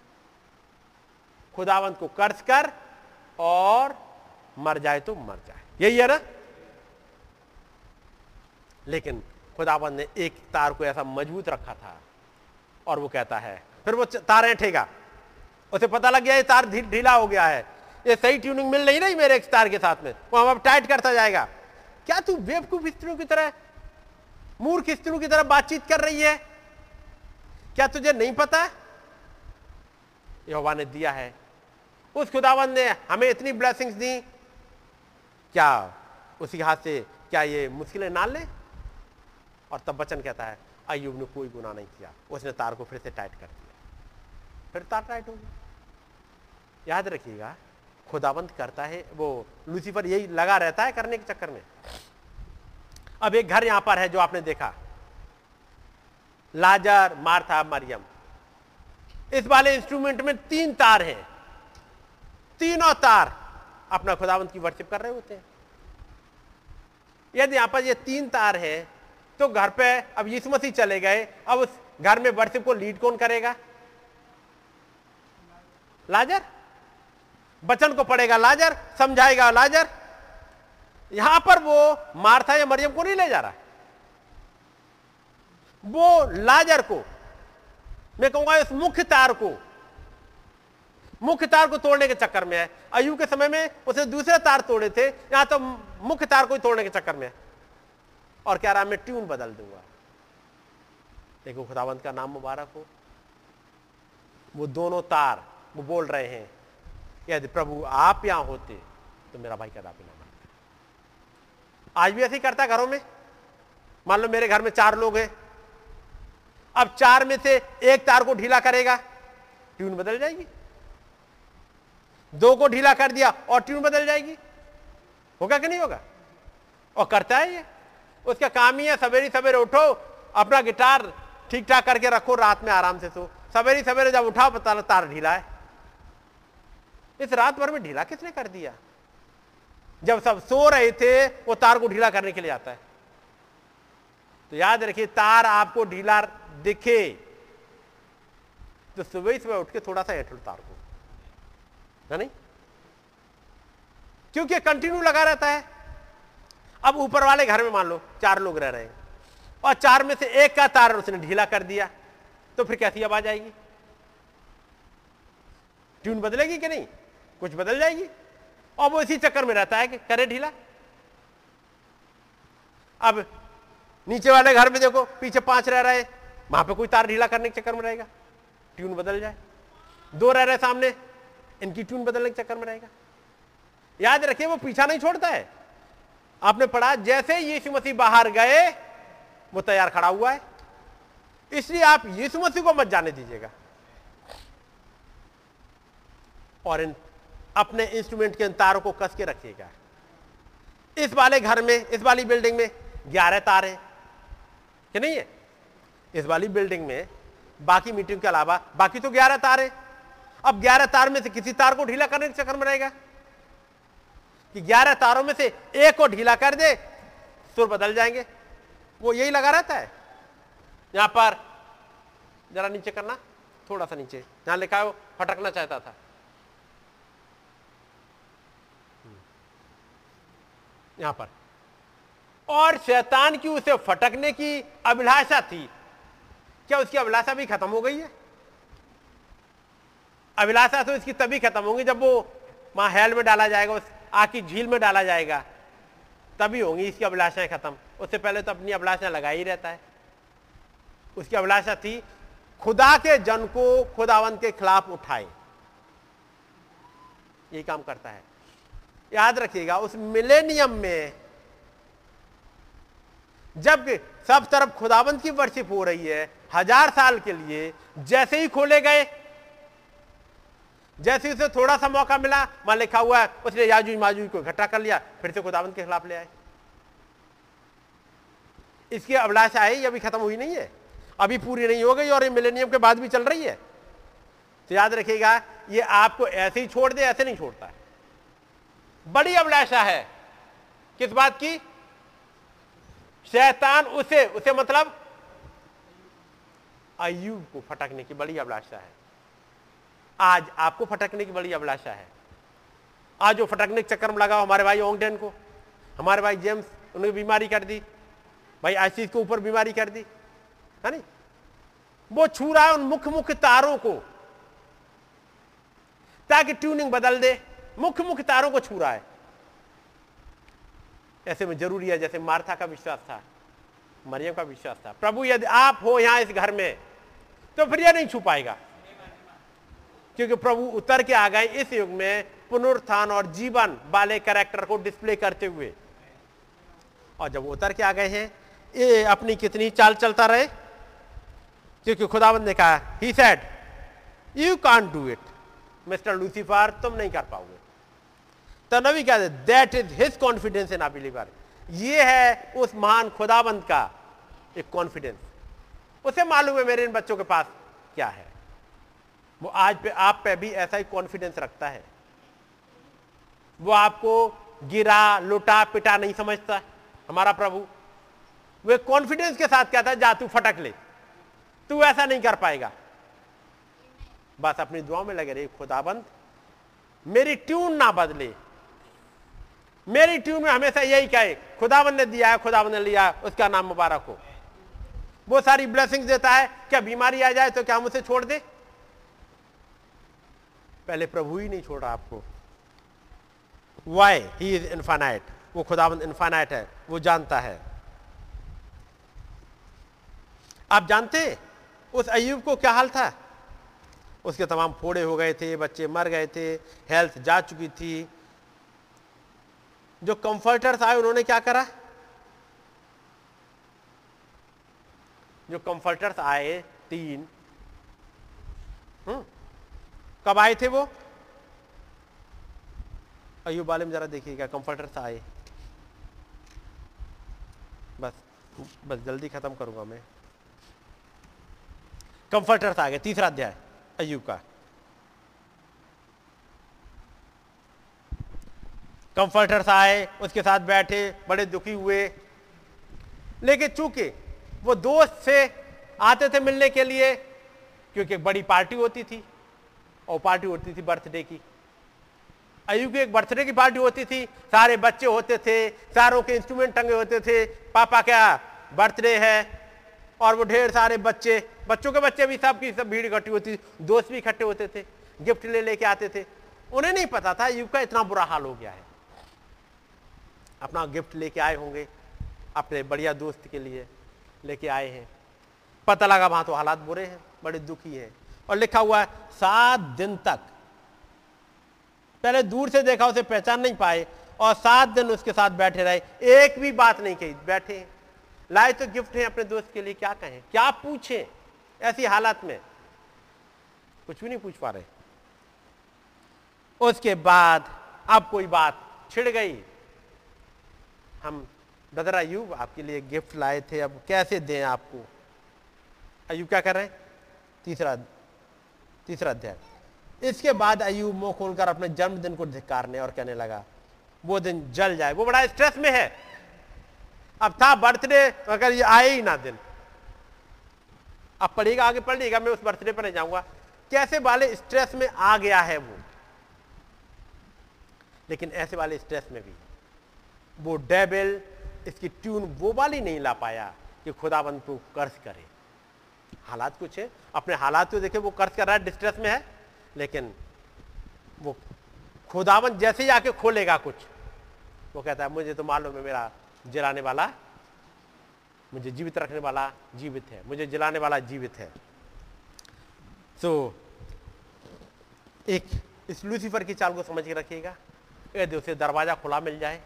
खुदावंत को कर्ज कर और मर जाए तो मर जाए। यही है ना? लेकिन खुदावंत ने एक तार को ऐसा मज़बूत रखा था और वो कहता है, फिर वो तार ठेगा उसे पता लग गया, ये तार ढीला हो गया है। ये सही ट्यूनिंग मिल नहीं रही मेरे एक तार के साथ में। वो हम अब टाइट करता जाएगा। क्या तू बेवकूफ़ स्त्रियों की तरह मूर्ख स्त्रियों की तरह बातचीत कर रही है। क्या तुझे नहीं पता? यहोवा ने दिया है। उस खुदावन ने हमें इतनी ब्लेसिंग्स दी। क्या उसी हाथ से क्या ये मुश्किलें ना ले? और तब बचन कहता है अयुब ने कोई गुना नहीं किया। उसने तार को फिर से टाइट कर दिया। फिर तार टाइट हो गया। याद रखिएगा खुदाबंद करता है, वो लूसीफर यही लगा रहता है करने के चक्कर में। अब एक घर यहाँ पर है जो आपने देखा। Lazarus, Martha, Mariyam. इस वाले इंस्ट्रूमेंट में तीन तार हैं। तीनों तार अपना खुदावंत की वर्शिप कर रहे होते हैं। यदि यहाँ पर ये तीन तार हैं तो घर पे अब यीशु मसीह चले गए। अब उस घर में वर्शिप को लीड कौन करेगा? लाजर। बचन को पड़ेगा लाजर, समझाएगा लाजर। यहाँ पर वो मार्था या मरियम को नहीं ले जा रहा वो लाजर को, मैं कहूँगा इस मुख्य तार को, मुख्य तार को तोड़ने के चक्कर में है। अयु के समय में उसने दूसरे तार तोड़े थे, यहाँ तो मुख्य तार को ही तोड़ने के चक्कर में है। और कह रहा मैं ट्यून बदल दूँगा। देखो खुदावंत का नाम मुबारक हो। वो दोनों तार वो बोल रहे हैं, यदि प्रभु आप यहाँ होते तो मेरा भाई कदापि ना आज भी ऐसे ही करता है घरों में? मान लो मेरे घर में चार लोग हैं। अब चार में से एक तार को ढीला करेगा, ट्यून बदल जाएगी। दो को ढीला कर दिया और ट्यून बदल जाएगी। होगा कि नहीं होगा? और करता है ये। उसका काम ही है, सवेरे सवेरे उठो, अपना गिटार ठीक ठाक करके रखो, रात में आराम से सो। सवेरे सवेरे जब उठाओ, पता तार ढीला है। इस रात भर में ढीला किसने कर दिया? जब सब सो रहे थे, वो तार को ढीला करने के लिए आता है। तो याद रखिए, तार आपको ढीला दिखे। तो सुबह सुबह उठ के थोड़ा सा हेठ तार को। है नहीं? क्योंकि कंटिन्यू लगा रहता है। अब ऊपर वाले घर में मान लो, चार लोग रह रहे हैं। और चार में से एक का तार उसने ढीला कर दिया। तो फिर कैसी आवाज़ आएगी? ट्यून बदलेगी कि नहीं? कुछ बदल जाएगी? और वो इसी चक्कर में रहता है कि करे ढीला। अब नीचे वाले घर में देखो, पीछे पाँच रह रहे वहाँ पे कोई तार ढीला करने के चक्कर में रहेगा। ट्यून बदल जाए। दो रह रहे सामने, इनकी ट्यून बदलने के चक्कर में रहेगा। याद रखिए, वो पीछा नहीं छोड़ता है। आपने पढ़ा, जैसे यीशु मसीह बाहर गए, वो तैयार खड़ा हुआ है। इसलिए आप यीशु मसीह को मत जाने दीजिएगा। और इन अपने इंस्ट्रूमेंट के इन तारों को कस के रखिएगा। इस वाले घर में, इस वाली बिल्डिंग में ग्यारह तार हैं। कि नहीं है? इस वाली बिल्डिंग में बाकी मीटिंग के अलावा बाकी तो ग्यारह तार हैं। अब ग्यारह तार में से किसी तार को ढीला करने के चक्कर रहेगा कि ग्यारह तारों में से एक को ढीला कर दे, सुर बदल जाएँगे। वो यही लगा रहता है। यहाँ पर जरा नीचे करना, थोड़ा सा नीचे। यहाँ लिखा है फटकना चाहता था। यहाँ पर। और शैतान की उसे फटकने की अभिलाषा थी। क्या उसकी अभिलाषा भी खत्म हो गई है? अभिलाषा तो इसकी तभी खत्म होगी जब वो वहाँ हेल में डाला जाएगा, उस आग की झील में डाला जाएगा। तभी होंगी इसकी अभिलाषाएँ खत्म। उससे पहले तो अपनी अभिलाषा लगा ही रहता है। उसकी अभिलाषा थी, खुदा के जन को खुदावंत के खिलाफ उठाए। यही काम करता है। याद रखिएगा, उस मिलेनियम में जब सब तरफ़ खुदाबंद की वर्शिप हो रही है, हज़ार साल के लिए, जैसे ही खोले गए, जैसे उसे थोड़ा सा मौका मिला, वहाँ लिखा हुआ है, उसने याजूज माजूज को इकट्ठा कर लिया, फिर से खुदाबंद के खिलाफ ले आए। इसकी अभिलाषा आई, अभी खत्म हुई नहीं है, अभी पूरी नहीं हो गई और ये मिलेनियम के बाद भी चल रही है। तो याद रखिएगा, ये आपको ऐसे ही छोड़ दे, ऐसे नहीं छोड़ता। है बड़ी अभिलाषा है। किस बात की? शैतान उसे उसे मतलब अयुब को फटकने की बड़ी अभिलाषा है। आज आपको फटकने की बड़ी अभिलाषा है। आज वो फटकने के चक्कर में लगाओ हमारे भाई ओंगडेन को। हमारे भाई जेम्स उन्हें बीमारी कर दी। भाई आशीष के ऊपर बीमारी कर दी। है नहीं? वो छू रहा है उन मुख्य मुख्य तारों को, ताकि ट्यूनिंग बदल दे। मुख्य मुख्य तारों को छू रहा है। ऐसे में ज़रूरी है, जैसे मार्था का विश्वास था, मरियम का विश्वास था। प्रभु, यदि आप हो यहाँ इस घर में तो फिर यह नहीं छू पाएगा। क्योंकि प्रभु उतर के आ गए इस युग में पुनरुत्थान और जीवन वाले कैरेक्टर को डिस्प्ले करते हुए। और जब उतर के आ गए हैं, ये अपनी कितनी चाल चलता रहे? क्योंकि खुदावंद ने कहा he said you can't do it mister Lucifer, तुम नहीं कर पाओगे। तो नबी कहते that is his confidence in believer ये है उस महान खुदाबंद का एक कॉन्फिडेंस उसे मालूम है मेरे इन बच्चों के पास क्या है। वो आज पे, आप पे भी ऐसा ही कॉन्फिडेंस रखता है। वो आपको गिरा, लुटा, पिटा नहीं समझता हमारा प्रभु। वो कॉन्फिडेंस के साथ कहता है, जा तू फटक ले। तू ऐसा नहीं कर पाएगा। बस अपनी दुआ में लगे रही खुदाबंद, मेरी ट्यून ना बदले। मेरी ट्यून में हमेशा यही कहे खुदाबंद ने दिया है खुदाबंद ने लिया उसका नाम मुबारक हो। वो सारी ब्लेसिंग देता है, क्या बीमारी आ जाए तो क्या हम उसे छोड़ दे? पहले प्रभु ही नहीं छोड़ आपको। वाई ही इज़ इन्फानाइट वो खुदाबंद इन्फानाइट है, वो जानता है। आप जानते उस अयुब को क्या हाल था? उसके तमाम फोड़े हो गए थे, बच्चे मर गए थे हेल्थ जा चुकी थी जो कंफर्टर्स आए उन्होंने क्या करा? जो कंफर्टर्स आए, तीन हम्म कब आए थे वो? अयुब वाले में जरा देखिएगा कंफर्टर्स आए। बस बस जल्दी खत्म करूँगा मैं। कंफर्टर्स आ गए, तीसरा अध्याय अयुब का। कंफर्टर्स आए, उसके साथ बैठे, बड़े दुखी हुए। लेकिन चूँकि वो दोस्त से आते थे मिलने के लिए, क्योंकि एक बड़ी पार्टी होती थी, और पार्टी होती थी बर्थडे की। अयु की एक बर्थडे की पार्टी होती थी, सारे बच्चे होते थे, सारों के इंस्ट्रूमेंट टंगे होते थे, पापा क्या बर्थडे है, और वो ढेर सारे बच्चे, बच्चों के बच्चे भी सब की सब भीड़ इकट्ठी होती थी, दोस्त भी इकट्ठे होते थे, गिफ्ट ले लेके आते थे। उन्हें नहीं पता था युग का इतना बुरा हाल हो गया है। अपना गिफ्ट लेके आए होंगे, अपने बढ़िया दोस्त के लिए लेके आए हैं। पता लगा वहाँ तो हालात बुरे हैं, बड़े दुखी हैं। और लिखा हुआ है, सात दिन तक। पहले दूर से देखा, उसे पहचान नहीं पाए और सात दिन उसके साथ बैठे रहे। एक भी बात नहीं कही, बैठे। लाए तो गिफ्ट है अपने दोस्त के लिए, क्या कहें? क्या पूछें ऐसी हालत में? कुछ भी नहीं पूछ पा रहे। उसके बाद अब कोई बात छिड़ गई। हम ब्रदर अयूब आपके लिए गिफ्ट लाए थे, अब कैसे दें आपको? अयूब क्या कर रहे हैं? तीसरा तीसरा अध्याय। इसके बाद अयूब मुँह खोलकर अपने जन्मदिन को धिकारने और कहने लगा, वो दिन जल जाए, वो बड़ा स्ट्रेस में है। अब था बर्थडे अगर ये आए ही ना दिन। अब पढ़ेगा आगे पढ़ लीजिएगा मैं उस बर्थडे पर नहीं जाऊँगा। कैसे वाले स्ट्रेस में आ गया है वो? लेकिन ऐसे वाले स्ट्रेस में भी। वो डेबिल, इसकी ट्यून वो वाली नहीं ला पाया कि खुदाबंद को कर्ज करे। हालात कुछ है। अपने हालात को देखे, वो कर्ज कर रहा है डिस्ट्रेस में है, लेकिन वो खुदावन जैसे ही आके खोलेगा कुछ, वो कहता है, मुझे तो मालूम है मेरा जलाने वाला, मुझे जीवित रखने वाला जीवित है, मुझे जलाने वाला जीवित है। तो एक इस लूसीफर की चाल को समझ के रखिएगा। यदि उसे दरवाज़ा खुला मिल जाए।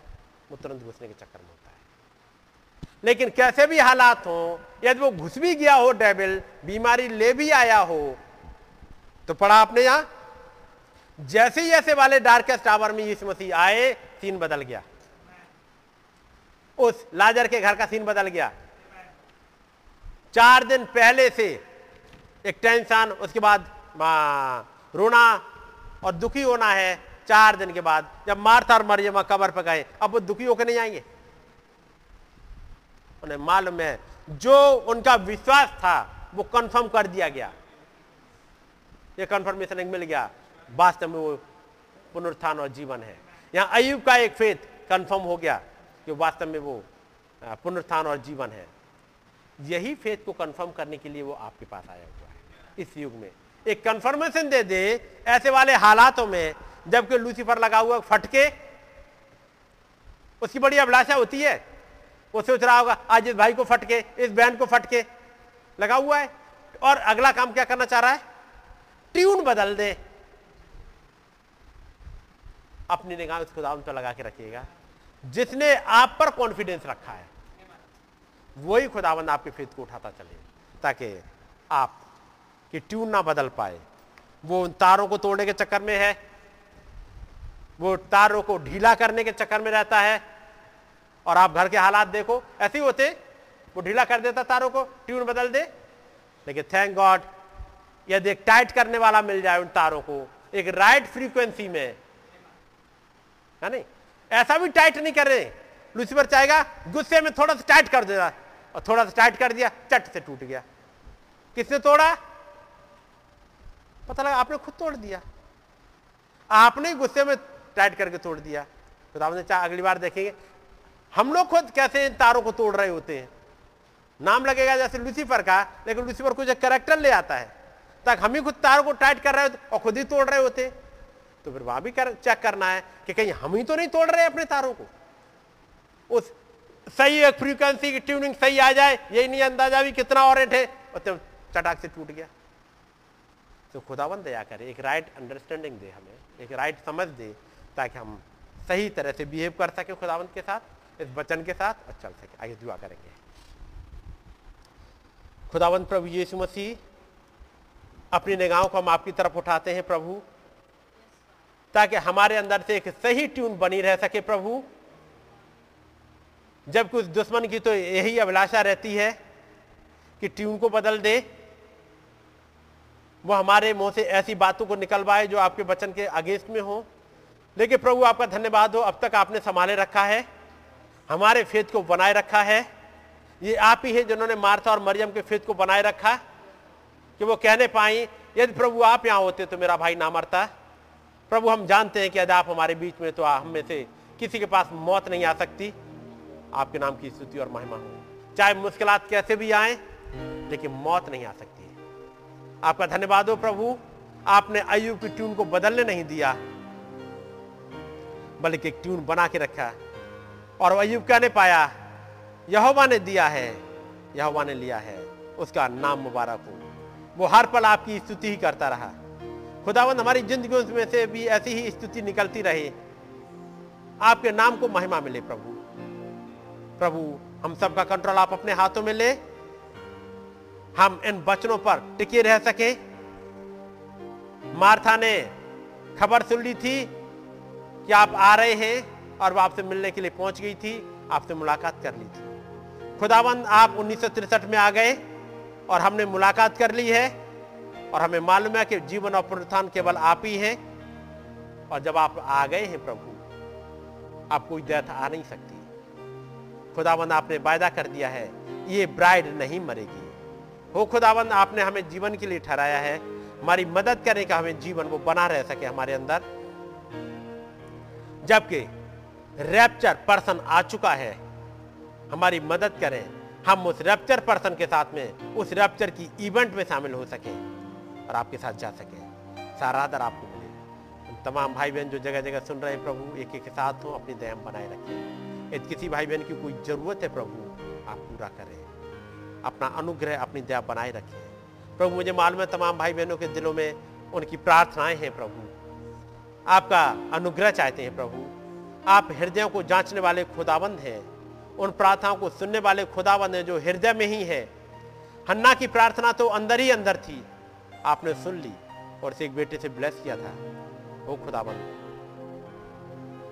वो तुरंत घुसने के चक्कर में होता है। लेकिन कैसे भी हालात हो, यदि वो घुस भी गया हो डेबिल, बीमारी ले भी आया हो तो पढ़ा आपने यहाँ, जैसे ऐसे वाले डार्केस्ट आवर में यीशु मसीह आए, सीन बदल गया। उस लाजर के घर का सीन बदल गया। चार दिन पहले से एक टेंशन, उसके बाद रोना और दुखी होना है। चार दिन के बाद जब मारथा और मरियमा कबर पर गए, अब वो दुखी होकर नहीं आएँगे। उन्हें मालूम है, जो उनका विश्वास था, वो कंफर्म कर दिया गया। ये कंफर्मेशन मिल गया। वास्तव में वो पुनरुत्थान और जीवन है। यहाँ अयुब का एक फेथ कंफर्म हो गया कि वास्तव में वो पुनरुत्थान और जीवन है। यही फेथ को कंफर्म करने के लिए वो आपके पास आया हुआ है, इस युग में। एक कंफर्मेशन दे दे, ऐसे वाले हालातों में जबकि लूसीफर लगा हुआ फटके, उसकी बड़ी अभिलाषा होती है। वो सोच रहा होगा, आज इस भाई को फटके, इस बहन को फटके, लगा हुआ है। और अगला काम क्या करना चाह रहा है? ट्यून बदल दे। अपनी निगाह उस खुदावन पर लगा के रखिएगा। जिसने आप पर कॉन्फिडेंस रखा है, वही खुदावंद आपके फेत को उठाता चले, ताकि आप, की ट्यून ना बदल पाए। वो उन तारों को तोड़ने के चक्कर में है वो तारों को ढीला करने के चक्कर में रहता है। और आप घर के हालात देखो, ऐसे ही होते, वो ढीला कर देता तारों को, ट्यून बदल दे। लेकिन थैंक गॉड यदि एक टाइट करने वाला मिल जाए उन तारों को, एक राइट फ्रीक्वेंसी में, है नहीं? ऐसा भी टाइट नहीं कर। रहे लूसीफर चाहेगा, गुस्से में थोड़ा सा टाइट कर देगा और थोड़ा सा टाइट कर दिया, चट से टूट गया। किसने तोड़ा? पता लगा, आपने खुद तोड़ दिया। आपने गुस्से में टाइट करके तोड़ दिया। तो आपने चाह अगली बार देखेंगे। हम लोग खुद कैसे इन तारों को तोड़ रहे होते हैं? नाम लगेगा जैसे लूसीफर का लेकिन लूसीफर कुछ कैरेक्टर ले आता है। तक हम ही खुद तारों को टाइट कर रहे होते और खुद ही तोड़ रहे होते। तो फिर वहाँ भी कर, चेक करना है कि कहीं हम ही तो नहीं तोड़ रहे अपने तारों को। उस सही एक फ्रीक्वेंसी की ट्यूनिंग सही आ जाए यही नहीं अंदाज़ा भी कितना ऑरेंट है और तो चटाक से टूट गया। तो खुदावन दया करे एक राइट अंडरस्टैंडिंग दे हमें एक राइट समझ दे ताकि हम सही तरह से बिहेव कर सके खुदावंत के साथ, इस वचन के साथ, और चल सके। आगे दुआ करेंगे। खुदावंत प्रभु यीशु मसीह, अपनी निगाहों को हम आपकी तरफ़ उठाते हैं प्रभु, ताकि हमारे अंदर से एक सही ट्यून बनी रह सके प्रभु। जब कुछ दुश्मन की तो यही अभिलाषा रहती है कि ट्यून को बदल दे, वो हमारे मुँह से ऐसी बातों को निकलवाए जो आपके वचन के अगेंस्ट में हो। लेकिन प्रभु, आपका धन्यवाद हो। अब तक आपने संभाले रखा है। हमारे फेत को बनाए रखा है। ये आप ही है जिन्होंने मार्था और मरियम के फेत को बनाए रखा कि वो कहने पाई, यदि प्रभु आप यहाँ होते तो मेरा भाई ना मरता। प्रभु, हम जानते हैं कि यदि आप हमारे बीच में तो हम में से किसी के पास मौत नहीं आ सकती। आपके नाम की स्तुति और महिमा हो। चाहे मुश्किलात कैसे भी आए, लेकिन मौत नहीं आ सकती। आपका धन्यवाद हो प्रभु। आपने अयुब की ट्यून को बदलने नहीं दिया। बल्कि एक ट्यून बना के रखा। और अयुब क्या ने पाया, यहोवा ने दिया है, यहोवा ने लिया है, उसका नाम मुबारक हो। वो हर पल आपकी स्तुति ही करता रहा। खुदावंद, हमारी ज़िंदगी में से भी ऐसी ही स्तुति निकलती रहे। आपके नाम को महिमा मिले, प्रभु। प्रभु, हम सबका कंट्रोल आप अपने हाथों में ले। हम इन वचनों पर टिके रह सके। मार्था ने खबर सुन ली थी कि आप आ रहे हैं और वो आपसे मिलने के लिए पहुँच गई थी, आपसे मुलाकात कर ली थी। खुदाबंद आप उन्नीस में आ गए और हमने मुलाकात कर ली है और हमें मालूम है कि जीवन और पुनरुत्थान केवल आप ही हैं और जब आप आ गए हैं प्रभु, आप कोई डेथ आ नहीं सकती। खुदाबंद आपने वायदा कर दिया है, ये ब्राइड नहीं मरेगी। हो खुदाबंद आपने हमें जीवन के लिए ठहराया है। हमारी मदद करने का हमें जीवन वो बना रह सके हमारे अंदर। जबकि रैप्चर पर्सन आ चुका है। हमारी मदद करें। हम उस रैप्चर पर्सन के साथ में, उस रैप्चर की इवेंट में शामिल हो सकें और आपके साथ जा सकें। सारा आदर आपको मिले। तमाम भाई बहन जो जगह जगह सुन रहे हैं प्रभु एक एक के साथ हो, अपनी दया बनाए रखें। यदि किसी भाई बहन की कोई ज़रूरत है प्रभु, आप पूरा करें। अपना अनुग्रह, अपनी दया बनाए रखें। प्रभु, मुझे मालूम है तमाम भाई बहनों के दिलों में उनकी प्रार्थनाएँ हैं प्रभु। आपका अनुग्रह चाहते हैं प्रभु। आप हृदयों को जांचने वाले खुदाबंद हैं। उन प्रार्थनाओं को सुनने वाले खुदाबंद हैं जो हृदय में ही है। हन्ना की प्रार्थना तो अंदर ही अंदर थी। आपने सुन ली और से एक बेटे से ब्लेस किया था। वो खुदाबंद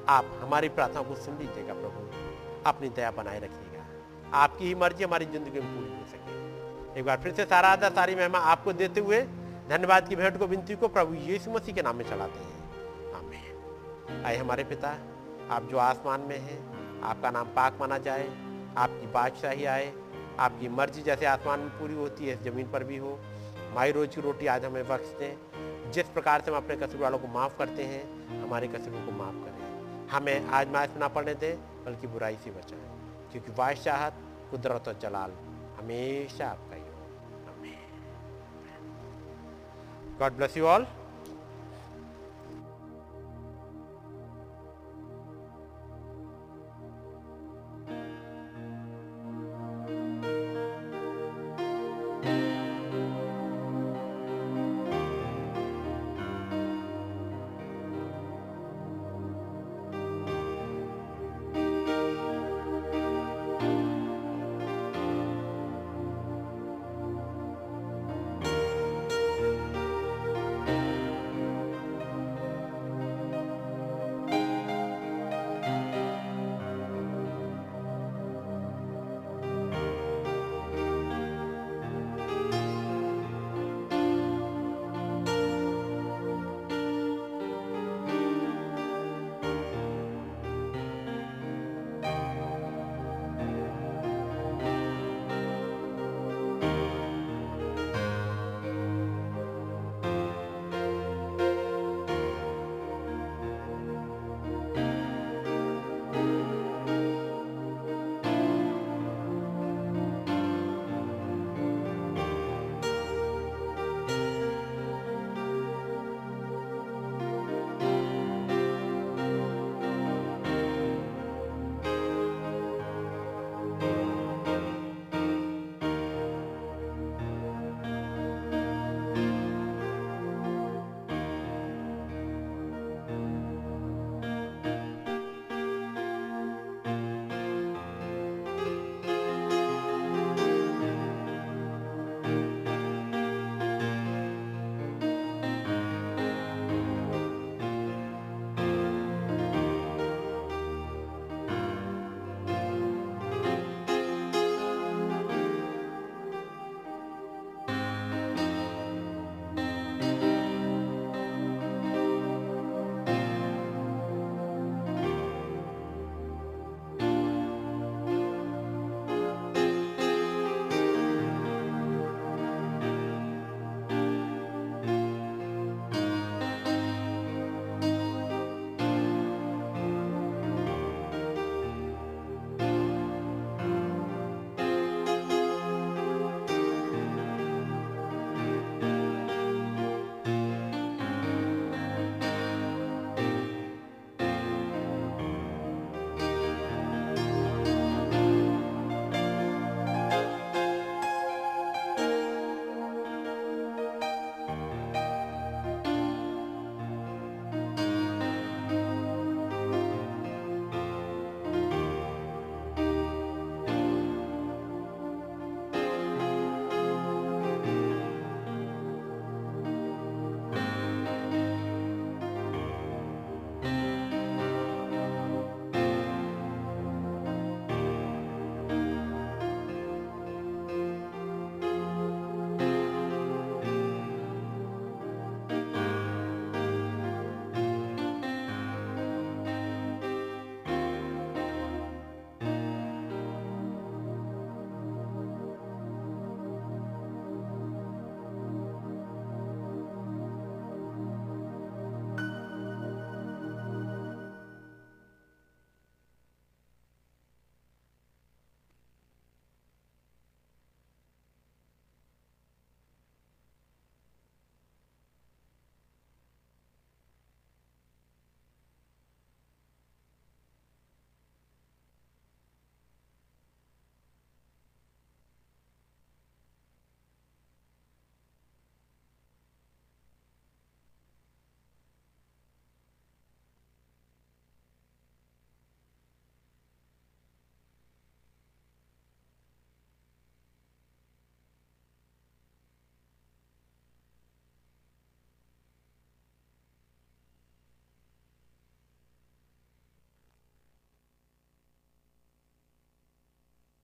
आप हमारी प्रार्थना को सुन लीजिएगा प्रभु। अपनी दया बनाए रखिएगा। आपकी ही मर्ज़ी हमारी ज़िंदगी में पूरी हो सके। एक बार फिर से सारा आदर, सारी महिमा आपको देते हुए धन्यवाद की भेंट को, विनती को प्रभु यीशु मसीह के नाम में चलाते हैं। आए हमारे पिता, आप जो आसमान में हैं, आपका नाम पाक माना जाए, आपकी बादशाही आए, आपकी मर्ज़ी जैसे आसमान में पूरी होती है, ज़मीन पर भी हो, माई रोज की रोटी आज हमें बख्श दें। जिस प्रकार से हम अपने कसूर वालों को माफ़ करते हैं, हमारे कसूरों को माफ़ करें। हमें आज मैच ना पड़ने दें, बल्कि बुराई से बचाएँ, क्योंकि बादशाहत कुदरत और जलाल हमेशा आपका ही हो गॉड ब्लेस यू ऑल